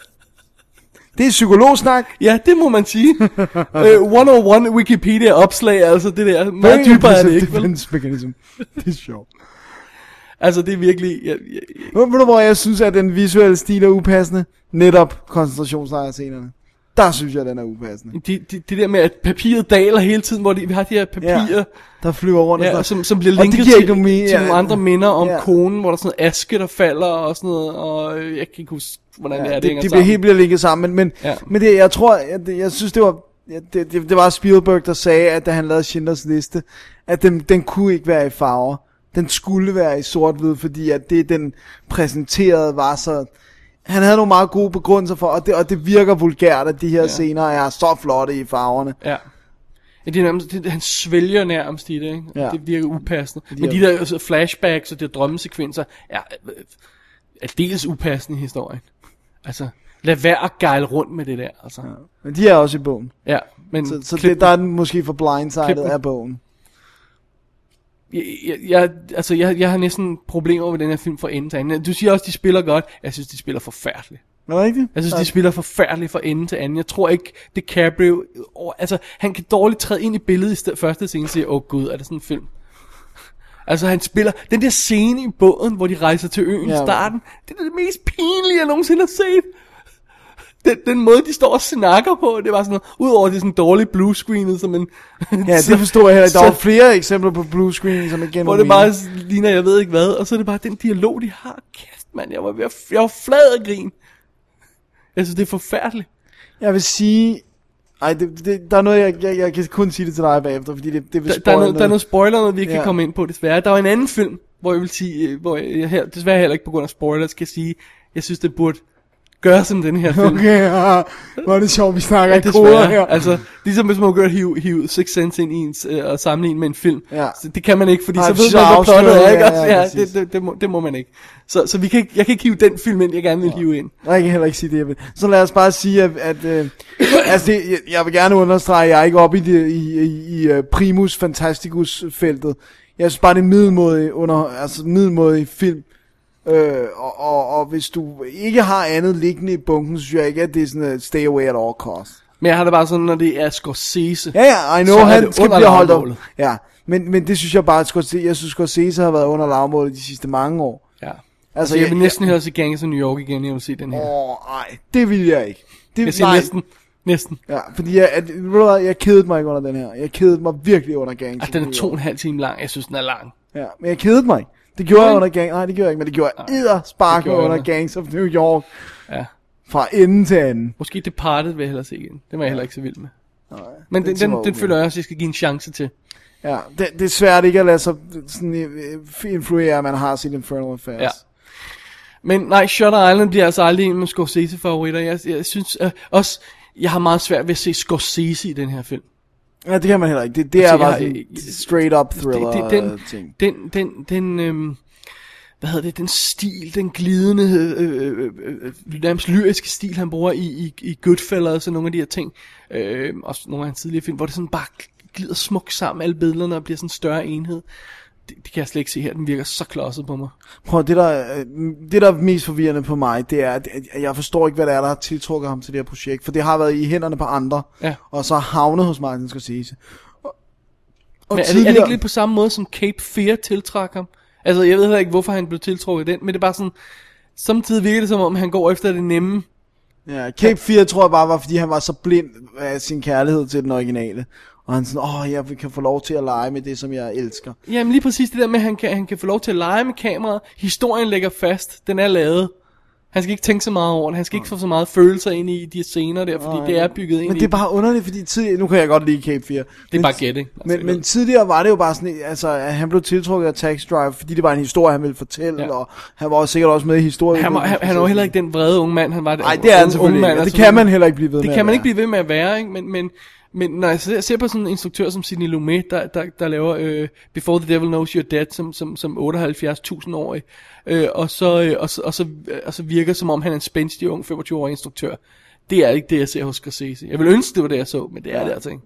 S2: Det er psykologsnak.
S3: Ja, det må man sige. uh, 101 Wikipedia opslag, altså det der. Meget dybere er det ikke, vel?
S2: defense mechanism. Det er sjovt.
S3: Altså det er virkelig... Ja, ja,
S2: Ved ved du, hvor jeg synes, at den visuelle stil er upassende? Netop koncentrationslejrscenerne. Der synes jeg, den er upassende.
S3: det, det, det der med, at papiret daler hele tiden, hvor de, vi har de her papirer,
S2: Ja, der flyver rundt.
S3: ja,
S2: og
S3: ja, som, som bliver linket til, til
S2: ja.
S3: nogle andre minder om
S2: Ja.
S3: konen, hvor der er sådan noget aske, der falder og sådan noget, og øh, jeg kan ikke huske, hvordan det er,
S2: Ja,
S3: det,
S2: det, de bliver helt bliver ligget sammen, men, men,
S3: Ja.
S2: ja. men det, jeg tror, jeg, det, jeg synes, det var, ja, det, det, det var Spielberg, der sagde, at da han lavede Schindlers Liste, at den, den kunne ikke være i farver. Den skulle være i sort-hvid, fordi at det, den præsenterede, var så... Han havde nogle meget gode begrundelser for, og det, og det virker vulgært, at de her
S3: Ja.
S2: scener er så flotte i farverne.
S3: Ja. Ja, det er nærmest, det, han svælger nærmest i det, ikke?
S2: Ja.
S3: Det virker upassende.
S2: De
S3: Men de der altså, flashbacks og de der drømmesekvenser er, øh, er dels upassende i historien. Altså, lad være at gejle rundt med det der, altså. Ja,
S2: Men de er også i bogen.
S3: ja men
S2: Så, så
S3: klip
S2: det, der er den måske for blindsided af bogen.
S3: Jeg, jeg, altså, jeg, jeg har næsten problemer med den her film fra ende til anden. Du siger også, de spiller godt. Jeg synes, de spiller forfærdeligt.
S2: Er det rigtigt?
S3: Jeg synes, de spiller forfærdeligt fra ende til anden. Jeg tror ikke, DiCaprio... Oh, altså, han kan dårligt træde ind i billedet i sted, første scene og sige, åh oh, gud, er det sådan en film? Altså, han spiller... Den der scene i båden, hvor de rejser til øen i
S2: Ja.
S3: starten, det er det mest pinlige, jeg nogensinde har set. Den, den måde, de står og snakker på, det var sådan noget... Udover det er sådan dårligt bluescreenet, som en...
S2: Ja, det forstår jeg heller ikke. Der var flere eksempler på blue screen, som igen
S3: hvor det bare ligner, jeg ved ikke hvad, og så er det bare den dialog, de har. Kæft, mand, jeg var, ved at, jeg var flad af grin. Jeg synes, det er forfærdeligt.
S2: Jeg vil sige... Ej, det, det, der er noget, jeg, jeg, jeg kan kun sige det til dig bagefter, fordi det, det vil
S3: Der, der, er noget, der er noget spoiler, noget vi ikke ja. Kan komme ind på, desværre. Der var en anden film, hvor jeg vil sige, øh, hvor jeg her, desværre heller ikke på grund af spoilers, skal sige, jeg synes, det burde gøre som den her film.
S2: Okay, ja. Hvor er det sjovt, vi snakker
S3: Ja,
S2: i koder her.
S3: Altså, ligesom hvis man gør hive, hive Six Sense ind i ens, øh, og sammenligne med en film.
S2: Ja.
S3: Så det kan man ikke, fordi
S2: Nej,
S3: så ved man,
S2: afslører
S3: plottet er,
S2: det,
S3: ikke?
S2: ja, ja,
S3: ja, det, det, det, må, det må man ikke. Så, så vi kan ikke, jeg kan ikke hive den film ind, jeg gerne vil hive ind.
S2: Nej, jeg kan heller ikke sige det, jeg vil. Så lad os bare sige, at, at øh, altså det, jeg, jeg vil gerne understrege, at jeg er ikke oppe i, det, i, i, i uh, primus fantasticus feltet. Jeg synes bare, det er middelmådig, under, altså middelmådig film. Øh, og, og, og, hvis du ikke har andet liggende i bunken, så synes jeg ikke, at det er sådan uh, stay away at all costs.
S3: Men jeg har det bare sådan, når det er Scorsese.
S2: Ja, ja, I know, han skal blive holdt op. Ja, men, men det synes jeg bare, at Scorsese, jeg synes, Scorsese har været under lavmålet de sidste mange år.
S3: Ja.
S2: Altså,
S3: Altså, jeg vil næsten hellere se Gangs of New York igen, jeg vil se den her.
S2: Åh, ej, det vil jeg ikke. Det,
S3: Jeg siger
S2: nej.
S3: næsten. Næsten.
S2: Ja, fordi jeg, at, ved du hvad, jeg kedede mig ikke under den her. Jeg kedede mig virkelig under Gangs.
S3: Altså, den er to og en halv time lang. Jeg synes, den er lang.
S2: Ja, men jeg kedede mig ikke. Det gjorde jeg under Gangs. Nej, det gjorde jeg ikke, men det gjorde jeg edder spark under. Gangs of New York.
S3: Ja.
S2: Fra ende til anden.
S3: Måske Departed vil jeg hellere se igen. Det var jeg heller ikke så vild med. Men
S2: den
S3: den, den, den føler jeg også, jeg skal give en chance til.
S2: Ja, det, det er svært ikke at lade sig sådan, øh, influere, at man har sit Infernal Affairs.
S3: Ja. Men nej, Shutter Island bliver altså aldrig en mine Scorsese-favoritter. Jeg, jeg synes øh, også, jeg har meget svært ved at se Scorsese i den her film.
S2: Ja, det kan man heller ikke. Det, det er
S3: Altså,
S2: bare
S3: jeg-
S2: sådan en straight up thriller
S3: det, det, den,
S2: øh, ting.
S3: den, den, den, øhm, hvad hedder det, den stil, den glidende, øh, øh, øh, øh, nærmest lyriske stil, han bruger i, i, i Goodfellas og nogle af de her ting, øh, også nogle af hans tidligere film, hvor det sådan bare glider smukt sammen, alle billederne, og bliver sådan en større enhed. Det, det kan jeg slet ikke se her, den virker så klodset på mig.
S2: Prøv, det der, øh, det der er mest forvirrende på mig, det er, at jeg forstår ikke, hvad det er, der har tiltrukket ham til det her projekt. For det har været i hænderne på andre,
S3: Ja.
S2: og så havnet hos Martin Scorsese. Og, og
S3: Men er, det, er det ikke lidt på samme måde, som Cape Fear tiltrak ham? Altså, jeg ved heller ikke, hvorfor han blev tiltrukket den, men det er bare sådan, samtidig virker det som om, han går efter det nemme.
S2: Ja, Cape 4 tror jeg bare var, fordi han var så blind af sin kærlighed til den originale. Og han sådan, åh, jeg kan få lov til at lege med det, som jeg elsker.
S3: Jamen lige præcis det der med, at han kan, han kan få lov til at lege med kameraet. Historien ligger fast. Den er lavet. Han skal ikke tænke så meget over det. Han skal ikke få så meget følelser ind i de scener der, fordi
S2: Nej.
S3: det er bygget ind
S2: Men det er bare underligt, fordi tidligere, nu kan jeg godt lide Cape 4.
S3: Det er bare gætting. Altså,
S2: Men, men tidligere var det jo bare sådan, altså, at han blev tiltrukket af Taxi Drive, fordi det var en historie, han ville fortælle,
S3: Ja.
S2: og han var også sikkert også med i historien.
S3: han, var, han, han var heller ikke den vrede unge mand, han var.
S2: Nej, det er han selvfølgelig ikke, og det kan man heller ikke blive ved
S3: Det
S2: med
S3: kan
S2: at
S3: man
S2: være.
S3: ikke blive ved med at være, ikke? Men, men, men når jeg ser, ser på sådan en instruktør som Sidney Lumet, der, der, der laver øh, Before the Devil Knows You're Dead som, som, som 78.000 årig, øh, og, så, øh, og, så, og, så, og så virker som om han er en spændstig ung 25-årig instruktør. Det er ikke det, jeg ser hos Scorsese. Jeg vil ønske, det var det, jeg så, men det er det altså ikke.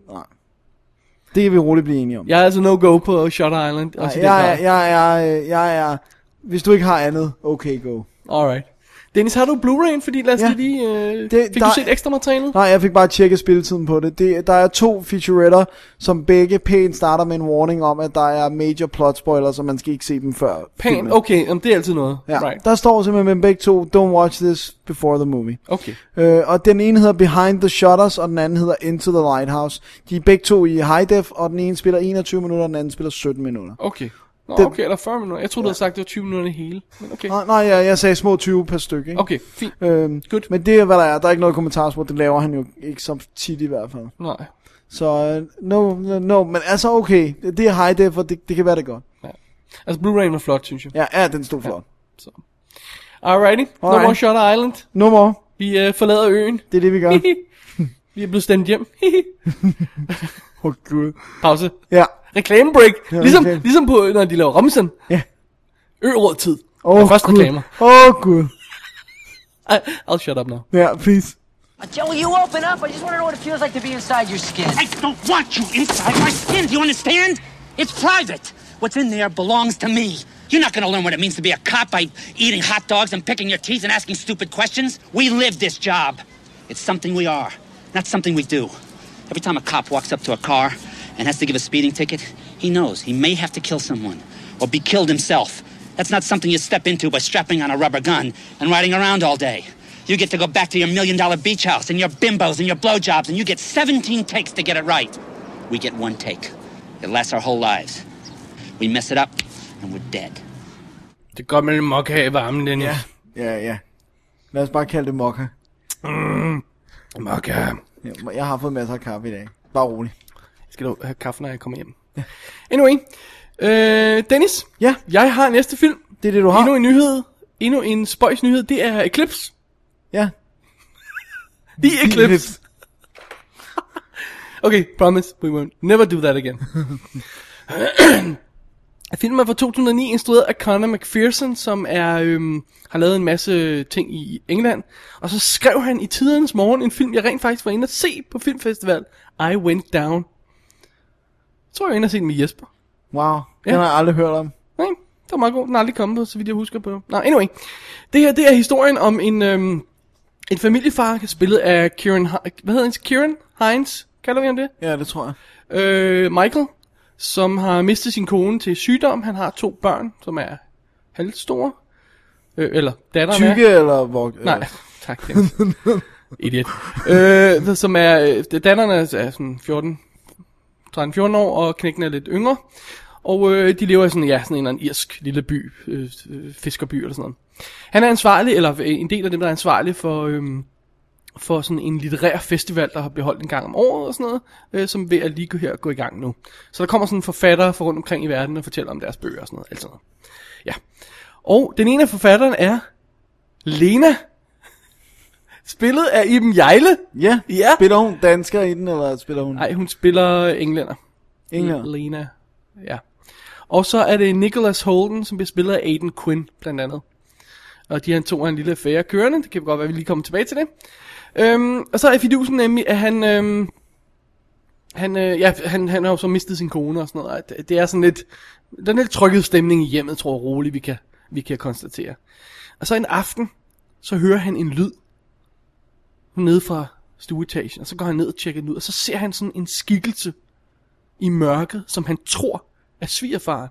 S2: Det kan vi roligt blive enige om.
S3: Jeg er altså no-go på Shutter Island.
S2: Nej,
S3: Også den
S2: jeg, jeg, jeg, jeg, jeg er, hvis du ikke har andet, okay, go.
S3: Alright. Dennis, har du Blu-ray'en? Fordi lad os
S2: Ja.
S3: lige... Øh,
S2: Det-
S3: fik
S2: der-
S3: du set ekstra materialet?
S2: Nej, jeg fik bare tjekket spilletiden på det. det. Der er to featuretter, som begge pænt starter med en warning om, at der er major plot spoilers, så man skal ikke se dem før
S3: Pænt.
S2: filmen.
S3: Okay, jamen, det er altid noget.
S2: Ja,
S3: Right.
S2: der står simpelthen med begge to, don't watch this before the movie.
S3: Okay.
S2: Øh, og den ene hedder Behind the Shutters, og den anden hedder Into the Lighthouse. De er begge to i high def, og den ene spiller 21 minutter, og den anden spiller 17 minutter.
S3: Okay. Nå,
S2: Den-
S3: okay, eller 40 minutter. Jeg troede, du havde sagt, det var 20 minutter i hele. Men okay.
S2: Nej, nej, jeg, jeg sagde små 20 per stykke. Ikke?
S3: Okay, fint.
S2: Øhm,
S3: Good.
S2: Men det er, hvad der er. Der er ikke noget kommentarspor. Det laver han jo ikke så tit i hvert fald.
S3: Nej.
S2: Så no, no, no, men altså okay. Det det er high def, og det, det kan være det godt.
S3: Altså, Blu-ray var flot, synes jeg.
S2: Ja, ja den stod flot.
S3: Så. Alrighty. No
S2: Alright.
S3: more Shutter Island.
S2: No more.
S3: Vi øh, forlader øen.
S2: Det er det, vi gør.
S3: vi er blevet stemt hjem.
S2: Åh, oh, gud.
S3: Pause.
S2: Ja.
S3: Reklamebreak.
S2: Ja,
S3: ligesom,
S2: reklame.
S3: ligesom på, når de laver Robinson.
S2: Ja.
S3: Ø-råd-tid.
S2: Åh,
S3: er
S2: oh,
S3: først
S2: gud.
S3: reklamer.
S2: Åh, oh, gud.
S3: I, I'll shut up now.
S2: Ja, please.
S7: Joe, you open up. I just want to know what it feels like to be inside your skin.
S9: I don't want you inside my skin. Do you understand? It's private. What's in there belongs to me. You're not going to learn what it means to be a cop by eating hot dogs and picking your teeth and asking stupid questions. We live this job. It's something we are, not something we do. Every time a cop walks up to a car and has to give a speeding ticket, he knows he may have to kill someone or be killed himself. That's not something you step into by strapping on a rubber gun and riding around all day. You get to go back to your million dollar beach house and your bimbos and your blowjobs, and you get 17 takes to get it right. We get one take. It lasts our whole lives. We mess it up, and we're dead.
S3: Det går med lidt mokka i varmen, Dennis. Ja.
S2: Ja, ja. Lad os bare kalde det mokka.
S3: Mm. Mokka.
S2: Ja, Jeg har fået masser af kaffe i dag. Bare rolig.
S3: Skal da have kaffe, når jeg kommer hjem. Anyway. Øh, Dennis.
S2: Ja.
S3: Jeg har næste film.
S2: Det er det, du har.
S3: Endnu en nyhed. Endnu en spøjs nyhed. Det er Eclipse.
S2: Ja.
S3: The Eclipse. okay, promise. We won't never do that again. Filmen er fra 2009, instrueret af Conor McPherson, som er, øhm, har lavet en masse ting i England. Og så skrev han i tidernes morgen en film, jeg rent faktisk var inde at se på filmfestival. I Went Down. Jeg tror, jeg var inde at se den med Jesper.
S2: Wow. Den
S3: Ja.
S2: har jeg aldrig hørt om.
S3: Nej, det var meget god. Den er aldrig kommet på, så vidt jeg husker på. Nå, anyway. Det her, det er historien om en, øhm, en familiefar, spillet af Kieran, hvad hedder han? Kieran Hines? Kalder vi ham det?
S2: Ja, det tror jeg.
S3: Øh, Michael, som har mistet sin kone til sygdom. Han har to børn, som er halvt store. Øh, eller datteren er.
S2: Tykke eller hvor...
S3: Nej, tak. Idiot. Øh, som er, datteren er, er sådan 14, 13-14 år, og knækken er lidt yngre. Og øh, de lever i sådan, ja, sådan en eller anden irsk lille by, øh, øh fiskerby eller sådan noget. Han er ansvarlig, eller øh, en del af dem, der er ansvarlig for, øh, for sådan en litterær festival, der har bliver holdt en gang om året og sådan noget, øh, som ved at lige gå her gå i gang nu. Så der kommer sådan forfattere fra rundt omkring i verden og fortæller om deres bøger og sådan noget. Alt sådan noget. Ja. Og den ene af forfatteren er Lena. Spillet af Iben Jejle.
S2: Ja,
S3: Ja.
S2: spiller hun dansker i den, eller spiller hun...
S3: Nej, hun spiller englænder.
S2: Englænder.
S3: Lena. Ja. Og så er det Nicholas Holden, som bliver spillet af Aiden Quinn, blandt andet. Og de her to har en lille affære kørende. Det kan godt være, at vi lige kommer tilbage til det. Øhm, og så er fidusen nemlig, at han... Øhm, han, øh, ja, han, han har jo så mistet sin kone og sådan noget. og Det, det er sådan lidt... Der er lidt trykket stemning i hjemmet, tror jeg roligt, vi kan, vi kan konstatere. Og så en aften, så hører han en lyd nede fra stueetagen, og så går han ned og tjekker den ud, og så ser han sådan en skikkelse i mørket, som han tror er svigerfaren.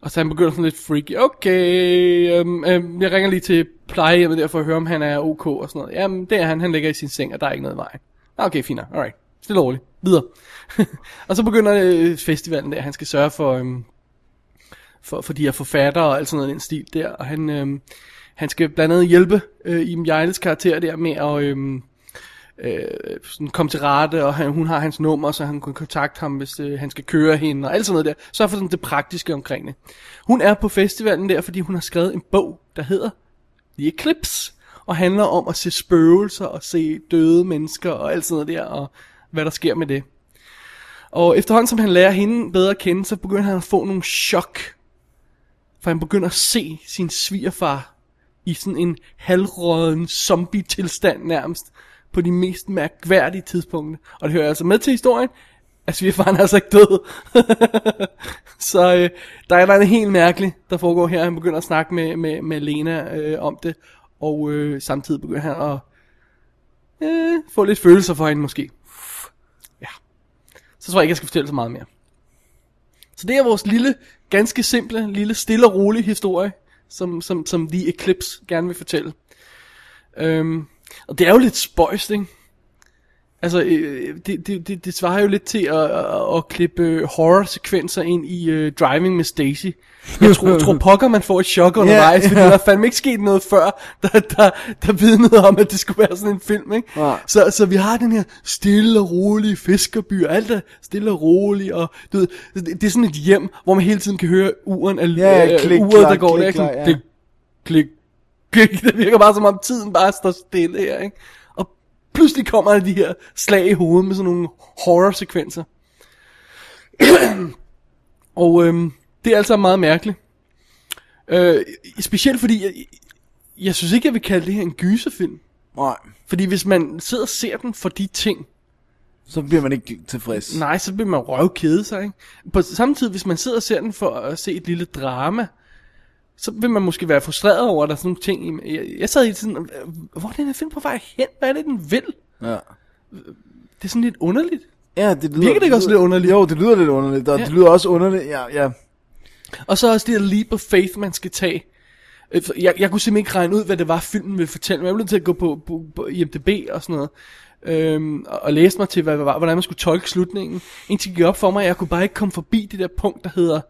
S3: Og så han begynder sådan lidt freaky. Okay, øhm, øhm, jeg ringer lige til plejehjemmet der for at høre, om han er ok og sådan noget. Jamen, det er han. Han ligger i sin seng, og der er ikke noget i vejen. Okay, fint. Alright. Stille og roligt. Videre. og så begynder øh, festivalen der. Han skal sørge for, øhm, for, for de her forfattere og alt sådan noget i den stil der. Og han, øhm, han skal blandt andet hjælpe øh, Iben Jejles karakter der med at Øh, øh, sådan komme til rette, og han, hun har hans nummer, så han kan kontakte ham, hvis øh, han skal køre hende, og alt sådan noget der. Så for sådan det praktiske omkring det. Hun er på festivalen der, fordi hun har skrevet en bog, der hedder The Eclipse, og handler om at se spøgelser, og se døde mennesker, og alt sådan noget der, og hvad der sker med det. Og efterhånden som han lærer hende bedre at kende, så begynder han at få nogle chok. For han begynder at se sin svigerfar i sådan en halvråden zombie-tilstand nærmest, på de mest mærkværdige tidspunkter. Og det hører altså med til historien, at svigerfaren er altså ikke død. så øh, der er noget helt mærkeligt, der foregår her. Han begynder at snakke med, med, med Lena øh, om det, og øh, samtidig begynder han at øh, få lidt følelser for hende måske. Ja. Så tror jeg ikke, jeg skal fortælle så meget mere. Så det er vores lille, ganske simple, lille, stille og rolig historie, som, som, som The Eclipse gerne vil fortælle. Øhm, og det er jo lidt spøjst, ikke? Altså, øh, det, det, det, det svarer jo lidt til at, at, at klippe horror-sekvenser ind i uh, Driving med Stacy. Jeg tror, tror pokker, man får et chok undervejs,
S2: Ja,
S3: fordi
S2: ja.
S3: der er fandme ikke sket noget før, der, der, der vidnede om, at det skulle være sådan en film, ikke?
S2: Nej.
S3: Så, så vi har den her stille og rolige fiskerby, og alt er stille og roligt, og du ved, det, det er sådan et hjem, hvor man hele tiden kan høre uren af
S2: Ja,
S3: øh,
S2: klik,
S3: uret, der
S2: klak,
S3: går
S2: klik,
S3: der, ikke? Sådan,
S2: ja.
S3: klik, klik, klik. Det virker bare som om tiden bare står stille her, ikke? Pludselig kommer der de her slag i hovedet med sådan nogle horror-sekvenser. og øhm, det er altså meget mærkeligt. Øh, specielt fordi, jeg, jeg synes ikke, jeg vil kalde det her en gyserfilm.
S2: Nej,
S3: Fordi hvis man sidder og ser den for de ting,
S2: så bliver man ikke tilfreds.
S3: nej, så bliver man røvkede sig, ikke? På samme tid, hvis man sidder og ser den for at se et lille drama, så vil man måske være frustreret over, at der er sådan nogle ting. Jeg, jeg sad i sådan, øh, hvor er den her film på vej hen? Hvad er det, den vil?
S2: Ja.
S3: Det er sådan lidt underligt.
S2: Ja, det lyder,
S3: Virker det ikke også lidt underligt?
S2: Jo, det lyder lidt underligt, og
S3: Ja.
S2: det lyder også underligt, ja, ja.
S3: Og så også det her leap of faith, man skal tage. Øh, Jeg, jeg kunne simpelthen ikke regne ud, hvad det var, filmen ville fortælle. Men jeg blev nødt til at gå på, på, på IMDb og sådan noget. Øhm, og, og læse mig til, hvad, hvad, hvordan man skulle tolke slutningen. Indtil det gik op for mig, at jeg kunne bare ikke komme forbi det der punkt, der hedder,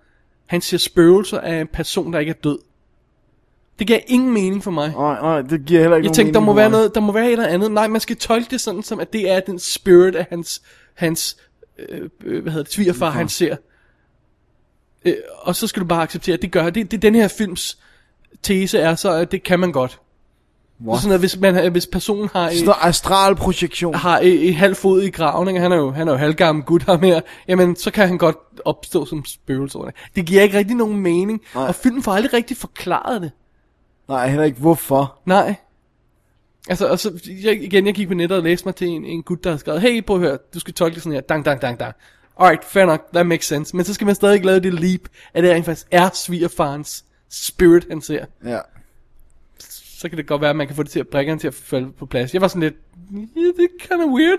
S3: han ser spøgelser af en person, der ikke er død. Det gav ingen mening for mig.
S2: Nej, nej, det giver heller ikke
S3: Jeg tænkte, der må være noget, der må være et eller andet. Nej, man skal tolke det sådan, som at det er den spirit af hans, hans øh, øh, hvad hedder det, svigerfar, han ser. Øh, og så skal du bare acceptere, at det gør, det, det den her films tese er så, at det kan man godt. Det er sådan, at hvis, man, hvis personen har,
S2: Sådan noget astral projektion.
S3: har et, et halvt fod i graven, ikke? han er jo, han er jo halvgammel gut ham her, jamen så kan han godt opstå som spøgelse. Det giver ikke rigtig nogen mening,
S2: Nej.
S3: og filmen får aldrig rigtig forklaret det.
S2: Nej, heller ikke hvorfor.
S3: Nej. Altså, og så, jeg, igen, jeg gik på nettet og læste mig til en, en gut, der har skrevet, hey, prøv at høre, du skal tolke det sådan her, dang, dang, dang, dang. Alright, fair nok, that makes sense. Men så skal man stadig lave det leap, at det rent faktisk er svigerfarens spirit, han ser.
S2: Ja.
S3: Så kan det godt være, at man kan få det til at brække til at falde på plads. Jeg var sådan lidt, yeah, det er kind of weird.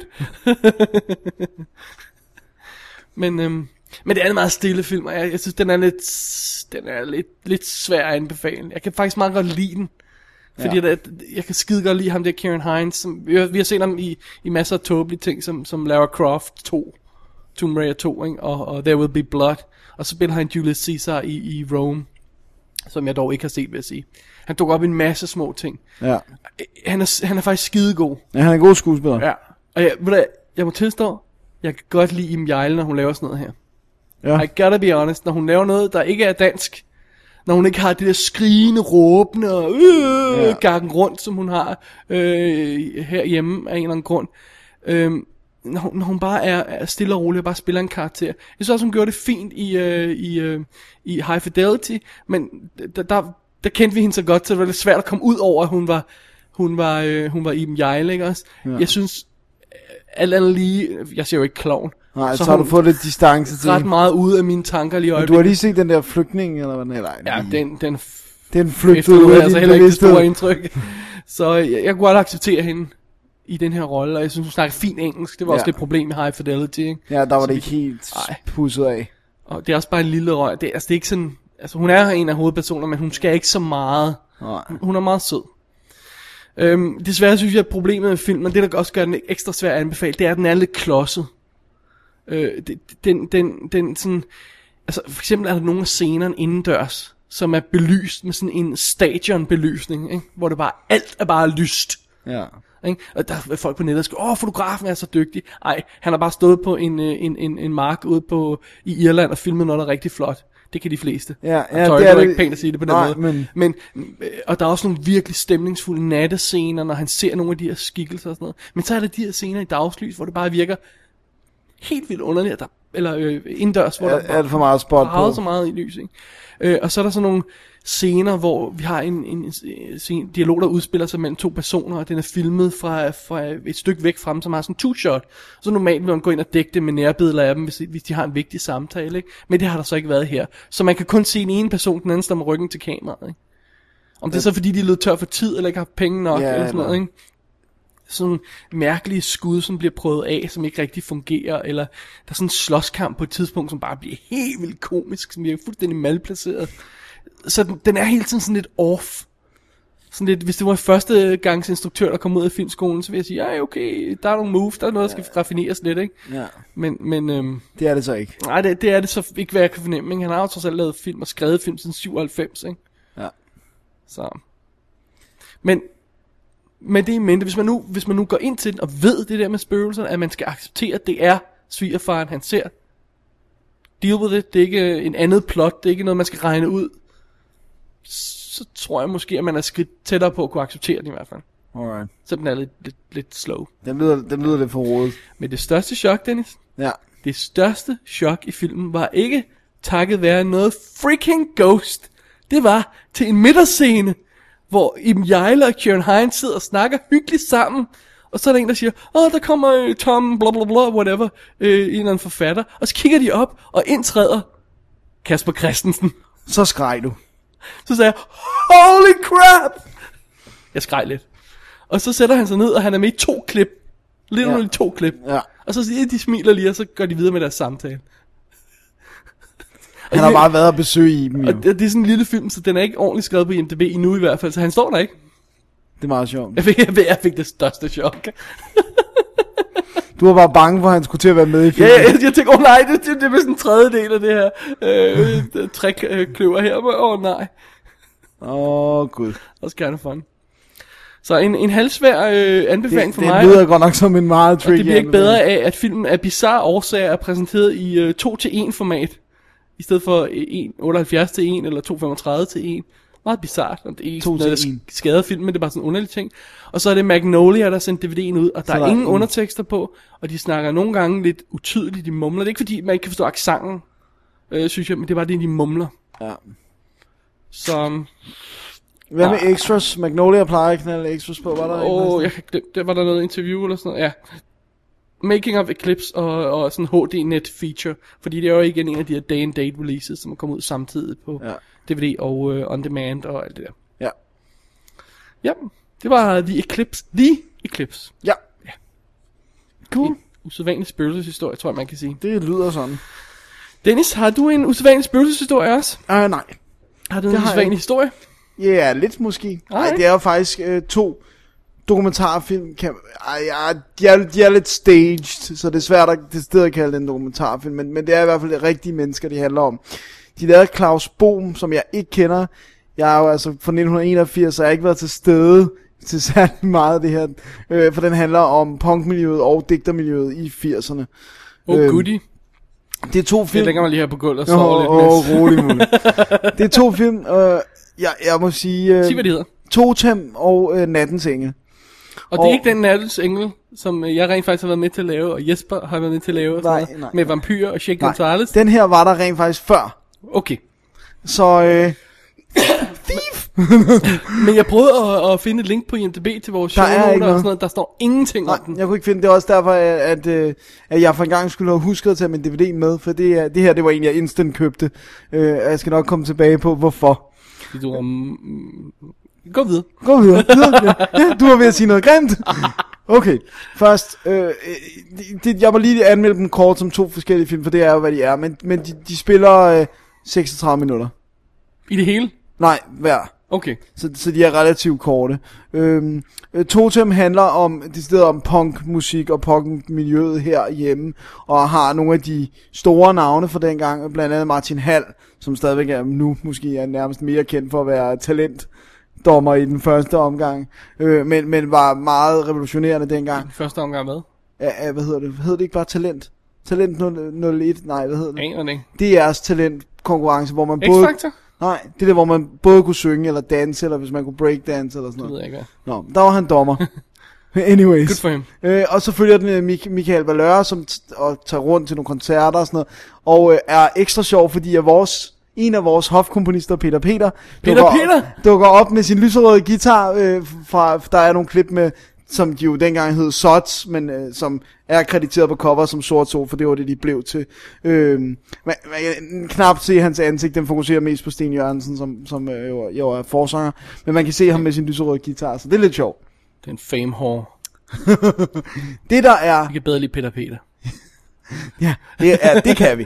S3: men, øhm, men det er en meget stille film, og jeg, jeg synes, den er lidt, den er lidt, lidt svær at anbefale. Jeg kan faktisk meget godt lide den. Fordi
S2: Ja.
S3: der, jeg kan skide godt lide ham der, Kieran Hines. Som, vi, har, vi har set ham i, i masser af tåbelige ting, som, som Lara Croft 2. Tomb Raider 2, ikke? Og, og There Will Be Blood. Og så spiller han Julius Caesar i, i Rome, som jeg dog ikke har set, vil jeg sige. Han dukker op i en masse små ting.
S2: Ja.
S3: Han er, han er faktisk skidegod.
S2: ja, han er en god skuespiller.
S3: Ja. Og jeg, ved du, jeg må tilstå, jeg kan godt lide Im Jejle, når hun laver sådan noget her.
S2: Ja.
S3: I gotta be honest, når hun laver noget, der ikke er dansk, når hun ikke har det der skrigende, råbende og øh,
S2: Ja.
S3: rundt, som hun har øh, herhjemme af en eller anden grund. Øh, når, hun, når hun bare er, er stille og rolig og bare spiller en karakter. Jeg synes også, hun gjorde det fint i, øh, i, øh, i High Fidelity, men der, der, der kendte vi hende så godt, så det var lidt svært at komme ud over, at hun var, hun var, øh, hun var Iben Jejle, ikke også? Ja. Jeg synes, alt andet lige, jeg ser jo ikke klovn,
S2: Nej, så, så har du fået lidt distance til
S3: ret meget ud af mine tanker lige i
S2: Men du har
S3: øjeblikket.
S2: lige set den der flygtning, eller hvad den hedder?
S3: Ja, den, den
S2: Den flygtede ud af
S3: altså heller ikke det store indtryk. Så jeg, jeg kunne godt acceptere hende i den her rolle, og jeg synes, hun snakker fint engelsk. Det var også
S2: Ja.
S3: lidt problem i High Fidelity, ikke?
S2: Ja, der var
S3: Så
S2: det ikke helt pusset af.
S3: Og det er også bare en lille røg. Det, altså, det er ikke sådan... Altså, hun er en af hovedpersonerne, men hun skal ikke så meget.
S2: Nej.
S3: Hun er meget sød. Øhm, desværre synes jeg, at problemet med filmen, det der også gør den ekstra svær at anbefale, det er, at den er lidt klodset. Øh, det, den, den, den sådan... Altså, for eksempel er der nogle af scenerne indendørs, som er belyst med sådan en stadionbelysning, ikke? hvor det bare, alt er bare lyst.
S2: Ja.
S3: Ikke? Og der er folk på nettet, der skriver, åh, fotografen er så dygtig. Ej, han har bare stået på en, øh, en, en, en mark ude på, i Irland og filmet noget, der er rigtig flot. Det kan de fleste.
S2: Ja, ja,
S3: sorry,
S2: det er
S3: er
S2: det-
S3: ikke pænt at sige det på den
S2: Nej,
S3: måde.
S2: men-
S3: men øh, og der er også nogle virkelig stemningsfulde nattescener, når han ser nogle af de her skikkelser og sådan noget. Men så er der de her scener i dagslys, hvor det bare virker helt vildt underligt, der, eller øh, indendørs, hvor
S2: Er-
S3: der
S2: er der for meget spot på?
S3: så meget i lys, ikke? Øh, og så er der sådan nogle scener, hvor vi har en, en, en, en dialog, der udspiller sig mellem to personer, og den er filmet fra, fra et stykke væk frem, som har sådan en two-shot. Så normalt vil man gå ind og dække det med nærbilleder af dem, hvis, hvis de har en vigtig samtale, ikke? Men det har der så ikke været her. Så man kan kun se den ene person, den anden står med ryggen til kameraet, ikke? Om det er så fordi, de er løbet tør for tid, eller ikke har penge nok,
S2: Ja,
S3: eller sådan noget, ikke? sådan mærkelige skud, som bliver prøvet af, som ikke rigtig fungerer, eller der er sådan en slåskamp på et tidspunkt, som bare bliver helt vildt komisk, som bliver fuldstændig malplaceret. Så den, den er hele tiden sådan lidt off. Sådan lidt, hvis det var første gangs instruktør, der kom ud af filmskolen, så vil jeg sige, ja, okay, der er nogle moves, der er noget, der skal raffineres lidt, ikke?
S2: Ja.
S3: Men, men øhm,
S2: Det er det så ikke.
S3: nej, det, det er det så ikke, hvad jeg kan fornemme. Ikke? Han har jo trods alt lavet film og skrevet film siden 97, ikke?
S2: Ja.
S3: Så. Men, men det er mente, hvis man, nu, hvis man nu går ind til den og ved det der med spøgelser, at man skal acceptere, at det er svigerfaren, han ser. Deal with it. Det er ikke en andet plot. Det er ikke noget, man skal regne ud. Så tror jeg måske, at man er skridt tættere på at kunne acceptere den i hvert fald.
S2: Alright.
S3: Så den er lidt, lidt, lidt slow.
S2: Den lyder, den lyder lidt for rodet.
S3: Men det største chok, Dennis,
S2: Ja.
S3: det største chok i filmen var ikke takket være noget freaking ghost. Det var til en middagsscene, hvor Iben Jejle og Kieran Hines sidder og snakker hyggeligt sammen. Og så er der en, der siger, åh, der kommer øh, Tom, bla bla bla, whatever, øh, en eller anden forfatter. Og så kigger de op, og indtræder Kasper Christensen.
S2: Så skreg du.
S3: Så sagde jeg, holy crap! Jeg skreg lidt. Og så sætter han sig ned, og han er med i to klip. Lidt
S2: Ja.
S3: to klip.
S2: Ja.
S3: Og så siger de, smiler lige, og så går de videre med deres samtale.
S2: Han har bare været at besøge i dem, jo.
S3: Og det, det er sådan en lille film, så den er ikke ordentligt skrevet på IMDb endnu i hvert fald, så han står der ikke.
S2: Det er meget sjovt.
S3: Jeg fik, jeg fik, jeg fik det største chok.
S2: Du var bare bange for, at han skulle til at være med i
S3: Ja,
S2: filmen.
S3: jeg, jeg tænkte, åh oh, nej, det, det, det er vist en tredjedel af det her øh, trækløver her. Åh oh, nej,
S2: Åh, oh, gud.
S3: også gerne fun. Så en, en halvsvær øh, anbefaling
S2: Det,
S3: for
S2: det
S3: mig.
S2: lyder godt nok som en meget
S3: Og
S2: tricky
S3: det bliver ikke bedre af, at filmen af bizarre årsager er præsenteret i øh, 2-1 format. I stedet for øh, 1, 78 til 1 eller 235 til 1. Meget bizart. Og det er ikke
S2: 2
S3: sådan noget, der
S2: 1.
S3: sk- skader filmen, men det er bare sådan en underlig ting. Og så er det Magnolia, der sendte DVD'en ud, og der
S2: Så
S3: er
S2: der er
S3: ingen
S2: ingen-
S3: undertekster på, og de snakker nogle gange lidt utydeligt, de mumler. Det er ikke fordi, man ikke kan forstå accenten, øh, synes jeg, men det er bare det, de mumler.
S2: Ja.
S3: Så,
S2: Hvad med extras? Magnolia plejer at knalde extras på. Var der
S3: åh,
S2: der-
S3: jeg kan glemme, der var der noget interview eller sådan noget, ja. Making of Eclipse og, og sådan HD-net feature, fordi det er jo igen en af de her day and date releases, som er kommet ud samtidig på
S2: Ja.
S3: DVD og uh, on demand og alt det der.
S2: Ja.
S3: Ja, det var The Eclipse. The Eclipse.
S2: Ja. Cool.
S3: Usædvanlig spøgelseshistorie, tror jeg, man kan sige.
S2: Det lyder sådan.
S3: Dennis, har du en usædvanlig spøgelseshistorie også?
S2: Uh, nej.
S3: Har du en usædvanlig historie?
S2: Ja, yeah, lidt måske. Nej, det er jo faktisk øh, to, dokumentarfilm kan... Ej, ja, de, er, de er lidt staged, så det er svært at, det sted at kalde det en dokumentarfilm, men, men det er i hvert fald rigtige mennesker, de handler om. De lavede Claus Bohm, som jeg ikke kender. Jeg er jo altså fra 1981, så jeg har ikke været til stede til særlig meget af det her, øh, for den handler om punkmiljøet og digtermiljøet i 80'erne.
S3: Oh,
S2: Øhm,
S3: goodie.
S2: Det er to film.
S3: lægger mig lige her på gulvet og sover lidt.
S2: åh,
S3: mens-
S2: rolig muligt. Det er to film, øh, jeg, jeg må sige... Øh,
S3: Sig, hvad de hedder.
S2: Totem og øh, Nattens Engel.
S3: Og det er ikke den Nattels Engel, som øh, jeg rent faktisk har været med til at lave, og Jesper har været med til at lave, og
S2: Nej, nej,
S3: med vampyrer og Shake
S2: Nej,
S3: Gonzales.
S2: den her var der rent faktisk før.
S3: Okay.
S2: Så øh,
S3: Men jeg prøvede at, at finde et link på IMDb til vores
S2: Der er
S3: show
S2: ikke
S3: og sådan noget. Der står ingenting
S2: nej,
S3: om den.
S2: jeg kunne ikke finde det. Er også derfor, at, at, øh, at jeg for en gang skulle have husket at tage min DVD med. For det, er- det her, det var en, jeg instant købte. Øh, jeg skal nok komme tilbage på, hvorfor.
S3: Det du mm, Gå videre.
S2: Gå videre. videre. Ja, ja, du var ved at sige noget grimt. Okay, først, øh, øh, det, jeg må lige anmelde dem kort som to forskellige film, for det er jo, hvad de er. Men, men de, de spiller øh, 36 minutter.
S3: I det hele?
S2: Nej, hver.
S3: Okay.
S2: Så, så de er relativt korte. Øhm, øh, Totem handler om, det steder om punkmusik og punkmiljøet herhjemme, og har nogle af de store navne fra dengang, blandt andet Martin Hall, som stadigvæk er nu måske er nærmest mere kendt for at være talentdommer i den første omgang, øh, men, men var meget revolutionerende dengang.
S3: Første omgang med.
S2: Ja, hvad hedder det? Hedder det ikke bare Talent? Talent 0, 01? Nej, hvad hedder det?
S3: Aner det ikke.
S2: Det er jeres talentkonkurrence, hvor man både...
S3: X-Factor?
S2: Nej, det er der, hvor man både kunne synge eller danse, eller hvis man kunne breakdance eller sådan
S3: Det ved
S2: noget.
S3: jeg ikke.
S2: Nå, der var han dommer. Anyways.
S3: Good for him.
S2: Øh, og så følger den øh, Mik- Michael Valøre, som t- og tager rundt til nogle koncerter og sådan noget, og øh, er ekstra sjov, fordi at vores, en af vores hofkomponister, Peter Peter,
S3: Peter
S2: dukker,
S3: Peter?
S2: dukker op med sin lyserøde guitar, øh, fra, der er nogle klip med, som de jo dengang hed Sots, men øh, som er krediteret på cover som sort sol, for det var det, de blev til. Øh, man, man kan knap se hans ansigt, den fokuserer mest på Sten Jørgensen, som, som øh, jo, jo er forsanger, men man kan se ham med sin lyserøde guitar, så det er lidt sjovt.
S3: Det er en fame whore.
S2: Det der er...
S3: Jeg kan bedre lide Peter Peter.
S2: Ja, det, er, det kan vi.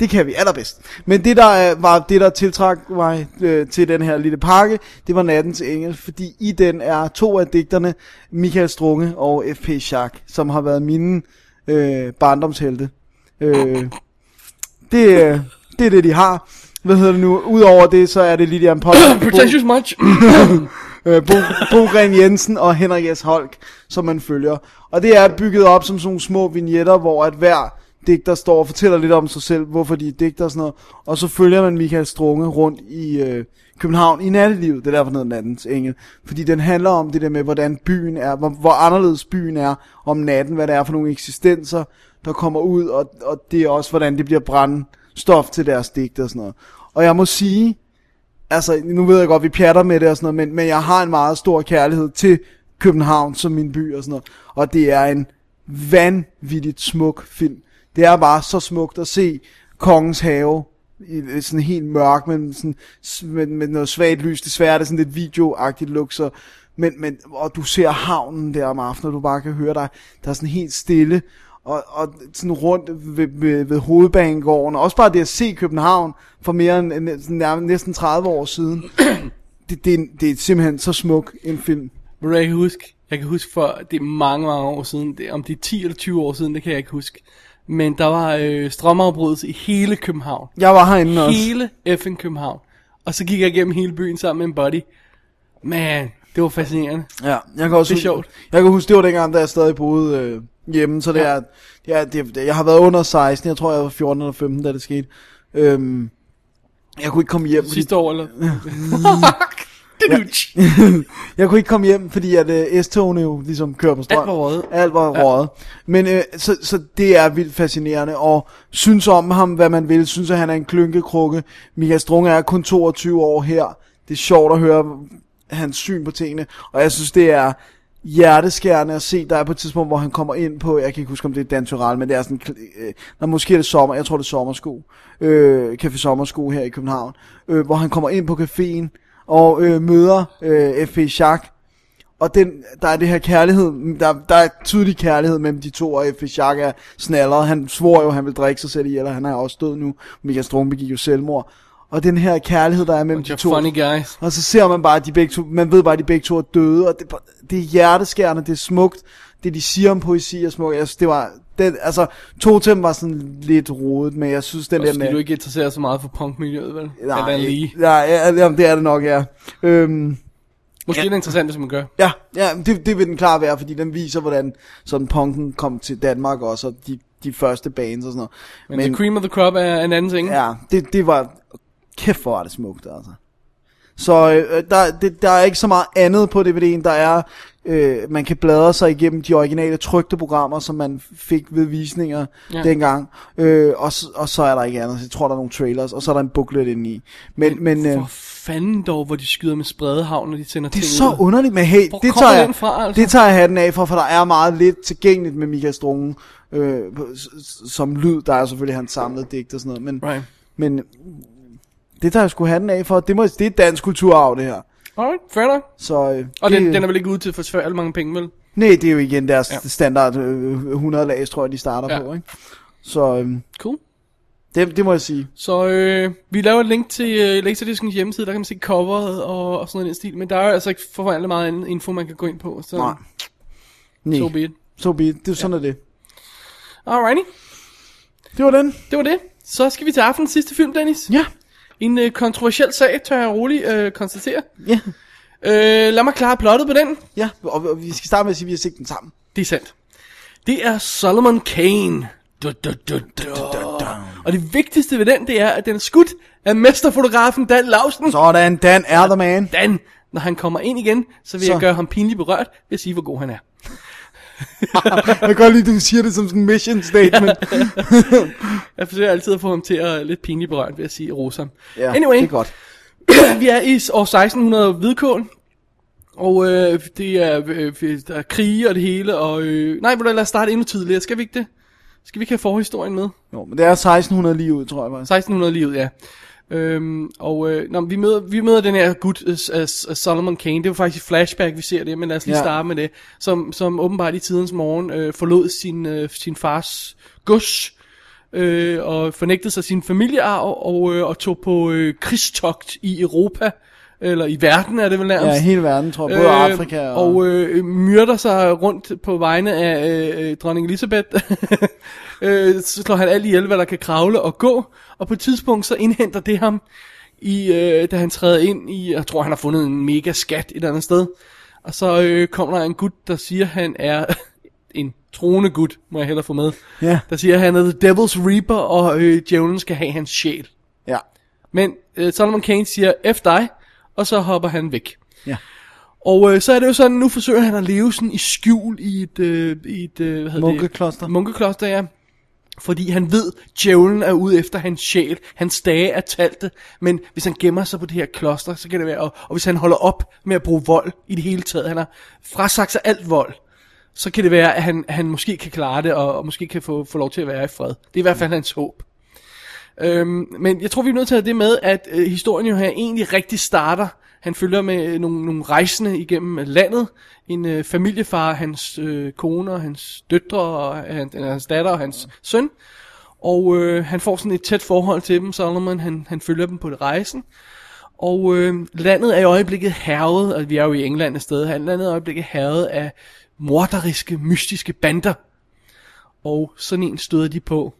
S2: Det kan vi allerbedst. Men det der er- var det der tiltrak mig øh, til den her lille pakke, det var Nattens Engel, fordi i den er to af digterne, Michael Strunge og F.P. Schack, som har været mine øh, barndomshelte. Øh, det, øh, det er det, de har. Hvad hedder det nu? Udover det, så er det Lilian Poll.
S3: Pretentious much.
S2: øh, Bo, Bo Gren Jensen og Henrik S. Holk, som man følger. Og det er bygget op som sådan nogle små vignetter, hvor at hver digter står og fortæller lidt om sig selv, hvorfor de er digter og sådan noget. Og så følger man Michael Strunge rundt i øh, København i nattelivet. Det er derfor, den Nattens Engel. Fordi den handler om det der med, hvordan byen er, hvor, hvor anderledes byen er om natten, hvad det er for nogle eksistenser, der kommer ud, og, og det er også, hvordan det bliver brændstof til deres digter og sådan noget. Og jeg må sige, altså, nu ved jeg godt, vi pjatter med det og sådan noget, men, men jeg har en meget stor kærlighed til København som min by og sådan noget. Og det er en vanvittigt smuk film. Det er bare så smukt at se Kongens Have i sådan helt mørk, men sådan, med, med noget svagt lys. Desværre er det sådan lidt videoagtigt look, så, men, men, og du ser havnen der om aftenen, og du bare kan høre dig, der er sådan helt stille, og, og sådan rundt ved, ved, ved hovedbanegården, og også bare det at se København for mere end, end næsten 30 år siden, det, det, er, det er simpelthen så smuk en film.
S3: Ved du, kan huske, jeg kan huske for, det er mange, mange år siden, det, om det er 10 eller 20 år siden, det kan jeg ikke huske. Men der var øh, strømafbrydelse i hele København.
S2: Jeg var herinde også.
S3: Hele effing København. Og så gik jeg igennem hele byen sammen med en buddy. Man, det var fascinerende.
S2: Ja, jeg kan også
S3: Det er sjovt.
S2: Jeg kan huske, det var dengang, da jeg stadig boede øh, hjemme, så det er, det er det, det, jeg har været under 16, jeg tror, jeg var 14 eller 15, da det skete. Øhm, jeg kunne ikke komme hjem.
S3: Sidste år, eller?
S2: Ja. jeg kunne ikke komme hjem, fordi at uh, S-togene jo ligesom kører på strøm.
S3: Alt var røget.
S2: Alt var
S3: Ja.
S2: røget. Men øh, så, så det er vildt fascinerende, og synes om ham, hvad man vil. Synes, at han er en klynkekrukke. Michael Strunge er kun 22 år her. Det er sjovt at høre hans syn på tingene, og jeg synes, det er hjerteskærende at se. Der er på et tidspunkt, hvor han kommer ind på, jeg kan ikke huske, om det er Dan Tyrell, men det er sådan, øh, når måske er det sommer, jeg tror, det er sommersko, øh, Café Sommersko her i København, øh, hvor han kommer ind på caféen, og øh, møder øh, F.P. Schack, og den, der er det her kærlighed, der, der er tydelig kærlighed mellem de to, og F.P. Schack er snallet. Han svor jo, at han vil drikke sig selv ihjel, og han er også død nu. Michael Strunge begik jo selvmord. og den her kærlighed, der er mellem de to.
S3: funny guys.
S2: Og så ser man bare, at de begge to, man ved bare, at de begge to er døde, og det, er det er hjerteskærende, det er smukt, det de siger om poesi er smukt. Synes, det var, det, altså, to til dem var sådan lidt rodet, men jeg synes, den
S3: Også
S2: der
S3: fordi
S2: med...
S3: du ikke interesserer så meget for punkmiljøet, vel?
S2: Nej,
S3: lige.
S2: ja, ja, ja, det er det nok, ja. Øhm,
S3: Måske
S2: Ja.
S3: er det interessant, hvis man gør.
S2: ja, ja det, det vil den klart være, fordi den viser, hvordan sådan punken kom til Danmark også, og de, de første bands og sådan noget.
S3: Men, Men the cream of the crop er en anden ting.
S2: Ja, det, det var... Kæft, hvor var det smukt, altså. Så øh, der, det, der er ikke så meget andet på DVD'en. Der er... Øh, man kan bladre sig igennem de originale trygte programmer, som man fik ved visninger
S3: Ja.
S2: dengang. Øh, og, og så er der ikke andet. Jeg tror, der er nogle trailers, og så er der en booklet inde i. Men, men øh,
S3: For fanden dog, hvor de skyder med spredehavn, når de sender
S2: det er
S3: ting
S2: så
S3: ud.
S2: underligt, men hey,
S3: Hvor
S2: det tager,
S3: den fra,
S2: jeg,
S3: altså?
S2: det tager jeg hatten af for, for der er meget lidt tilgængeligt med Michael Strunge, øh, som lyd. Der er selvfølgelig hans samlede digt og sådan noget, men,
S3: Right.
S2: men det tager jeg sgu hatten af for. Det, må, det er dansk kulturarv, det her.
S3: Alright, fair nok.
S2: Så, øh,
S3: Og
S2: det,
S3: den, den er vel ikke ude til for svært mange penge, vel?
S2: Nej, det er jo igen deres
S3: Ja.
S2: standard øh, 100 lag, tror jeg, de starter
S3: Ja.
S2: på. Ikke? Så øh,
S3: Cool.
S2: det, det må jeg sige.
S3: Så øh, vi laver et link til øh, Laserdiscens hjemmeside, der kan man se coveret og, og sådan noget i stil. Men der er altså ikke forfærdeligt meget anden info, man kan gå ind på. Så
S2: Nej. Nej,
S3: so be it.
S2: so be it. Det er sådan, ja. er det.
S3: Alrighty,
S2: Det var den.
S3: det var det. Så skal vi til aftenens sidste film, Dennis.
S2: Ja.
S3: En øh, kontroversiel sag, tør jeg roligt øh, konstatere.
S2: Ja.
S3: Øh, lad mig klare plottet på den.
S2: Ja, og, og vi skal starte med at sige, at vi har set den sammen.
S3: Det er sandt. Det er Solomon Kane. Du, du, du, du. Og det vigtigste ved den, det er, at den er skudt af mesterfotografen Dan Lausen.
S2: Sådan, Dan er the man.
S3: Dan, når han kommer ind igen, så vil
S2: Så.
S3: jeg gøre ham pinligt berørt ved at sige, hvor god han er.
S2: Jeg kan godt lide, at du siger det som sådan en mission statement.
S3: Jeg forsøger altid at få ham til at lidt pinligt berørt ved at sige rose ham.
S2: ja,
S3: anyway,
S2: det er godt.
S3: vi er i år 1600 hvidkål. Og øh, det er, øh, der er krige og det hele, og øh, nej, lad os starte endnu tidligere, skal vi ikke det? Skal vi ikke have forhistorien med?
S2: Jo, men det er 1600 lige ud, tror jeg faktisk.
S3: 1600 livet, ja. Øhm, og øh, når vi, møder, vi møder den her gut, uh, uh, Solomon Kane, det var faktisk i flashback, vi ser det, men lad os lige
S2: Ja.
S3: starte med det, som, som åbenbart i tidens morgen øh, forlod sin, øh, sin fars gods, øh, og fornægtede sig sin familiearv, og, øh, og tog på øh, krigstogt i Europa, eller i verden er det vel nærmest.
S2: Ja, hele verden, tror jeg. Både
S3: Øh,
S2: Afrika og...
S3: Og øh, myrder sig rundt på vegne af øh, øh, dronning Elisabeth. øh, så slår han alt ihjel, hvad der kan kravle og gå. Og på et tidspunkt så indhenter det ham, i, øh, da han træder ind i, jeg tror han har fundet en mega skat et eller andet sted. Og så øh, kommer der en gut, der siger, han er en troende gut, må jeg hellere få med.
S2: Ja.
S3: Der siger, han er the devil's reaper, og øh, djævlen skal have hans sjæl.
S2: Ja.
S3: Men øh, Solomon Kane siger, F dig, og så hopper han væk.
S2: Ja.
S3: Og øh, så er det jo sådan, nu forsøger han at leve sådan i skjul i et, øh, i et øh, hvad hedder
S2: Munkekloster.
S3: Det? Munkekloster, ja. Fordi han ved, djævlen er ude efter hans sjæl. Hans dage er talte. Men hvis han gemmer sig på det her kloster, så kan det være... Og, og hvis han holder op med at bruge vold i det hele taget, han har frasagt sig alt vold, så kan det være, at han, han måske kan klare det, og, og måske kan få, få lov til at være i fred. Det er i hvert fald hans håb. Øhm, men jeg tror, vi er nødt til at have det med, at øh, historien jo her egentlig rigtig starter. Han følger med øh, nogle, nogle rejsende igennem landet. En øh, familiefar, hans øh, kone og hans døtre, og han, eller hans datter og hans søn. Og øh, han får sådan et tæt forhold til dem, Solomon. Han, han følger dem på rejsen. Og øh, landet er i øjeblikket hervet, og vi er jo i England et sted landet er i øjeblikket hervet af morderiske, mystiske bander. Og sådan en støder de på.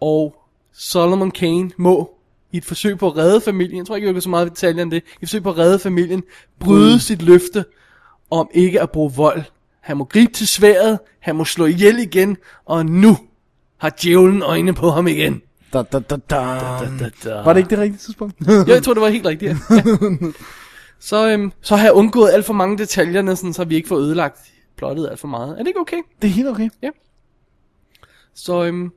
S3: Og Solomon Kane må i et forsøg på at redde familien, jeg tror ikke, jeg vil gå så meget i detaljer end det, i et forsøg på at redde familien, bryde mm. sit løfte om ikke at bruge vold. Han må gribe til sværet, han må slå ihjel igen, og nu har djævlen øjne på ham igen.
S2: Da, da, da, da.
S3: Da, da.
S2: Var det ikke det rigtige tidspunkt?
S3: Ja, jeg tror, det var helt rigtigt. Ja. Ja. Så, øhm, så har jeg undgået alt for mange detaljer, sådan, så vi ikke får ødelagt plottet alt for meget. Er det ikke okay?
S2: det er helt okay.
S3: Så øhm,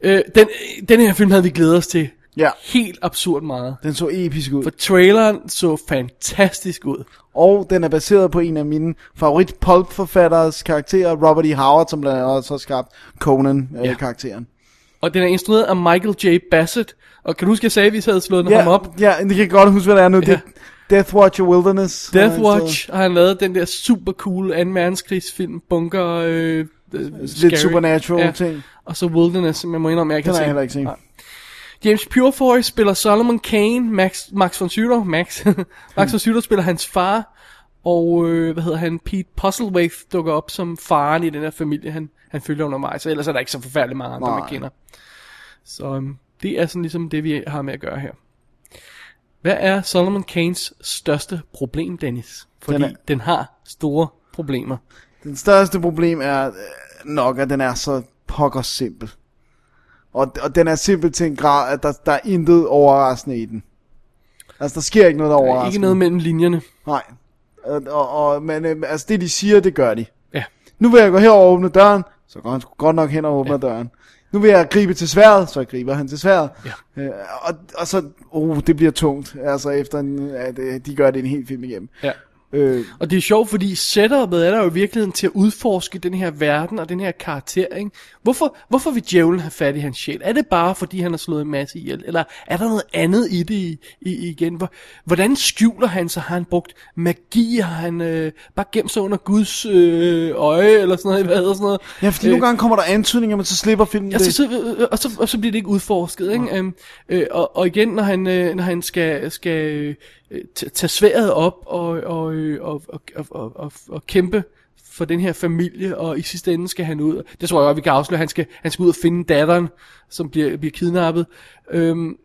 S3: øh, den, den her film havde vi glædet os til
S2: Ja,
S3: helt absurd meget.
S2: den så episk ud.
S3: For traileren så fantastisk ud.
S2: Og den er baseret på en af mine favorit pulp-forfatteres karakterer, Robert E. Howard, som blandt andet også har skabt
S3: Ja.
S2: Conan-karakteren.
S3: Og den er instrueret af Michael J. Bassett. Og kan du huske, jeg sagde, at vi havde slået
S2: ja,
S3: ham op?
S2: Ja, det kan jeg godt huske, hvad det er nu. Ja.
S3: Ja.
S2: Det Death Watch og Wilderness. har
S3: Death
S2: han
S3: Watch har han lavet den der super cool 2. verdenskrigsfilm, bunker... Øh, øh,
S2: Lidt supernatural ting.
S3: Og så Wilderness, som jeg må indrømme, jeg ikke
S2: Den
S3: har
S2: har jeg
S3: set.
S2: heller ikke set.
S3: Nej. James Purefoy spiller Solomon Kane, Max, Max von Sydow, Max, Max von Sydow spiller hans far, og øh, hvad hedder han, Pete Puzzlewaith dukker op som faren i den her familie, han, han følger undervejs, så ellers er der ikke så forfærdeligt mange andre, man
S2: Nej.
S3: kender. Så øhm, det er sådan ligesom det, vi har med at gøre her. Hvad er Solomon Kanes største problem, Dennis? Fordi
S2: Den
S3: den,
S2: er-
S3: den har store problemer.
S2: Den største problem er øh, nok, at den er så pokker simpel. Og, og den er simpel til en grad, at der, der er intet overraskende i den. Altså, der sker ikke noget, der er
S3: Der er
S2: overraskende.
S3: ikke noget mellem linjerne.
S2: Nej. Og, og, og, men øh, altså, det de siger, det gør de.
S3: Ja.
S2: Nu vil jeg gå herover og åbne døren, så går han godt nok hen og åbner ja. døren. Nu vil jeg gribe til sværet, så griber han til sværet.
S3: Ja.
S2: Øh, og, og så, uh, det bliver tungt, altså efter en, at øh, de gør det en hel film igennem.
S3: Ja.
S2: Øh,
S3: Og det er sjovt, fordi setupet er der jo i virkeligheden til at udforske den her verden og den her karakter, ikke? Hvorfor, hvorfor vil djævlen have fat i hans sjæl? Er det bare, fordi han har slået en masse ihjel? Eller er der noget andet i det i, i, igen? Hvor, hvordan skjuler han sig? Har han brugt magi? Har han øh, bare gemt sig under Guds øh, øje? Eller sådan noget? Hvad hedder sådan noget?
S2: ja, fordi øh, nogle gange kommer der antydninger, men så slipper filmen
S3: Ja,
S2: det.
S3: så, så, øh, og, så, og så bliver det ikke udforsket, ikke? Øhm, øh, og, og igen, når han, øh, når han skal, skal øh, tage sværet op og, og, øh, og, og, og, og, og, og kæmpe for den her familie, og i sidste ende skal han ud. Det tror jeg godt, vi kan afsløre. Han skal, han skal ud og finde datteren, som bliver, bliver kidnappet. Øhm,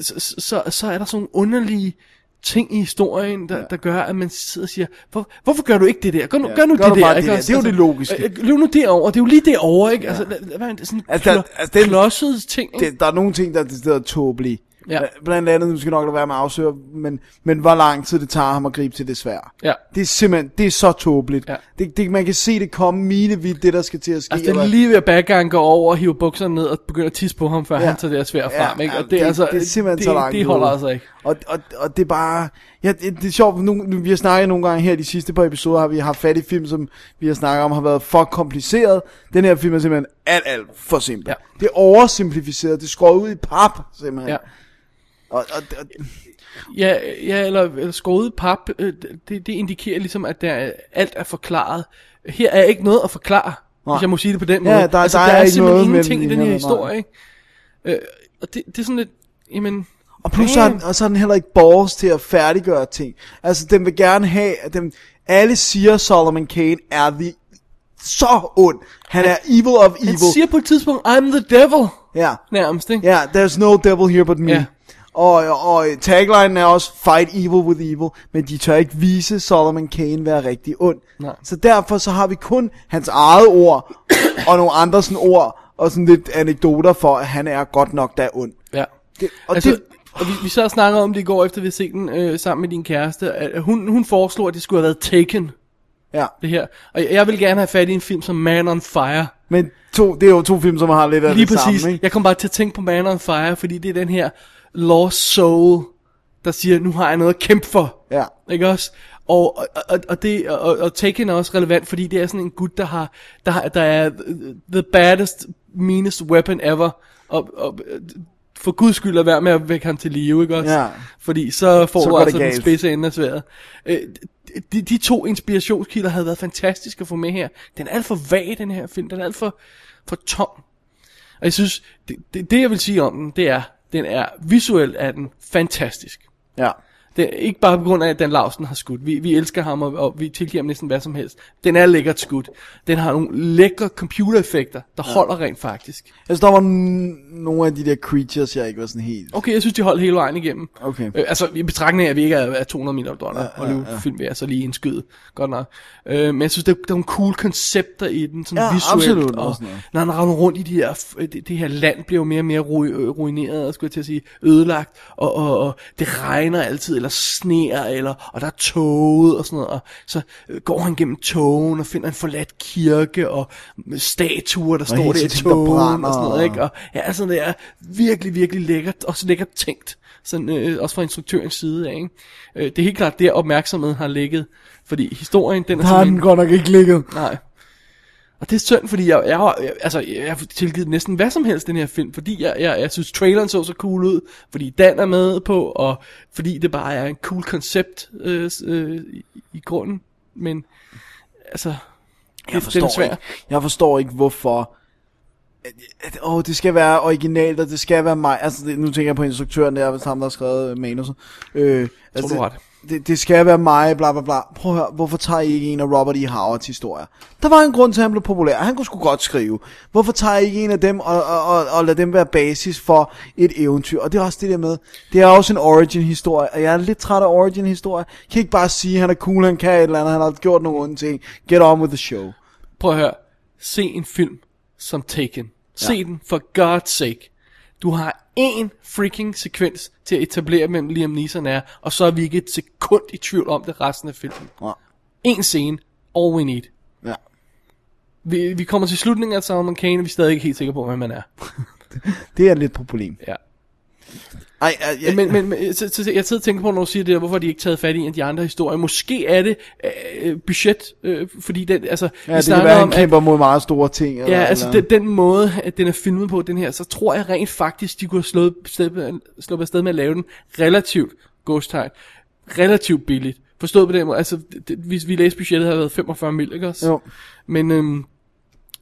S3: så, så, så er der sådan nogle underlige ting i historien, der, ja. der gør, at man sidder og siger, Hvor, hvorfor gør du ikke det der? Gør nu,
S2: Ja,
S3: gør nu
S2: gør
S3: det der.
S2: det der.
S3: også?
S2: Det er jo det logiske.
S3: Øh, løb nu derover. Det er jo lige derovre, ikke? Ja. Altså, lad være en- sådan
S2: Altså, der- altså, den-
S3: klodset ting, ikke?
S2: det, der er nogle ting, der er decideret tåbelige.
S3: Ja.
S2: Blandt andet, nu skal nok lade være med at afsøge, men, men hvor lang tid det tager ham at gribe til det svær.
S3: Ja.
S2: Det er simpelthen, det er så tåbeligt.
S3: Ja.
S2: Det, det, man kan se det komme milevidt, det der skal til at ske.
S3: Altså, det er lige ved at Baggang går over og hiver bukserne ned og begynder at tisse på ham, før
S2: Ja.
S3: ja. han tager det svær frem, ikke? Og det,
S2: det,
S3: er altså,
S2: det er simpelthen
S3: det,
S2: så langt
S3: det holder altså ikke.
S2: Og, og, og det er bare... Ja, det, det er sjovt, nu, nu, vi har snakket nogle gange her de sidste par episoder, har vi haft fat i film, som vi har snakket om, har været for kompliceret. Den her film er simpelthen alt, alt for simpel.
S3: Ja.
S2: Det er oversimplificeret, det er skåret ud i pap, simpelthen.
S3: Ja.
S2: Og, og, og,
S3: Ja, ja eller, eller skåret i pap, øh, det, det indikerer ligesom, at der, er- alt er forklaret. Her er ikke noget at forklare,
S2: Nej.
S3: hvis jeg må sige det på den
S2: Ja,
S3: måde.
S2: der-
S3: altså,
S2: der
S3: der,
S2: er
S3: er,
S2: ikke
S3: simpelthen
S2: noget
S3: ingenting i den her historie, ikke? Øh, og det, det er sådan lidt, jamen...
S2: Og plus så er, den, og så er den heller ikke balls til at færdiggøre ting. Altså, den vil gerne have, at dem, alle siger, Solomon Kane er the, så ond. Han er evil of evil.
S3: Han siger på et tidspunkt, I'm the devil,
S2: ja,
S3: nærmest, ikke?
S2: ja, there's no devil here but me.
S3: Ja.
S2: Og, og taglinen er også, fight evil with evil, men de tør ikke vise Solomon Kane være rigtig ond.
S3: Nej.
S2: Så derfor så har vi kun hans eget ord, og nogle andre sådan ord, og sådan lidt anekdoter for, at han er godt nok der ond.
S3: Ja.
S2: Det, og
S3: altså,
S2: det,
S3: og vi, vi så og snakkede om det i går, efter vi havde set den øh, sammen med din kæreste, at hun, hun foreslog, at det skulle have været Taken,
S2: ja.
S3: det her. Og jeg, jeg vil gerne have fat i en film som Man on Fire.
S2: Men to, det er jo to film, som har lidt af
S3: Lige
S2: det
S3: præcis.
S2: samme, ikke?
S3: Jeg kom bare til at tænke på Man on Fire, fordi det er den her lost soul, der siger, nu har jeg noget at kæmpe for.
S2: Ja.
S3: Ikke også? Og, og, og, det, og, og Taken er også relevant, fordi det er sådan en gut, der har, der, har, der er the baddest, meanest weapon ever. Og, og for guds skyld at være med at vække ham til live, ikke også?
S2: Ja.
S3: Fordi så får
S2: Så
S3: du altså den spidse ende af sværet. Øh, de, de to inspirationskilder havde været fantastiske at få med her. Den er alt for vag, den her film. Den er alt for, for tom. Og jeg synes, det, det, det jeg vil sige om den, det er, den er visuelt er den fantastisk.
S2: Ja.
S3: Det er ikke bare på grund af, at Dan Lausen har skudt. Vi, vi elsker ham, og, og vi tilgiver ham næsten hvad som helst. Den er lækkert skudt. Den har nogle lækre computereffekter, der ja. holder rent faktisk.
S2: Jeg synes, der var nogle af de der creatures, jeg ikke var sådan helt...
S3: Okay, jeg synes, de holdt hele vejen igennem.
S2: Okay.
S3: Øh, altså, i betragtning af, at vi ikke er, er 200 millioner dollar, ja, ja, ja. film vil jeg så lige indskyde. Godt nok. Øh, men jeg synes, der, der er nogle cool koncepter i den, sådan
S2: Ja,
S3: visuelt.
S2: absolut,
S3: og
S2: noget.
S3: når han render rundt i de her, f- det, det her land, bliver jo mere og mere ru, øh, ruineret, skulle jeg til at sige, ødelagt. Og, og, og det regner altid, eller sneer, eller, og der er toget og sådan noget. Og så øh, går han gennem togen og finder en forladt kirke, og statuer, der står
S2: hele
S3: der i
S2: der
S3: togen,
S2: brænder,
S3: og sådan noget,
S2: og-
S3: ikke? Og ja, altså det er virkelig, virkelig lækkert, også lækkert tænkt. Sådan, øh, også fra instruktørens side af, ikke? Øh, det er helt klart der opmærksomheden har ligget, fordi historien, den er
S2: Der har den godt nok ikke ligget.
S3: Nej. Og det er synd, fordi jeg, jeg, har, jeg, altså, jeg har tilgivet næsten hvad som helst den her film, fordi jeg, jeg, jeg synes traileren så så cool ud, fordi Dan er med på, og fordi det bare er en cool koncept øh, øh, i, grunden. Men altså,
S2: Jeg
S3: det,
S2: forstår,
S3: den er svær.
S2: ikke, jeg forstår ikke, hvorfor Åh, oh, det skal være originalt, og det skal være mig. Altså, det, nu tænker jeg på instruktøren der, hvis ham, der har skrevet manuset. Øh, altså,
S3: du ret.
S2: Det, det skal være mig, bla bla bla. Prøv at høre, hvorfor tager I ikke en af Robert E. Howards historier? Der var en grund til, at han blev populær. Han kunne sgu godt skrive. Hvorfor tager I ikke en af dem, og, og, og, og lader dem være basis for et eventyr? Og det er også det der med, det er også en origin-historie, og jeg er lidt træt af origin-historie. Jeg kan ikke bare sige, at han er cool, han kan et eller andet, han har gjort nogle onde ting. Get on with the show.
S3: Prøv at høre. Se en film som Taken. Se ja. den, for God's sake. Du har én freaking sekvens til at etablere, hvem Liam Neeson er, og så er vi ikke et sekund i tvivl om det resten af filmen.
S2: Ja.
S3: En scene, all we need.
S2: Ja.
S3: Vi, vi kommer til slutningen af Solomon Kane, og vi er stadig ikke helt sikre på, hvem man er.
S2: Det er lidt problem.
S3: Ja.
S2: Ej, jeg, jeg,
S3: Men, men, men så, så, jeg sidder og tænker på, når du siger det der, hvorfor de ikke taget fat i en af de andre historier. Måske er det øh, budget, øh, fordi den, altså,
S2: ja, det kan være, han kæmper mod meget store ting. Eller,
S3: Ja, altså
S2: eller.
S3: den, den måde, at den er filmet på, den her, så tror jeg rent faktisk, de kunne have slået, slået, slået afsted med at lave den relativt, ghost relativt billigt. Forstået på den måde, altså, det, hvis vi læste budgettet, havde været 45 mil, ikke også?
S2: Jo.
S3: Men øhm,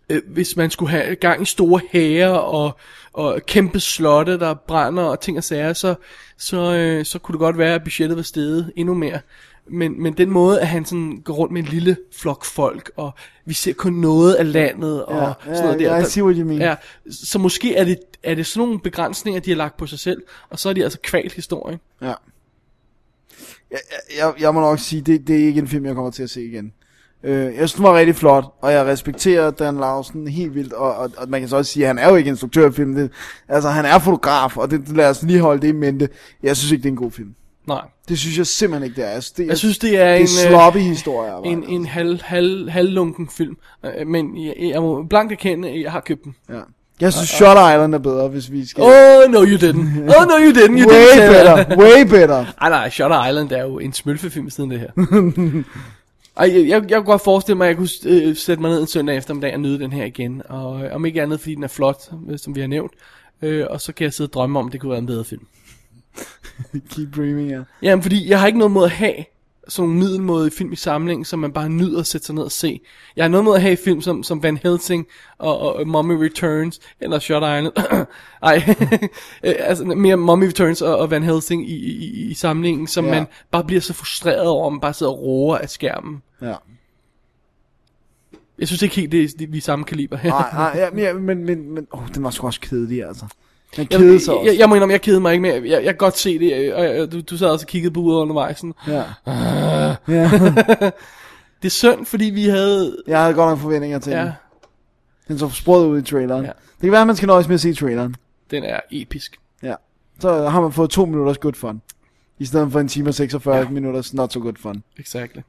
S3: øh, hvis man skulle have gang i store hære og, og kæmpe slotte, der brænder og ting og sager, så, så, øh, så kunne det godt være, at budgettet var steget endnu mere. Men, men den måde, at han sådan går rundt med en lille flok folk, og vi ser kun noget af landet, og
S2: Ja,
S3: sådan noget
S2: ja,
S3: der.
S2: I see what you mean.
S3: Ja, så måske er det, er det sådan nogle begrænsninger, de har lagt på sig selv, og så er de altså kvalt historien.
S2: Ja. Jeg, jeg, jeg må nok sige, det, det er ikke en film, jeg kommer til at se igen. Øh, jeg synes, den var rigtig flot, og jeg respekterer Dan Lausen helt vildt, og, og, og man kan så også sige, at han er jo ikke instruktør af filmen. Det, altså, han er fotograf, og det, lad os lige holde det i mente. Jeg synes ikke, det er en god film.
S3: Nej.
S2: Det synes jeg simpelthen ikke, det er. Jeg synes, det,
S3: Jeg synes, det er
S2: det
S3: en,
S2: er sloppy
S3: øh,
S2: historie. bare.
S3: En, en halv, halv, halvlunken film. Øh, Men jeg, jeg må blankt erkende, at jeg har købt den.
S2: Ja. Jeg synes, Shutter Island er bedre, hvis vi skal...
S3: Oh, no you didn't. Oh, no you didn't. You
S2: way
S3: didn't
S2: better, way better.
S3: Ej, nej, Shutter Island er jo en smølfefilm siden det her. Ej, jeg, jeg, jeg kunne godt forestille mig, at jeg kunne øh, sætte mig ned en søndag eftermiddag og nyde den her igen. Og øh, om ikke andet, fordi den er flot, øh, som vi har nævnt. Øh, og så kan jeg sidde og drømme om, at det kunne være en bedre film.
S2: Keep dreaming, ja.
S3: Jamen, fordi jeg har ikke noget mod at have sådan nogle middelmådige film i samling, som man bare nyder at sætte sig ned og se. Jeg har noget mod at have film som, som Van Helsing og, og, og Mummy Returns, eller Shutter Island. Ej, Øh, altså mere Mummy Returns og, og Van Helsing i, i, i samlingen, som
S2: Ja.
S3: man bare bliver så frustreret over, at man bare sidder og roer af skærmen.
S2: Ja.
S3: Jeg synes ikke helt, det er, vi er samme kaliber her.
S2: Nej, nej, ja, men, men, men, men oh, den var sgu også kedelig, altså. Den
S3: Jeg,
S2: kedede sig
S3: jeg,
S2: også.
S3: jeg, jeg må indrømme, jeg kedede mig ikke mere. Jeg, jeg kan godt se det, og jeg, du, du sad også og kiggede på uret undervejs. Sådan.
S2: Ja.
S3: ja. det er synd, fordi vi havde...
S2: Jeg havde godt nok forventninger til
S3: Ja.
S2: den. Den så sprød ud i traileren.
S3: Ja.
S2: Det kan være, at man skal nøjes med at se traileren.
S3: Den er episk.
S2: Ja. Så har man fået to minutters good fun. I stedet for en time og 46
S3: Ja.
S2: minutters not so good fun.
S3: Exactly.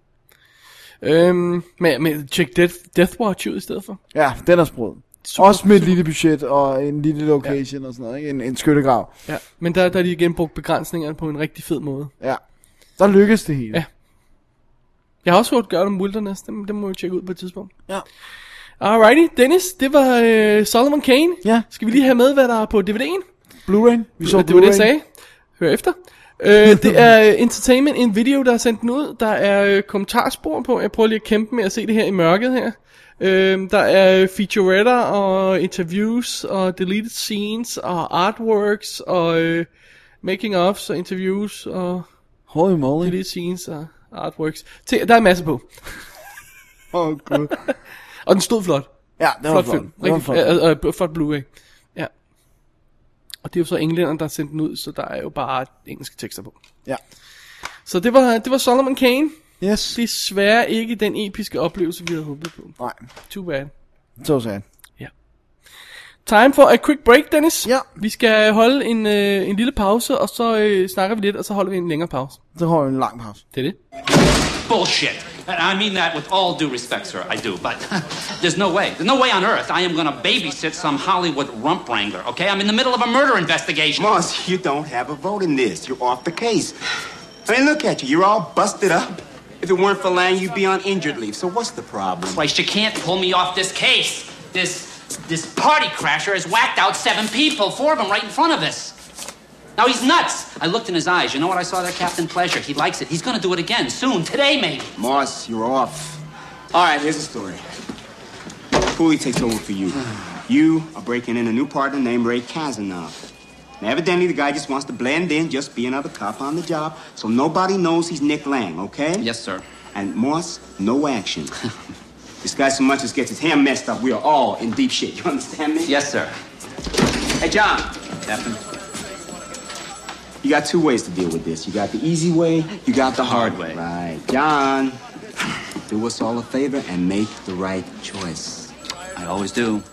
S3: Øhm, men, men check Death, Death Watch ud i stedet for.
S2: Ja, den er sprød.
S3: Super,
S2: Også med et
S3: super.
S2: lille budget og en lille location ja. og sådan noget. Ikke? En, en skyttegrav.
S3: Ja, men der, der er de igen brugt begrænsningerne på en rigtig fed måde.
S2: Ja. Der lykkes det hele.
S3: Ja. Jeg har også hørt gøre om Wilderness, dem, dem må vi tjekke ud på et tidspunkt.
S2: Ja.
S3: Alrighty, Dennis, det var øh, Solomon Kane.
S2: Ja.
S3: Skal vi lige have med, hvad der er på DVD'en?
S2: Blu-ray. Vi så
S3: det var det, jeg sagde. Hør efter. øh, det er Entertainment, en video, der er sendt den ud. Der er øh, kommentarspor på. Jeg prøver lige at kæmpe med at se det her i mørket her. Øh, der er featuretter og interviews og deleted scenes og artworks og øh, making ofs og interviews og
S2: Holy moly.
S3: deleted scenes og artworks. Til, der er en masse på.
S2: Åh, oh, gud.
S3: Og den stod flot.
S2: Ja, det var
S3: flot film.
S2: Det var
S3: Rigtig,
S2: flot.
S3: øh, øh, flot Blu-ray. Ja. Og det er jo så englænderne, der har sendt den ud, så der er jo bare engelske tekster på.
S2: Ja.
S3: Så det var, det var Solomon Kane.
S2: Yes.
S3: Desværre ikke den episke oplevelse, vi havde håbet på.
S2: Nej.
S3: Too bad.
S2: Så sad.
S3: Time for a quick break, Dennis.
S2: Ja.
S3: Vi skal holde en, øh, en lille pause, og så øh, snakker vi lidt, og så holder vi en længere pause.
S2: Så har vi en lang pause.
S3: Det er det.
S10: Bullshit. And I mean that with all due respect, sir. I do. But there's no way. There's no way on earth I am going to babysit some Hollywood rump wrangler, okay? I'm in the middle of a murder investigation.
S11: Moss, you don't have a vote in this. You're off the case. I mean, look at you. You're all busted up. If it weren't for Lang, you'd be on injured leave. So what's the problem?
S10: Christ, you can't pull me off this case. This this party crasher has whacked out seven people, four of them right in front of us. Now he's nuts. I looked in his eyes. You know what I saw there, Captain Pleasure? He likes it. He's going to do it again soon, today maybe.
S11: Moss, you're off. All right, here's the story. Cooley takes over for you. You are breaking in a new partner named Ray Kazanov. And evidently, the guy just wants to blend in, just be another cop on the job, so nobody knows he's Nick Lang, okay?
S10: Yes, sir.
S11: And Moss, no action. this guy so much as gets his hair messed up, we are all in deep shit. You understand me?
S10: Yes, sir.
S11: Hey, John.
S10: Captain.
S11: You got two ways to deal with this. You got the easy way, you got the hard way. Right. John, do us all a favor and make the right choice.
S10: I always do.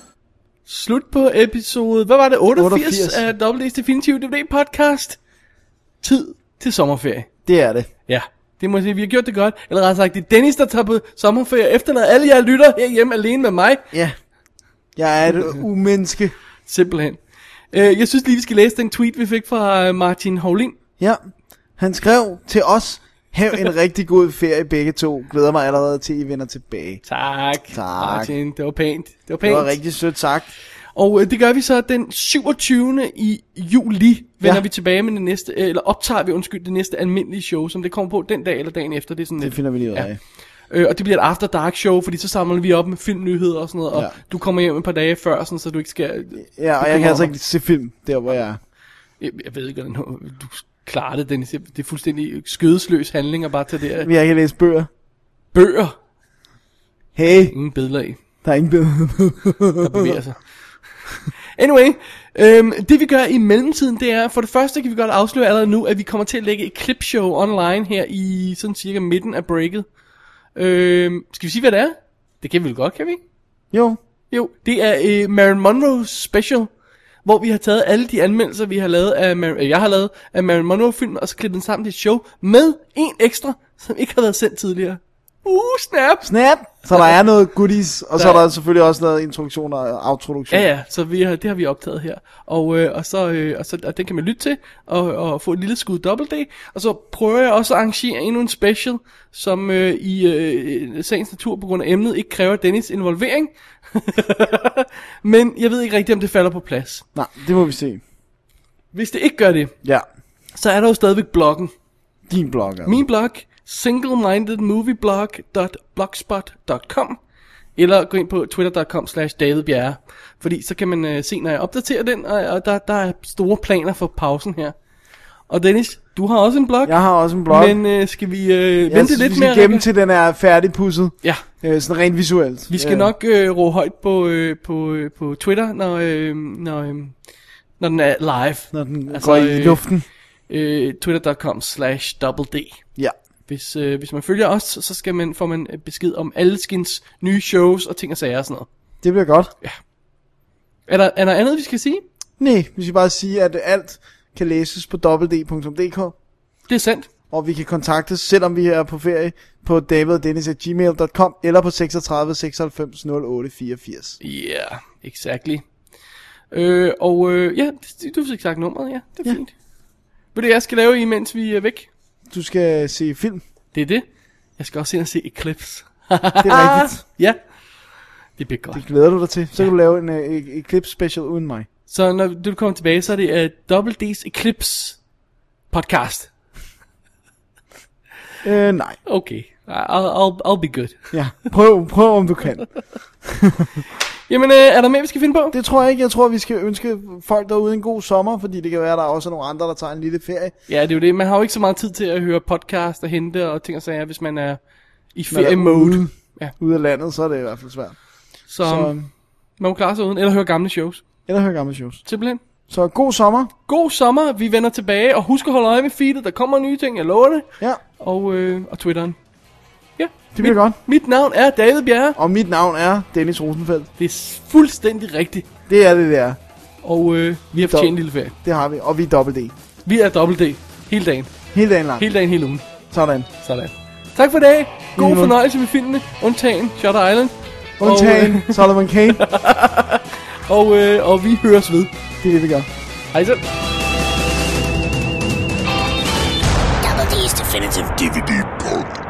S3: Slut på episode, hvad var det, 88,
S2: 88.
S3: af WD's Definitive DVD podcast. Tid til sommerferie.
S2: Det er det.
S3: Ja, det må jeg sige, vi har gjort det godt. Eller rettere sagt, det er Dennis, der tager på sommerferie, efterlader alle jer lytter herhjemme alene med mig.
S2: Ja. Jeg er et umenneske.
S3: Simpelthen. Øh, jeg synes lige, vi skal læse den tweet, vi fik fra øh, Martin Hovlin.
S2: Ja. Han skrev til os, hav en rigtig god ferie begge to. Glæder mig allerede til, at I vender tilbage.
S3: Tak,
S2: Tak.
S3: Martin. Det var pænt. Det var
S2: Det
S3: pænt.
S2: var rigtig sødt sagt.
S3: Og øh, det gør vi så den 27. i juli, vender
S2: Ja.
S3: vi tilbage med det næste, øh, eller optager vi, undskyld, det næste almindelige show, som det kommer på den dag eller dagen efter. Det, er sådan
S2: Det
S3: lidt-
S2: finder vi lige ud af.
S3: Ja. Øh, og det bliver et after dark show, fordi så samler vi op med filmnyheder og sådan noget, og
S2: Ja.
S3: du kommer hjem et par dage før, sådan, så du ikke skal...
S2: Ja, og jeg kan altså ikke se film, der hvor jeg er.
S3: Jeg, jeg ved ikke, hvordan du klarer det, Dennis. Det er fuldstændig skødesløs handling at bare tage det af.
S2: Jeg kan læse bøger.
S3: Bøger.
S2: Hey,
S3: Ingen billeder i,
S2: der er ingen bøger.
S3: der bevæger sig. Anyway, øhm, det vi gør i mellemtiden, det er, for det første kan vi godt afsløre allerede nu, at vi kommer til at lægge et clipshow online her i sådan cirka midten af breaket. Øhm, skal vi sige, hvad det er? Det kan vi vel godt, kan vi? ikke?
S2: jo,
S3: Jo, det er øh, Marilyn Monroe special, hvor vi har taget alle de anmeldelser, vi har lavet af, Mar- øh, jeg har lavet af Marilyn Monroe film, og så klippet den sammen til et show med en ekstra, som ikke har været sendt tidligere. Uh, snap!
S2: snap. Så der er noget goodies, og så
S3: Der
S2: er
S3: er-
S2: der selvfølgelig også noget introduktion og outroduktion.
S3: Ja, ja, så vi har, det har vi optaget her. Og, øh, og, så, øh, og, så, og den kan man lytte til, og, og få et lille skud dobbelt D. Og så prøver jeg også at arrangere endnu en special, som øh, i øh, sagens natur på grund af emnet ikke kræver Dennis involvering. Men jeg ved ikke rigtigt, om det falder på plads.
S2: Nej, det må vi se.
S3: Hvis det ikke gør det,
S2: Ja,
S3: så er der jo stadigvæk bloggen.
S2: din blog. Altså.
S3: Min blog, singlemindedmovieblog.blogspot.com eller gå ind på twitter.com slash davidbjerre, fordi så kan man øh, se, når jeg opdaterer den, og, og der, der er store planer for pausen her. Og Dennis, du har også en blog,
S2: Jeg har også en blog.
S3: men øh, skal vi øh,
S2: jeg
S3: vente
S2: synes,
S3: lidt
S2: vi skal
S3: mere?
S2: gemme til den er færdigpudset.
S3: Ja,
S2: Øh, sådan rent visuelt.
S3: vi skal
S2: Øh,
S3: nok øh, råbe højt på, øh, på, øh, på Twitter, når, øh, når, øh, når den er live.
S2: Når den
S3: Altså,
S2: går i
S3: øh,
S2: luften.
S3: Øh, Twitter.com slash D.
S2: Ja.
S3: Hvis, øh, hvis man følger os, så skal man, får man øh, besked om alle skins nye shows og ting og sager og sådan noget.
S2: Det bliver godt.
S3: Er der, er der andet, vi skal sige?
S2: Nej, vi skal bare sige, at alt kan læses på www.dk.
S3: Det er sandt.
S2: Og vi kan kontaktes, selvom vi er på ferie, på daviddennis.gmail.com eller på 36 96 08 84.
S3: Yeah, exactly. Øh, og øh, ja, du fik sagt nummeret, ja, det er
S2: Ja.
S3: fint. Ved du, jeg skal lave, imens vi er væk?
S2: Du skal se film.
S3: Det er det. Jeg skal også ind og se Eclipse.
S2: Det er rigtigt.
S3: Ja, det bliver godt.
S2: Det glæder du dig til. Så kan du lave en uh, Eclipse special uden mig.
S3: Så når du kommer tilbage, så er det uh, Double D's Eclipse podcast.
S2: Øh, nej.
S3: Okay, I'll, I'll, I'll be good.
S2: Ja. Prøv, prøv om du kan.
S3: Jamen, øh, er der mere, vi skal finde på?
S2: Det tror jeg ikke. Jeg tror, vi skal ønske folk derude en god sommer, fordi det kan være, at der er også nogle andre, der tager en lille ferie.
S3: Ja, det er jo det. Man har jo ikke så meget tid til at høre podcast og hente og ting og sager, hvis man er i
S2: er
S3: ferie-mode.
S2: ude,
S3: Ja.
S2: ude af landet, så er det i hvert fald svært.
S3: Så,
S2: Så,
S3: så man må klare sig uden, eller høre gamle shows.
S2: Eller høre gamle shows.
S3: Simpelthen.
S2: Så god sommer.
S3: God sommer, vi vender tilbage, og husk at holde øje med feedet, der kommer nye ting, jeg lover det.
S2: Ja,
S3: Og, øh, og Twitteren. Ja,
S2: det bliver
S3: mit,
S2: godt.
S3: mit navn er David Bjerre.
S2: Og mit navn er Dennis Rosenfeldt.
S3: Det er fuldstændig rigtigt.
S2: Det er det, det er.
S3: Og øh, vi har fortjent en lille ferie.
S2: Det har vi. Og vi er dobbelt D.
S3: Vi er dobbelt D. Hele dagen.
S2: Hele dagen lang.
S3: Hele dagen, hele ugen.
S2: Sådan.
S3: Sådan. Tak for i dag. God
S2: Lige
S3: fornøjelse med filmene. Undtagen Shutter Island.
S2: Undtagen Solomon Kane.
S3: Og, øh, og vi høres ved.
S2: Det er det, vi gør.
S3: Hej så.
S4: Double D's Definitive DVD Podcast.